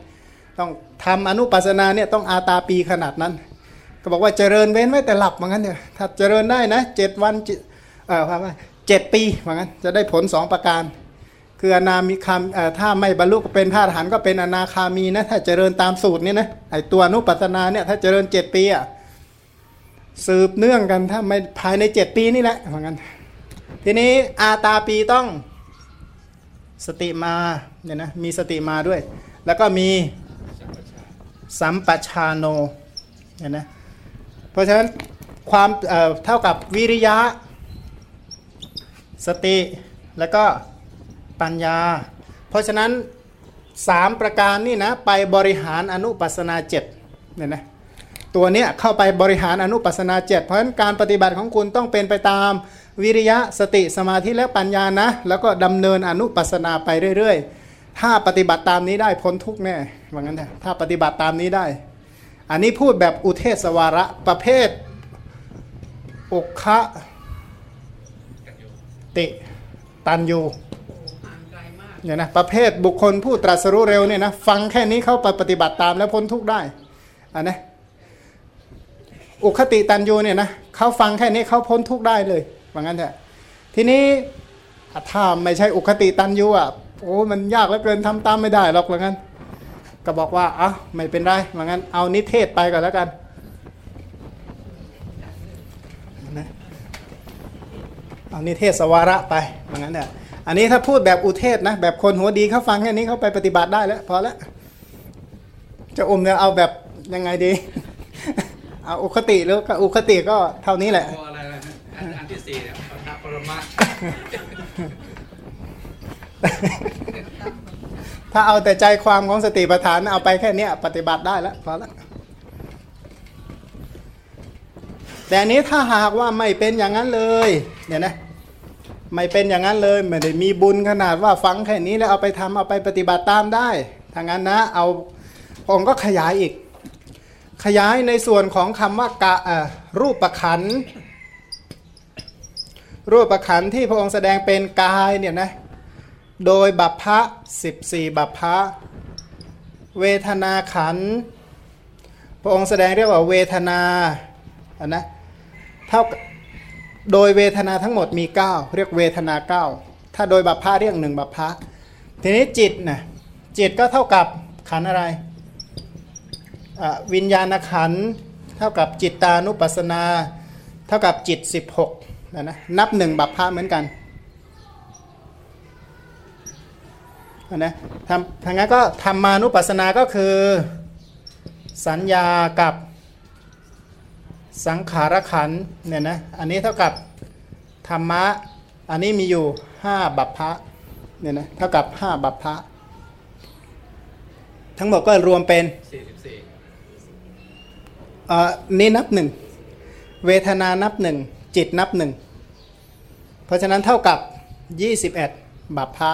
ต้องทำอนุปัสนาเนี่ยต้องอาตาปีขนาดนั้น ก็บอกว่าเจริญเว้นไว้แต่หลับว่างั้นเนี่ยถ้าเจริญได้นะเจ็ดวันเออว่าเจ็ดปีว่างั้นจะได้ผลสองประการ คืออนามิคามถ้าไม่บรรลุเป็นพระอรหันต์ก็เป็นอนาคามีนะถ้าเจริญตามสูตรนี่นะไอตัวนุปัสสนาเนี่ยถ้าเจริญเจ็ดปีอะสืบเนื่องกันถ้าไม่ภายในเจ็ดปีนี่แหละเหมือนกันทีนี้อาตาปีต้องสติมาเนี่ยนะมีสติมาด้วย แล้วก็มีสัมปชาโนเนี่ยนะเพราะฉะนั้นความเเท่ากับวิริยะ สติแล้วก็ ปัญญา เพราะฉะนั้นสามประการนี่นะไปบริหารอนุปัสนาเจ็ดเนี่ยนะตัวเนี้ยเข้าไปบริหารอนุปัสนาเจ็ดเพราะฉะนั้นการปฏิบัติของคุณต้องเป็นไปตามวิริยะสติสมาธิและปัญญานะ แล้วก็ดำเนินอนุปัสนาไปเรื่อย ๆ ถ้าปฏิบัติตามนี้ได้พ้นทุกแน่ว่างั้นเถอะถ้าปฏิบัติตามนี้ได้ อันนี้พูดแบบอุเทศวาระประเภทอกคะติตันยู เนี่ยนะประเภทบุคคลผู้ตรัสรู้เร็วเนี่ยนะฟังแค่นี้เขาไปปฏิบัติตามแล้วพ้นทุกข์ได้อันนะอุคติตันยูเนี่ยนะเขาฟังแค่นี้เขาพ้นทุกข์ได้เลยว่างั้นเถอะทีนี้ถ้าไม่ใช่อุคติตันยูอะโอ้มันยากเหลือเกินทำตามไม่ได้หรอกว่างั้น ก็บอกว่าอะไม่เป็นไรว่างั้น เอานิเทศไปก่อนแล้วกันนะเอานิเทศสวาระไปว่างั้นเนี่ย อันนี้ถ้าพูดแบบอุเทศนะ แบบคนหัวดีเขาฟังแค่นี้เขาไปปฏิบัติได้แล้วพอแล้วจะอมเนี่ยเอาแบบยังไงดีเอาอุคติหรือก็อุคติก็เท่านี้แหละพออะไรนะอันอันที่สี่เนี่ยปทะปรมะถ้าเอาแต่ใจความของสติปัฏฐานเอาไปแค่เนี้ยปฏิบัติได้แล้วพอแล้วแต่อันนี้ถ้าหากว่าไม่เป็นอย่างนั้นเลย เนี่ยนะ ไม่เป็นอย่างนั้นเลยไม่ได้มีบุญขนาดว่าฟังแค่นี้แล้วเอาไปทำเอาไปปฏิบัติตามได้ถ้างนั้นนะเอาองค์ก็ขยายอีก ขยายในส่วนของคำว่ากะรูปประขันรูปประขันที่พระองค์แสดงเป็นกายเนี่ยนะโดยบัพพะ14 บัพพะเวทนาขัน พระองค์แสดงเรียกว่าเวทนาอันนะเท่ากับ โดยเวทนาทั้งหมดมี 9 เรียกเวทนา 9 ถ้าโดยบัพพะเรียกหนึ่งบัพพะทีนี้จิตนะจิตก็เท่ากับขันธ์อะไระวิญญาณขันธ์เท่ากับจิตตานุปัสสนา เท่ากับจิต 16นะนะนับหนึ่งบัพพะเหมือนกันนะทำทางนั้นก็ธรรมานุปัสสนาก็คือสัญญากับ สังขารขันเนี่ยนะอันนี้เท่ากับธรรมะ อันนี้มีอยู่ 5 บัพพะเนี่ยนะเท่ากับ 5 บัพพะ ทั้งหมดก็รวมเป็นสี่สิบสี่เอ่อนี่นับหนึ่งเวทนานับหนึ่งจิตนับหนึ่งเพราะฉะนั้นเท่ากับ 21 บัพพะ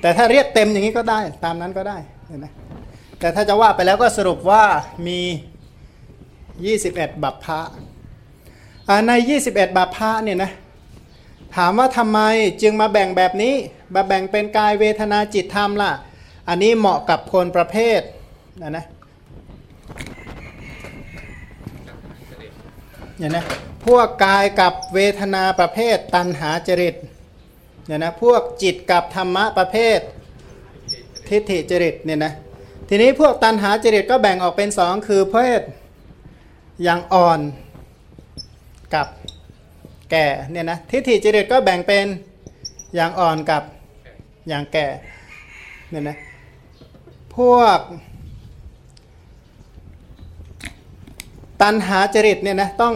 แต่ถ้าเรียกเต็มอย่างนี้ก็ได้ตามนั้นก็ได้เห็นไหมแต่ถ้าจะว่าไปแล้วก็สรุปว่ามี 21 บัพพะอ่าใน 21 บัพพะเนี่ยนะถามว่าทำไมจึงมาแบ่งแบบนี้มาแบ่งเป็นกายเวทนาจิตธรรมล่ะ อันนี้เหมาะกับคนประเภทนะนะเนี่ยนะพวกกายกับเวทนาประเภทตันหาจริตเนี่ยนะพวกจิตกับธรรมะประเภททิฏฐิจริตเนี่ยนะทีนี้พวกตันหาจริตก็แบ่งออกเป็นสองคือเพศ อย่างอ่อนกับแก่เนี่ยนะทิฏฐิจริตก็แบ่งเป็นอย่างอ่อนกับอย่างแก่เนี่ยนะพวกตันหาจริตเนี่ยนะต้อง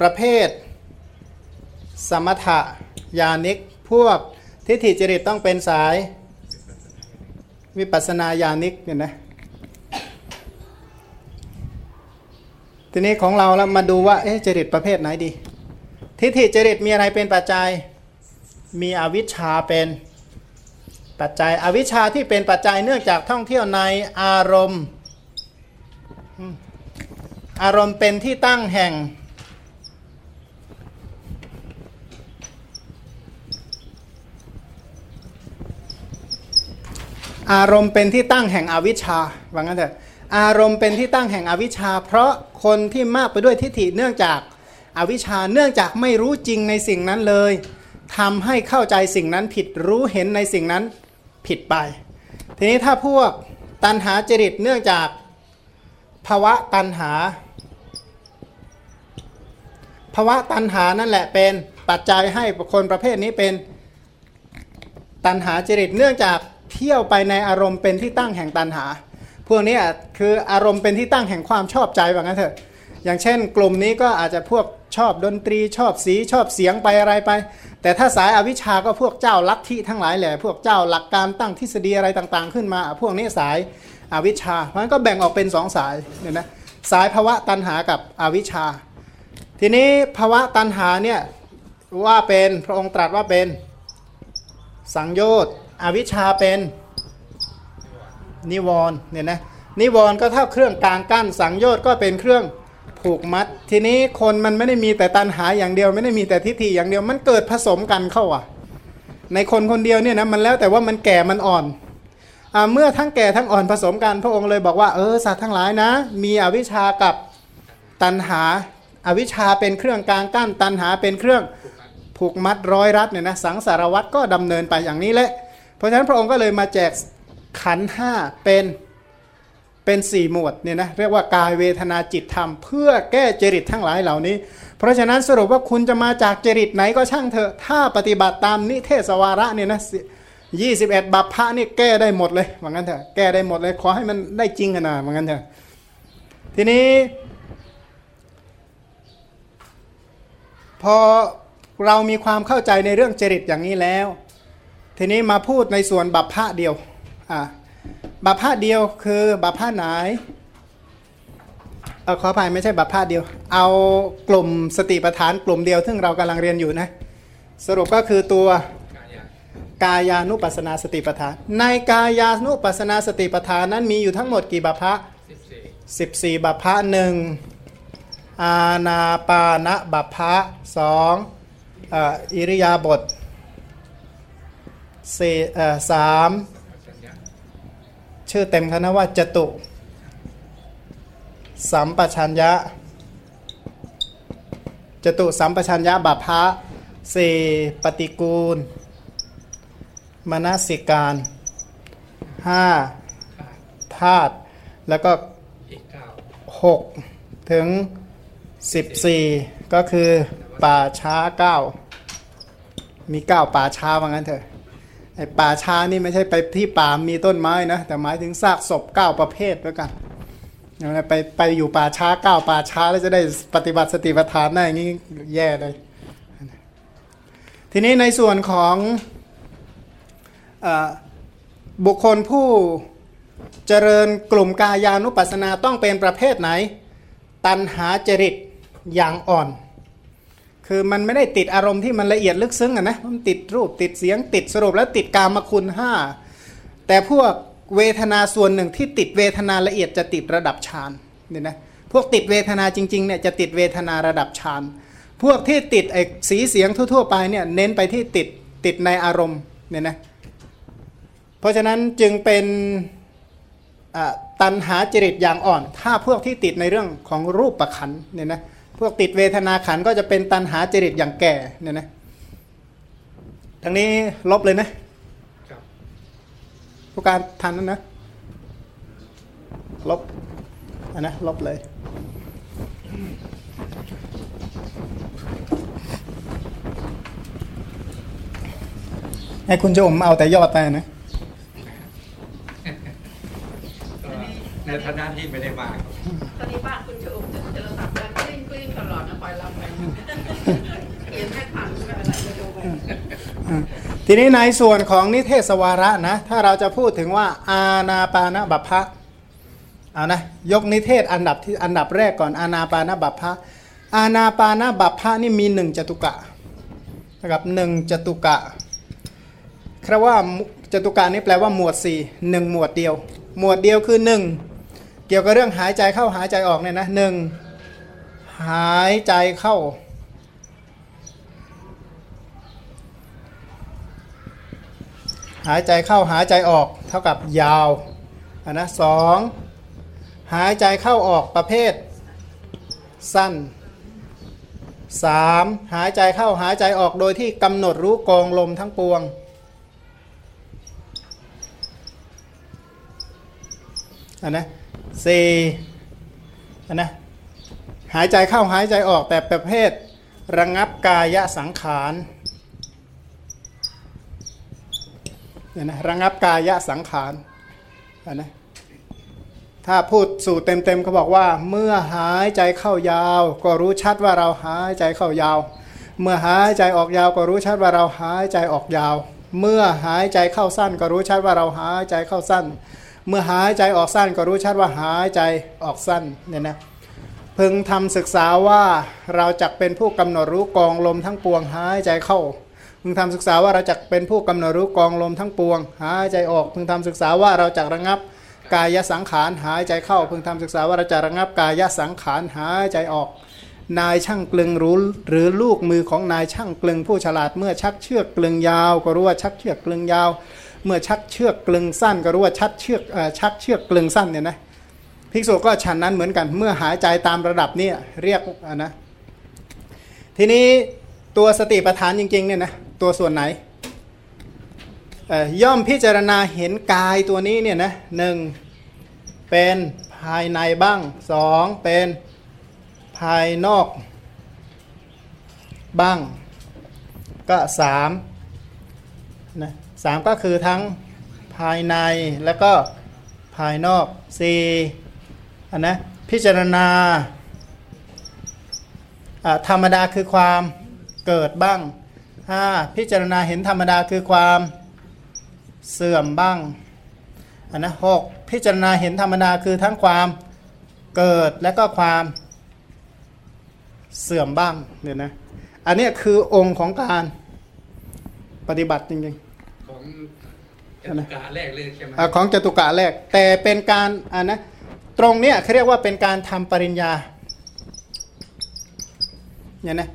ประเภทสมถะญาณิก พวกทิฏฐิจริตต้องเป็นสายวิปัสสนาญาณิกเนี่ยนะ ทีนี้ของเราแล้วมาดูว่าเอ๊ะจริตประเภทไหนดี ทิฏฐิจริตมีอะไรเป็นปัจจัย มีอวิชชาเป็นปัจจัย อวิชชาที่เป็นปัจจัยเนื่องจากท่องเที่ยวในอารมณ์อารมณ์เป็นที่ตั้งแห่ง อารมณ์เป็นที่ตั้งแห่งอวิชชาว่างั้นเถอะ อารมณ์เป็นที่ตั้งแห่งอวิชชา เพราะคนที่มากไปด้วยทิฏฐิเนื่องจากอวิชชาเนื่องจากไม่รู้จริงในสิ่งนั้นเลยทำให้เข้าใจสิ่งนั้นผิดรู้เห็นในสิ่งนั้นผิดไป ทีนี้ถ้าพวกตันหาจริตเนื่องจากภาวะตันหาภาวะตันหานั่นแหละเป็นปัจจัยให้คนประเภทนี้เป็นตันหาจริตเนื่องจากเที่ยวไปในอารมณ์เป็นที่ตั้งแห่งตันหา พวกนี้คืออารมณ์เป็นที่ตั้งแห่งความชอบใจแบบนั้นเถอะ อย่างเช่น กลุ่มนี้ก็อาจจะพวกชอบดนตรีชอบสีชอบเสียงไปอะไรไป แต่ถ้าสายอวิชาก็พวกเจ้าลัทธิทั้งหลายแหละพวกเจ้าหลักการตั้งทฤษฎีอะไรต่างๆ ขึ้นมา พวกนี้สายอวิชาเพราะฉะนั้นก็แบ่งออกเป็นสองสายเนี่ยนะสายภาวะตันหากับอวิชชาทีนี้ภาวะตันหาเนี่ยว่าเป็นพระองค์ตรัสว่าเป็นสังโยชน์อวิชชาเป็น นิวรณ์เนี่ยนะนิวรณ์ก็เท่าเครื่องกลางกั้นสังโยชน์ก็เป็นเครื่องผูกมัด ทีนี้คนมันไม่ได้มีแต่ตันหาอย่างเดียว ไม่ได้มีแต่ทิฏฐิอย่างเดียว มันเกิดผสมกันเข้าอะ ในคนคนเดียวเนี่ยนะมันแล้วแต่ว่ามันแก่มันอ่อนอาเมื่อทั้งแก่ทั้งอ่อนผสมกัน พระองค์เลยบอกว่าเออสัตว์ทั้งหลายนะ มีอวิชากับตันหาอาวิชชาเป็นเครื่องกลางกั้นตันหาเป็นเครื่องผูกมัดร้อยรัดเนี่ยนะสังสารวัตรก็ดำเนินไปอย่างนี้แหละเพราะฉะนั้นพระองค์ก็เลยมาแจก ขันห้าเป็นเป็นสี่หมวดเนี่ยนะเรียกว่ากายเวทนาจิตธรรม เพื่อแก้จริตทั้งหลายเหล่านี้ เพราะฉะนั้นสรุปว่าคุณจะมาจากจริตไหนก็ช่างเถอะถ้าปฏิบัติตามนิเทศวาระเนี่ยนะยี่สิบเอ็ดบัพพะนี่แก้ได้หมดเลยว่างั้นเถอะแก้ได้หมดเลยขอให้มันได้จริงขนาดว่างั้นเถอะทีนี้ พอเรามีความเข้าใจในเรื่องจริตอย่างนี้แล้ว ทีนี้มาพูดในส่วนบัพพะเดียว อ่าบัพพะเดียวคือบัพพะไหนเออขออภัยไม่ใช่บัพพะเดียว เอากลุ่มสติปัฏฐานกลุ่มเดียวซึ่งเรากำลังเรียนอยู่นะ สรุปก็คือตัวกายานุปัสนาสติปัฏฐาน ในกายานุปัสนาสติปัฏฐานนั้นมีอยู่ทั้งหมดกี่บัพพะสิบสี่14บัพพะหนึ่งอาณาปานะบัพพะสองอ,อิริยาบถสาม ชื่อเต็มคณะว่าจตุ สัมปชัญญะจตุสัมปชัญญะบัพพะสปฏิกูล มนสิการห้าธาตุแล้วก็อีกเก้า6ถึง14ก็คือป่าช้า9มี9ป่าช้าว่างั้นเถอะ ไอป่าช้านี่ไม่ใช่ไปที่ป่ามีต้นไม้นะ แต่หมายถึงซากศพ9ประเภทแล้วกันอย่างไรไปไปอยู่ป่าช้า9ป่าช้าแล้วจะได้ปฏิบัติสติปัฏฐานได้อย่างนี้แย่เลย ทีนี้ในส่วนของอบุคคลผู้เจริญกลุ่มกายานุปัสสนาต้องเป็นประเภทไหน ตันหาจริตอย่างอ่อน คือมันไม่ได้ติดอารมณ์ที่มันละเอียดลึกซึ้งอะนะมันติดรูปติดเสียงติดสรุปแล้วติดกามคุณห้าแต่พวกเวทนาส่วนหนึ่งที่ติดเวทนาละเอียดจะติดระดับฌานเนี่ยนะพวกติดเวทนาจริงๆเนี่ยจะติดเวทนาระดับฌานพวกที่ติดไอ้สีเสียงทั่วๆไปเนี่ยเน้นไปที่ติดติดในอารมณ์เนี่ยนะเพราะฉะนั้นจึงเป็นตันหาจริตอย่างอ่อน ถ้าพวกที่ติดในเรื่องของรูปประคันเนี่ยนะ พวกติดเวทนาขันก็จะเป็นตันหาจริตอย่างแก่เนี่ยนะทั้งนี้ลบเลยนะครับผู้การทันนั้นนะลบอันนะลบเลยให้คุณโยมเอาแต่ยอดไปนะก็ในฐานะที่ไม่ได้มาครับตอนนี้บ้านคุณจะอุบจะเจอตัดกันก ลิ้งกลิ้งตลอดนะคอยรับไปเขียนให้ผ่านไม่เป็นไรไปดูไปอืมทีนี้ในส่วนของนิเทศวาระนะ ถ้าเราจะพูดถึงว่าอาณาปานะบัพพะเอานะยกนิเทศอันดับที่อันดับแรกก่อนอาณาปานะบัพพะอาณาปานะบัพพะนี่มีหนึ่งจตุกะนะครับหนึ่งจตุกะคำว่าจตุกะนี่แปลว่าหมวดสี่หนึ่งหมวดเดียว หมวดเดียวคือหนึ่งเกี่ยวกับเรื่องหายใจเข้าหายใจออกเนี่ยนะหนึ่ง หายใจเข้า หายใจเข้าหายใจออกเท่ากับยาวอันนะสองหายใจเข้าออกประเภท สั้นสามหายใจเข้าหายใจออกโดยที่กำหนดรู้กองลมทั้งปวง อันนะสี่อันนะ หายใจเข้าหายใจออกแต่ประเภทระงับกายสังขารเนี่ยนะระงับกายสังขารนนะถ้าพูดสูตรเต็มๆเขาบอกว่า เมื่อหายใจเข้ายาว ก็รู้ชัดว่าเราหายใจเข้ายาว เมื่อหายใจออกยาวก็รู้ชัดว่าเราหายใจออกยาว เมื่อหายใจเข้าสั้นก็รู้ชัดว่าเราหายใจเข้าสั้น เมื่อหายใจออกสั้นก็รู้ชัดว่าหายใจออกสั้นเนี่ยนะ พึงทำศึกษาว่าเราจะเป็นผู้กำหนดรู้กองลมทั้งปวงหายใจเข้า พึงทำศึกษาว่าเราจะเป็นผู้กำหนดรู้กองลมทั้งปวงหายใจออก พึงทำศึกษาว่าเราจะระงับกายสังขารหายใจเข้า พึงทำศึกษาว่าเราจะระงับกายสังขารหายใจออก นายช่างกลึงรู้หรือลูกมือของนายช่างกลึงผู้ฉลาดเมื่อชักเชือกกลึงยาว ก็รู้ว่าชักเชือกกลึงยาว เมื่อชักเชือกกลึงสั้น ก็รู้ว่าชักเชือกเอ่อชักเชือกกลึงสั้นเนี่ยนะ ภิกษุก็ฉันนั้นเหมือนกันเมื่อหายใจตามระดับนี้เรียกะนะทีนี้ตัวสติปัฏฐานจริงๆเนี่ยนะตัวส่วนไหนย่อมพิจารณาเห็นกายตัวนี้เนี่ยนะหนึ่งเป็นภายในบ้างสองเป็นภายนอกบ้าง ก็สามนะสามก็คือทั้งภายในแล้วก็ภายนอกสี่ นนะพิจารณาอ่าธรรมดาคือความเกิดบ้างห้าพิจารณาเห็นธรรมดาคือความเสื่อมบ้างอันนะหกพิจารณาเห็นธรรมดาคือทั้งความเกิดและก็ความเสื่อมบ้างเนี่ยนะอันเนี้ยคือองค์ของการปฏิบัติจริงๆ ของจตุกะแรกเลยใช่ไหมอ่าของจตุกะแรกแต่เป็นการอ่านะ ตรงเนี้ยเขาเรียกว่าเป็นการทำปริญญาเนี่ยนะ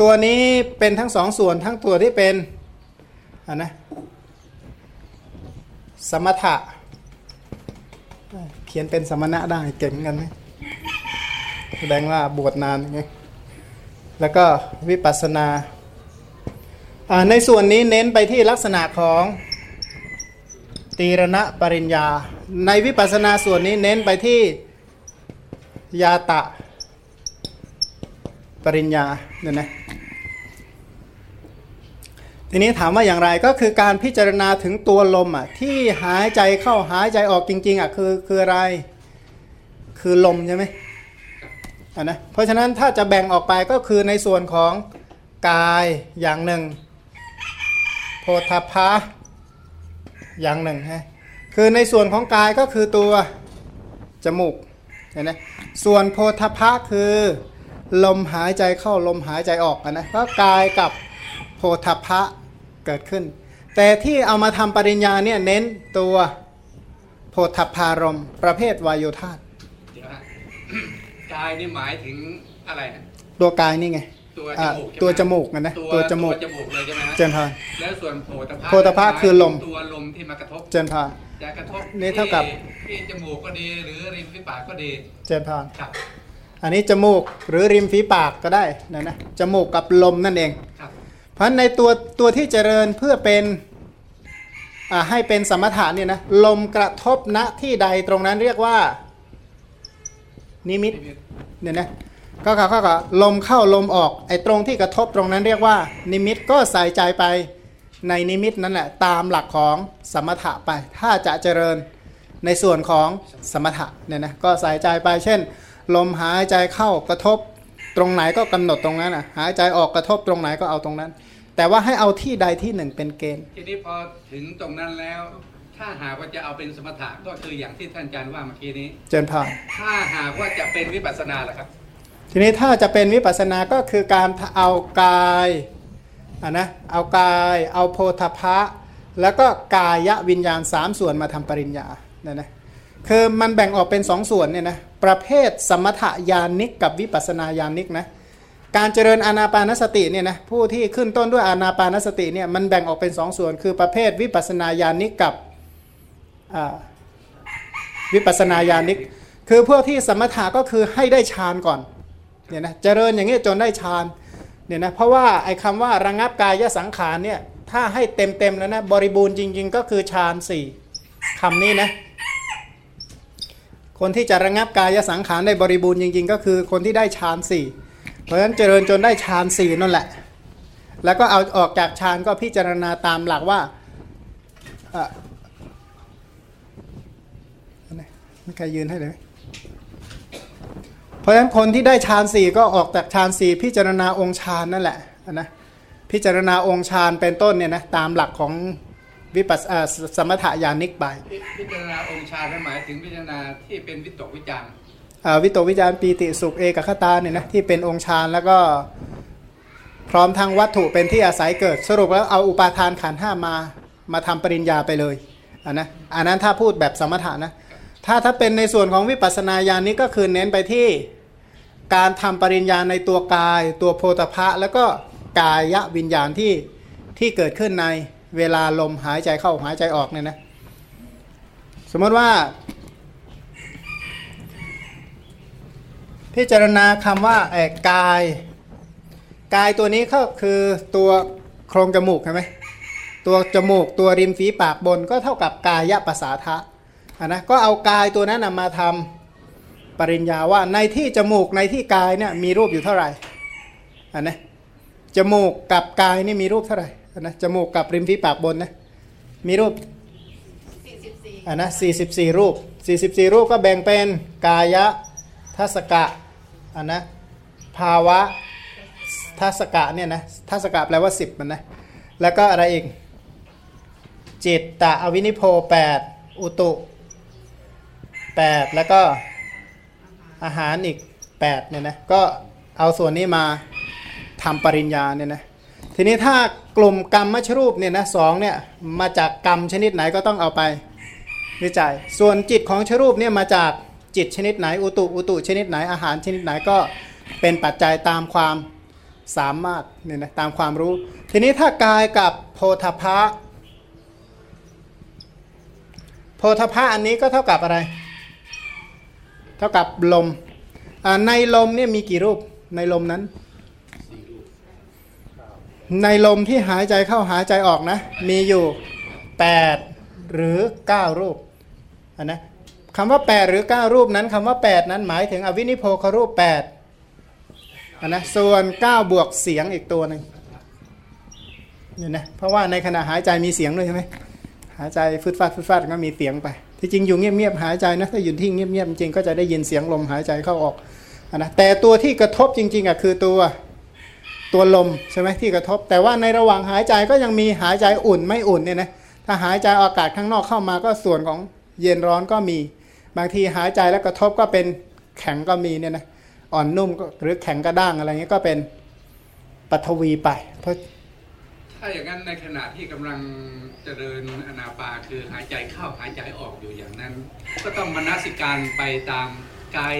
ตัวนี้เป็นทั้งสองส่วนทั้งตัวที่เป็นอ่านะสมถะเขียนเป็นสมณะได้เก่งกันนะแสดงว่าบวชนานไงแล้วก็วิปัสสนาอ่าในส่วนนี้เน้นไปที่ลักษณะของ ตีรณะปริญญา ในวิปัสสนาส่วนนี้เน้นไปที่ยาตะปริญญาเนี่ยนะทีนี้ถามว่าอย่างไรก็คือการพิจารณาถึงตัวลมอะที่หายใจเข้าหายใจออกจริง ๆอะคือคืออะไรคือลมใช่ไหมอะนะเพราะฉะนั้นถ้าจะแบ่งออกไปก็คือในส่วนของกายอย่างหนึ่ง โพธพะ อย่างหนึ่งฮะคือในส่วนของกายก็คือตัวจมูกเห็นไหมส่วนโพธพะคือลมหายใจเข้าลมหายใจออกอะนะก็กายกับโพธพะเกิดขึ้น แต่ที่เอามาทำปริญญาเนี่ยเน้นตัวโพธพารมณ์ประเภทวายโยธาตเดี๋ยวฮะกายนี่หมายถึงอะไรนะตัวกายนี่ไง ตัวจอ่ามูกใช่ไหตัวจมูกนะนะตัวตัวจมูก ตัวจมูกเลยใช่ไหมฮะเจนพาน แล้วส่วนโพธพะโพธพะคือลม ตัวลมที่มากระทบเจนพาน จะกระทบนี่เท่ากับ ที่ที่จมูกก็ดีหรือริมฝีปากก็ดีเจนพาน ครับอันนี้จมูกหรือริมฝีปากก็ได้นะนะจมูกกับลมนั่นเอง ครับ เพราะในตัวตัวที่เจริญเพื่อเป็นอ่าให้เป็นสมถะเนี่ยนะลมกระทบณที่ใดตรงนั้นเรียกว่า นิมิตเนี่ยนะ ก็ก็ก็ก็ลมเข้าลมออกไอ้ตรงที่กระทบตรงนั้นเรียกว่า นิมิตก็ใส่ใจไปในนิมิตนั่นแหละตามหลักของสมถะไป ถ้าจะเจริญในส่วนของสมถะเนี่ยนะก็ใส่ใจไป เช่น ลมหายใจเข้ากระทบตรงไหนก็กำหนดตรงนั้นอะหายใจออกกระทบตรงไหนก็เอาตรงนั้น แต่ว่าให้เอาที่ใดที่หนึ่งเป็นเกณฑ์ ทีนี้พอถึงตรงนั้นแล้ว ถ้าหากว่าจะเอาเป็นสมถะก็คืออย่างที่ท่านอาจารย์ว่าเมื่อกี้นี้ เจนผ่านถ้าหากว่าจะเป็นวิปัสสนาล่ะครับ ทีนี้ถ้าจะเป็นวิปัสสนาก็คือการเอากายอะนะเอากายเอาโพธพะ แล้วก็กายวิญญาณสามส่วนมาทำปริญญาเนี่ยนะคือมันแบ่งออกเป็นสองส่วนเนี่ยนะประเภทสมถญาณิกกับวิปัสสนาญาณิกนะการเจริญอานาปานสติเนี่ยนะผู้ที่ขึ้นต้นด้วยอานาปานสติเนี่ยมันแบ่งออกเป็นสองส่วน คือประเภทวิปัสสนาญาณิกกับวิปัสสนาญาณิก คือพวกที่สมถะก็คือให้ได้ฌานก่อน เนี่ยนะเจริญอย่างนี้จนได้ฌานเนี่ยนะเพราะว่าไอ้คำว่าระงับกายสังขารเนี่ยถ้าให้เต็มเต็มๆแล้วนะบริบูรณ์จริง ๆ ก็คือฌานสี่คำนี้นะคนที่จะระงับกายสังขารได้บริบูรณ์จริง ๆ ก็คือคนที่ได้ฌานสี่เพราะฉะนั้นเจริญจนได้ฌานสี่นั่นแหละ แล้วก็เอาออกจากฌานก็พิจารณาตามหลักว่าอ่ออันไมีใครยืนให้เลย ราะฉะนั้นคนที่ได้ฌานสี่ก็ออกจากฌานสี่พิจารณาองค์ฌานนั่นแหละนะพิจารณาองค์ฌานเป็นต้นเนี่ยนะตามหลักของวิปัสสอ่าสมถะญาณิกไปพิจารณาองค์ฌานนั้นหมายถึงพิจารณาที่เป็นวิตกวิจารณ์อ่าวิตกวิจารปีติสุขเอกคตาเนี่ยนะที่เป็นองค์ฌานแล้วก็พร้อมทั้งวัตถุเป็นที่อาศัยเกิดสรุปแล้วเอาอุปาทานขันธ์ห้ามามาทำปริญญาไปเลยอันนะอันนั้นถ้าพูดแบบสมถะนะถ้าถ้าเป็นในส่วนของวิปัสสนาญาณนี้ก็คือเน้นไปที่ การทำปริญญาในตัวกาย ตัวโพธพะ แล้วก็กายวิญญาณที่ที่เกิดขึ้นในเวลาลมหายใจเข้าหายใจออกเนี่ยนะสมมติว่า พิจารณาคำว่าแอกกาย กายตัวนี้ก็คือตัวโครงจมูกใช่ไหมตัวจมูกตัวริมฝีปากบนก็เท่ากับกายะภาษาทะนะก็เอากายตัวนั้นนะมาทำ ปริญญาว่าในที่จมูกในที่กายเนี่ยมีรูปอยู่เท่าไหร่อะนะจมูกกับกายนี่มีรูปเท่าไหร่อะนะจมูกกับริมฝีปากบนนะมีรูป44อะนะ44รูป44รูปก็แบ่งเป็นกายะทัศกะอะนะภาวะทัศกะเนี่ยนะทัศกะแปลว่า10มันนะแล้วก็อะไรอีกจิตตะอวินิโพ8อุตุ8แล้วก็ อาหารอีก8เนี่ยนะก็เอาส่วนนี้มาทำปริญญาเนี่ยนะทีนี้ถ้ากลุ่มกรรมมชรูปเนี่ยนะสองเนี่ยมาจากกรรมชนิดไหนก็ต้องเอาไปวิจัย ส่วนจิตของชรูปเนี่ยมาจากจิตชนิดไหนอุตุอุตุชนิดไหนอาหารชนิดไหนก็เป็นปัจจัยตามความสามารถเนี่ยนะตามความรู้ ทีนี้ถ้ากายกับโพธพะโพธพะอันนี้ก็เท่ากับอะไร เท่ากับลมในลมเนี่ยมีกี่รูปในลมนั้น ในลมที่หายใจเข้าหายใจออกนะ มีอยู่ 8 หรือ 9 รูปนนะคำว่า 8 หรือ 9 รูปนั้นคำว่า 8 นั้นหมายถึงอวินิโพครูป8นนะส่วน 9 บวกเสียงอีกตัวหนึ่งเนี่ยนะเพราะว่าในขณะหายใจมีเสียงด้วยใช่ไหมหายใจฟึดฟาดฟึดฟาดก็มีเสียงไป ที่จริงอยู่เงียบๆหายใจนะถ้าอยู่ที่เงียบๆจริงก็จะได้ยินเสียงลมหายใจเข้าออกนะแต่ตัวที่กระทบจริงๆอะคือตัวตัวลมใช่ไหมที่กระทบ แต่ว่าในระหว่างหายใจก็ยังมีหายใจอุ่นไม่อุ่นเนี่ยนะถ้าหายใจอากาศข้างนอกเข้ามาก็ส่วนของเย็นร้อนก็มี บางทีหายใจแล้วกระทบก็เป็นแข็งก็มีเนี่ยนะอ่อนนุ่มหรือแข็งกระด้างอะไรเงี้ยก็เป็นปัทวีไป เพราะ ถ้าอย่างนั้นในขณะที่กำลังเจริญอนาปาคือหายใจเข้าหายใจออกอยู่อย่างนั้น ก็ต้องมนสิการไปตามกาย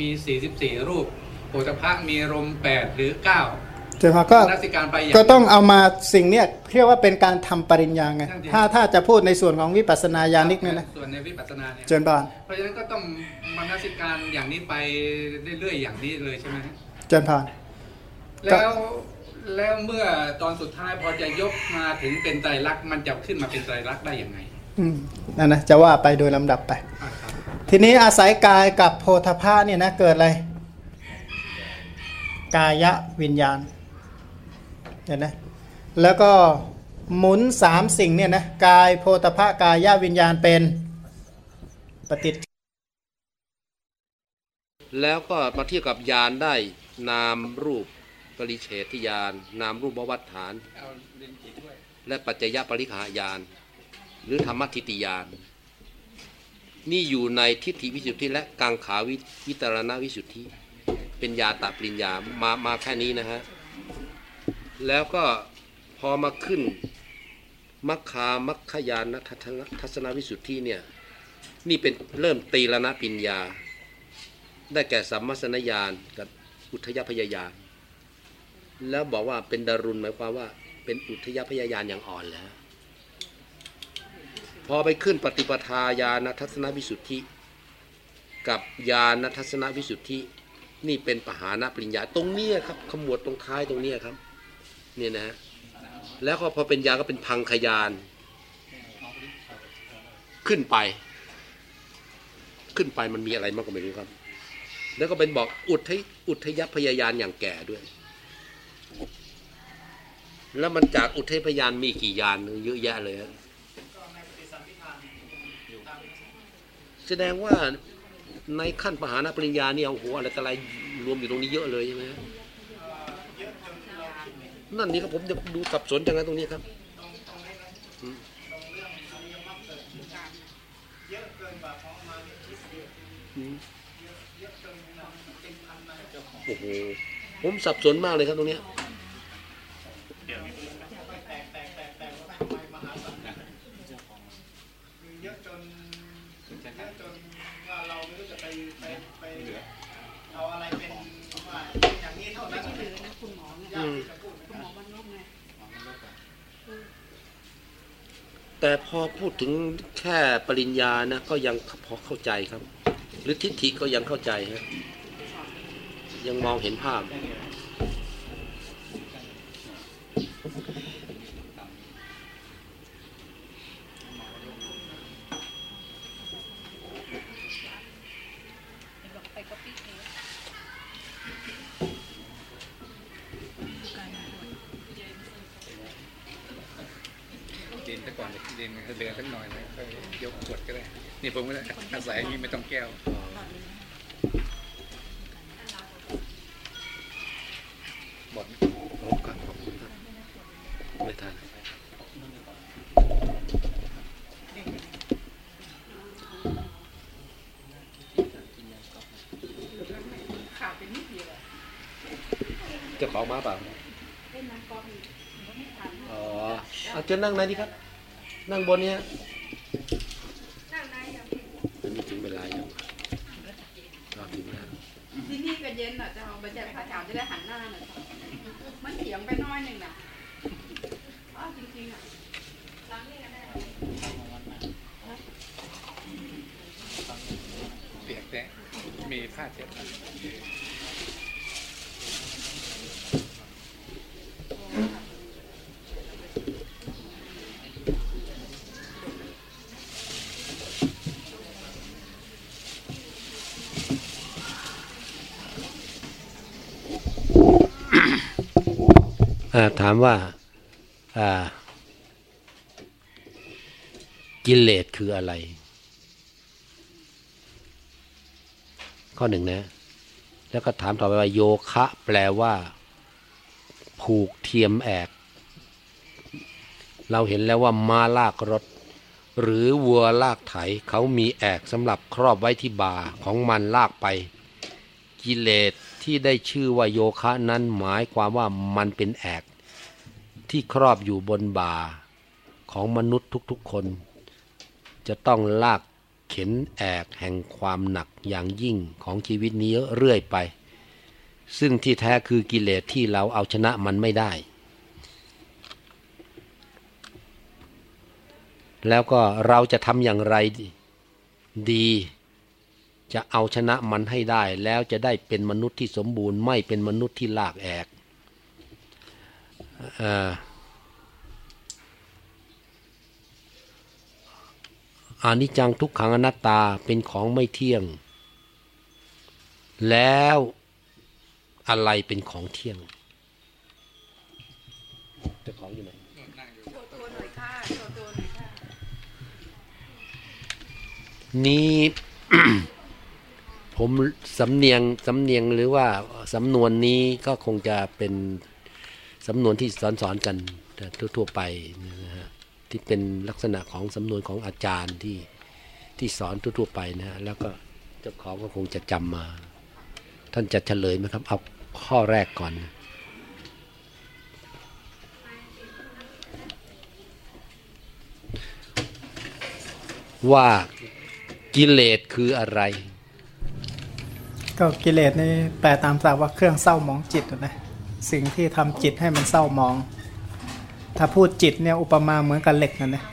มี 44 รูปโพธพะมีลม8หรือ9จะมาก็มนสิการไปอย่างก็ต้องเอามาสิ่งเนี้ยเรียกว่าเป็นการทำปริญญาไงนั่นดิถ้าถ้าจะพูดในส่วนของวิปัสสนาญาณิกเนี่ยนะส่วนในวิปัสสนาเนี่ยเจริญบานเพราะฉะนั้นก็ต้องมนสิการอย่างนี้ไปเรื่อยๆอย่างนี้เลยใช่ไหมฮะเจริญพานแล้ว แล้วเมื่อตอนสุดท้ายพอจะยกมาถึงเป็นไตรลักษณ์มันจะขึ้นมาเป็นไตรลักษณ์ได้ยังไงอืมนั่นนะจะว่าไปโดยลำดับไปอ่าครับทีนี้อาศัยกายกับโพธพะเนี่ยนะเกิดอะไร กายวิญญาณเห็นนะแล้วก็หมุนสามสิ่งเนี่ยนะกายโพธพะกายวิญญาณเป็นปฏิจจแล้วก็มาเทียบกับยานได้นามรูป ปริเฉทยานนามรูปวัฏฐานเอาเรียนกี่ด้วยและปัจจยปริขายานหรือธรรมทิฏฐิยานนี่อยู่ในทิฏฐิวิสุทธิและกังขาวิวิตรณวิสุทธิ เป็นยาตาปริญญามามาแค่นี้นะฮะ แล้วก็พอมาขึ้นมัคคามัคคยานทัศนทัศนวิสุทธิเนี่ยนี่เป็นเริ่มตีละนะปิญญา ได้แก่สัมมาสนญาณกับอุทยพยายาน แล้วบอกว่าเป็นดารุณหมายความว่าเป็นอุทยพยายานอย่างอ่อนแล้วพอไปขึ้นปฏิปทาญาณทัศนวิสุทธิ กับญาณทัศนวิสุทธิ นี่เป็นปหานะปริญญาตรงเนี้ยครับขมวดตรงท้ายตรงเนี้ยครับเนี่ยนะ แล้วก็พอเป็นญาณก็เป็นพังขยาน ขึ้นไป ขึ้นไปมันมีอะไรมากก็ไม่รู้ครับ แล้วก็เป็นบอกอุทยอุทยพยายานอย่างแก่ด้วย แล้วมันจากอุทยพยานมีกี่ยานเยอะแยะเลยฮะแสดงว่าในขั้นปหานปริญญาเนี่ยโอ้โหอะไรต่ออะไรรวมอยู่ตรงนี้เยอะเลยใช่ไหมนั่นนี่ครับผมจะดูสับสนจังนะตรงนี้ครับโอ้โหผมสับสนมากเลยครับตรงเนี้ย แต่พอพูดถึงแค่ปริญญานะก็ยังพอเข้าใจครับ หรือทิฏฐิก็ยังเข้าใจฮะยังมองเห็นภาพ ไปก็ปีเอง เรียนแต่ก่ อนเรียนเรือสักหน่อยนะก็ยกขวดก็ได้ นี่ผมก็ได้อาศัยนี้ไม่ต้องแก้วหมดขอบคุณครับไม่ทันขาดไปนิดเดียวอะเจะของมาเปล่าอ๋อเอาเจะนั่งไหนดีครับ นั่งบนเนี้ย นั่งได้ยังพี่ อันนี้ถึงเวลายังรอบถึงแล้ว ที่นี่ก็เย็นอะจะเอาไปแจกพระอาจารย์จะได้หันหน้าหน่อยค่ะมันเถียงไปน้อยหนึ่งน่ะอ้าวจริงๆอะล้างนี่ก็ได้ เปียกแต่มีผ้าเช็ด อ่า ถามว่ากิเลสคืออะไร ข้อหนึ่งนะ แล้วก็ถามต่อไปว่าโยคะ แปลว่า ผูกเทียมแอก เราเห็นแล้วว่าม้าลากรถ หรือวัวลากไถ เขามีแอกสำหรับครอบไว้ที่บ่าของมันลากไป กิเลสที่ได้ชื่อว่าโยคะนั้นหมายความว่ามันเป็นแอก ที่ครอบอยู่บนบ่าของมนุษย์ทุกๆคน จะต้องลากเข็นแอกแห่งความหนักอย่างยิ่งของชีวิตนี้เรื่อยไป ซึ่งที่แท้คือกิเลสที่เราเอาชนะมันไม่ได้ แล้วก็เราจะทำอย่างไรดีจะเอาชนะมันให้ได้ แล้วจะได้เป็นมนุษย์ที่สมบูรณ์ไม่เป็นมนุษย์ที่ลากแอก อานิจจังทุกขังอนัตตาเป็นของไม่เที่ยง แล้วอะไรเป็นของเที่ยงจ้าของอยู่ไหนนี่ผมสำเนียงสำเนียงหรือว่าสำนวนนี้ก็คงจะเป็น สำนวนที่สอนสอนกันทั่วๆไปนะฮะที่เป็นลักษณะของสำนวนของอาจารย์ที่ที่สอนทั่วๆไปนะฮะแล้วก็เจ้าของก็คงจะจำมา ท่านจะเฉลยไหมครับ เอาข้อแรกก่อนว่ากิเลสคืออะไร ก็กิเลสนี่แปลตามศัพท์ว่าเครื่องเศร้าหมองจิตนะ สิ่งที่ทำจิตให้มันเศร้าหมอง ถ้าพูดจิตเนี่ยอุปมาเหมือนกับเหล็กนั่นนะ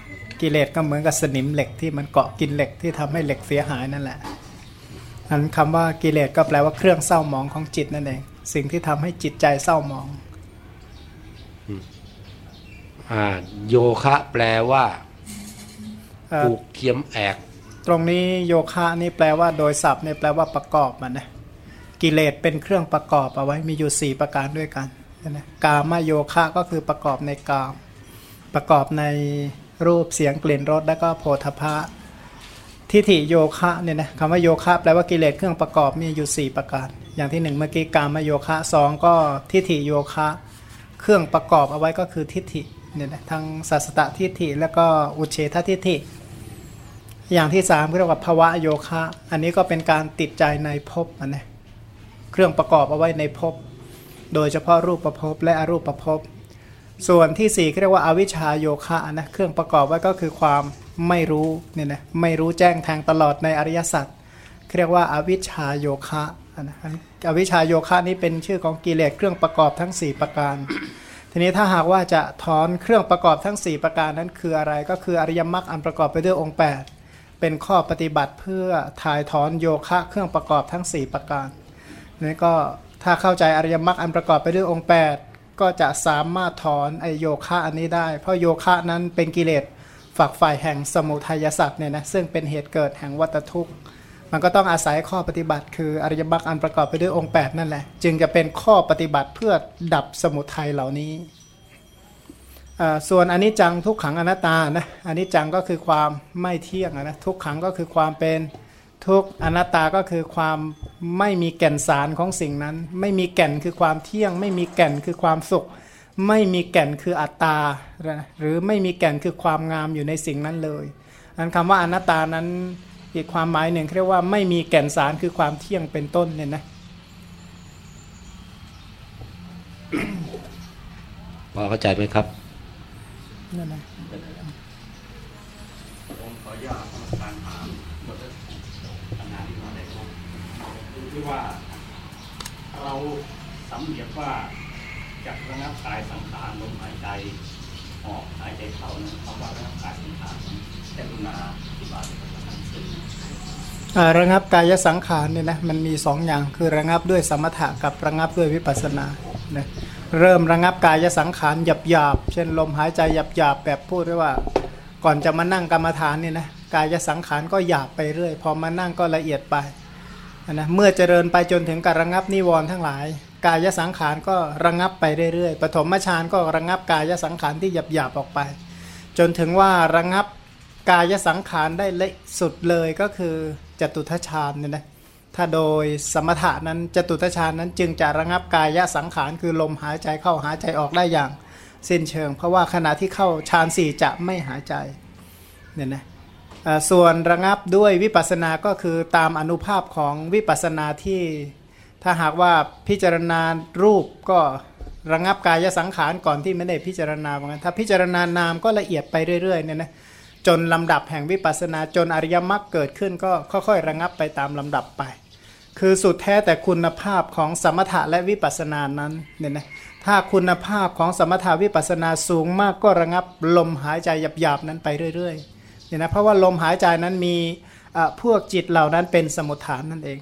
กิเลสก็เหมือนกับสนิมเหล็กที่มันเกาะกินเหล็กที่ทำให้เหล็กเสียหายนั่นแหละอันคำว่ากิเลสก็แปลว่าเครื่องเศร้าหมองของจิตนั่นเองสิ่งที่ทำให้จิตใจเศร้าหมองอ่าโยคะแปลว่าเอ่อผูกเทียมแอก ตรงนี้โยคะนี่แปลว่าโดยศัพท์เนี่ยแปลว่าประกอบมันนะ กิเลสเป็นเครื่องประกอบเอาไว้มีอยู่ 4 ประการด้วยกันนะกามโยคะก็คือประกอบในกาม ประกอบในรูปเสียงกลิ่นรสแล้วก็โพธพะทิฏฐิโยคะเนี่ยนะคำว่าโยคะแปลว่ากิเลสเครื่องประกอบมีอยู่ 4 ประการ อย่างที่หนึ่งเมื่อกี้กามโยคะสองก็ทิฏฐิโยคะ เครื่องประกอบเอาไว้ก็คือทิฏฐิเนี่ยนะทั้งสัสตตทิฏฐิแล้วก็อุเฉททิฏฐิ อย่างที่สามเรียกว่าภวะโยคะ อันนี้ก็เป็นการติดใจในภพอันนะ เครื่องประกอบเอาไว้ในภพโดยเฉพาะรูปประภพและอรูปประภพส่วนที่สี่เรียกว่าอาวิชชาโยคะนะเครื่องประกอบไว้ก็คือความไม่รู้เนี่ยนะไม่รู้แจ้งแทงตลอดในอริยสัจเรียกว่าอาวิชชาโยคะนะอวิชชาโยคะนี้เป็นชื่อของกิเลสเครื่องประกอบทั้ง 4 ประการ ทีนี้ถ้าหากว่าจะถอนเครื่องประกอบทั้ง 4 ประการนั้นคืออะไรก็คืออริยมรรคอันประกอบไปด้วยองค์ 8 เป็นข้อปฏิบัติเพื่อถ่ายถอนโยคะเครื่องประกอบทั้ง 4 ประการ นี่ก็ถ้าเข้าใจอริยมรรคอันประกอบไปด้วยองค์ 8 ก็จะสามารถถอนไอโยคะอันนี้ได้ เพราะโยคะนั้นเป็นกิเลสฝักฝ่ายแห่งสมุทัยสัตว์เนี่ยนะซึ่งเป็นเหตุเกิดแห่งวัตทุกข์ มันก็ต้องอาศัยข้อปฏิบัติคืออริยมรรคอันประกอบไปด้วยองค์ 8 นั่นแหละ จึงจะเป็นข้อปฏิบัติเพื่อดับสมุทัยเหล่านี้ส่วนอนิจจังทุกขังอนัตตานะอนิจจังก็คือความไม่เที่ยงนะทุกขังก็คือความเป็น ทุกข์อนัตตาก็คือความไม่มีแก่นสารของสิ่งนั้น ไม่มีแก่นคือความเที่ยง ไม่มีแก่นคือความสุข ไม่มีแก่นคืออัตตานะหรือไม่มีแก่นคือความงามอยู่ในสิ่งนั้นเลยอันคำว่าอนัตตานั้นอีกความหมายหนึ่งเรียกว่าไม่มีแก่นสารคือความเที่ยงเป็นต้นเนี่ยนะพอเข้าใจไหมครับนั่นนะผม ที่ว่า เราสำเนียกว่าจากระงับกายสังขารลมหายใจออกหายใจเข้านะคำว่าระงับกายสังขารแต่ลุนาอธิบายเป็นภาษาอังกฤษระงับกายสังขารเนี่ยนะมันมีสองอย่างคือระงับด้วยสมถะกับระงับด้วยวิปัสสนานะเริ่มระงับกายสังขารหยาบหยาบเช่นลมหายใจหยาบหยาบแบบพูดได้ว่า ก่อนจะมานั่งกรรมฐานเนี่ยนะกายสังขารก็หยาบไปเรื่อย พอมานั่งก็ละเอียดไป นะเมื่อเจริญไปจนถึงการระงับนิวรณ์ทั้งหลาย กายสังขารก็ระงับไปเรื่อยๆปฐมฌานก็ระงับกายสังขารที่หยาบๆออกไป จนถึงว่าระงับกายสังขารได้เละสุดเลยก็คือจตุทัชฌานเนี่ยนะถ้าโดยสมถะนั้นจตุทัชฌานนั้นจึงจะระงับกายสังขารคือลมหายใจเข้าหายใจออกได้อย่างสิ้นเชิง เพราะว่าขณะที่เข้าฌานสี่จะไม่หายใจเนี่ยนะ ส่วนระงับด้วยวิปัสสนาก็คือตามอนุภาพของวิปัสสนาที่ถ้าหากว่าพิจารณารูปก็ระงับกายสังขารก่อนที่ไม่ได้พิจารณาเหมือนกันถ้าพิจารณานามก็ละเอียดไปเรื่อยๆเนี่ยนะจนลำดับแห่งวิปัสสนาจนอริยมรรคเกิดขึ้นก็ค่อยๆ ระงับไปตามลำดับไป คือสุดแท้แต่คุณภาพของสมถะและวิปัสสนานั้นเนี่ยนะถ้าคุณภาพของสมถาวิปัสสนาสูงมากก็ระงับลมหายใจหยาบๆนั้นไปเรื่อยๆ เนี่ยนะเพราะว่าลมหายใจนั้นมีพวกจิตเหล่านั้นเป็นสมุทฐานนั่นเอง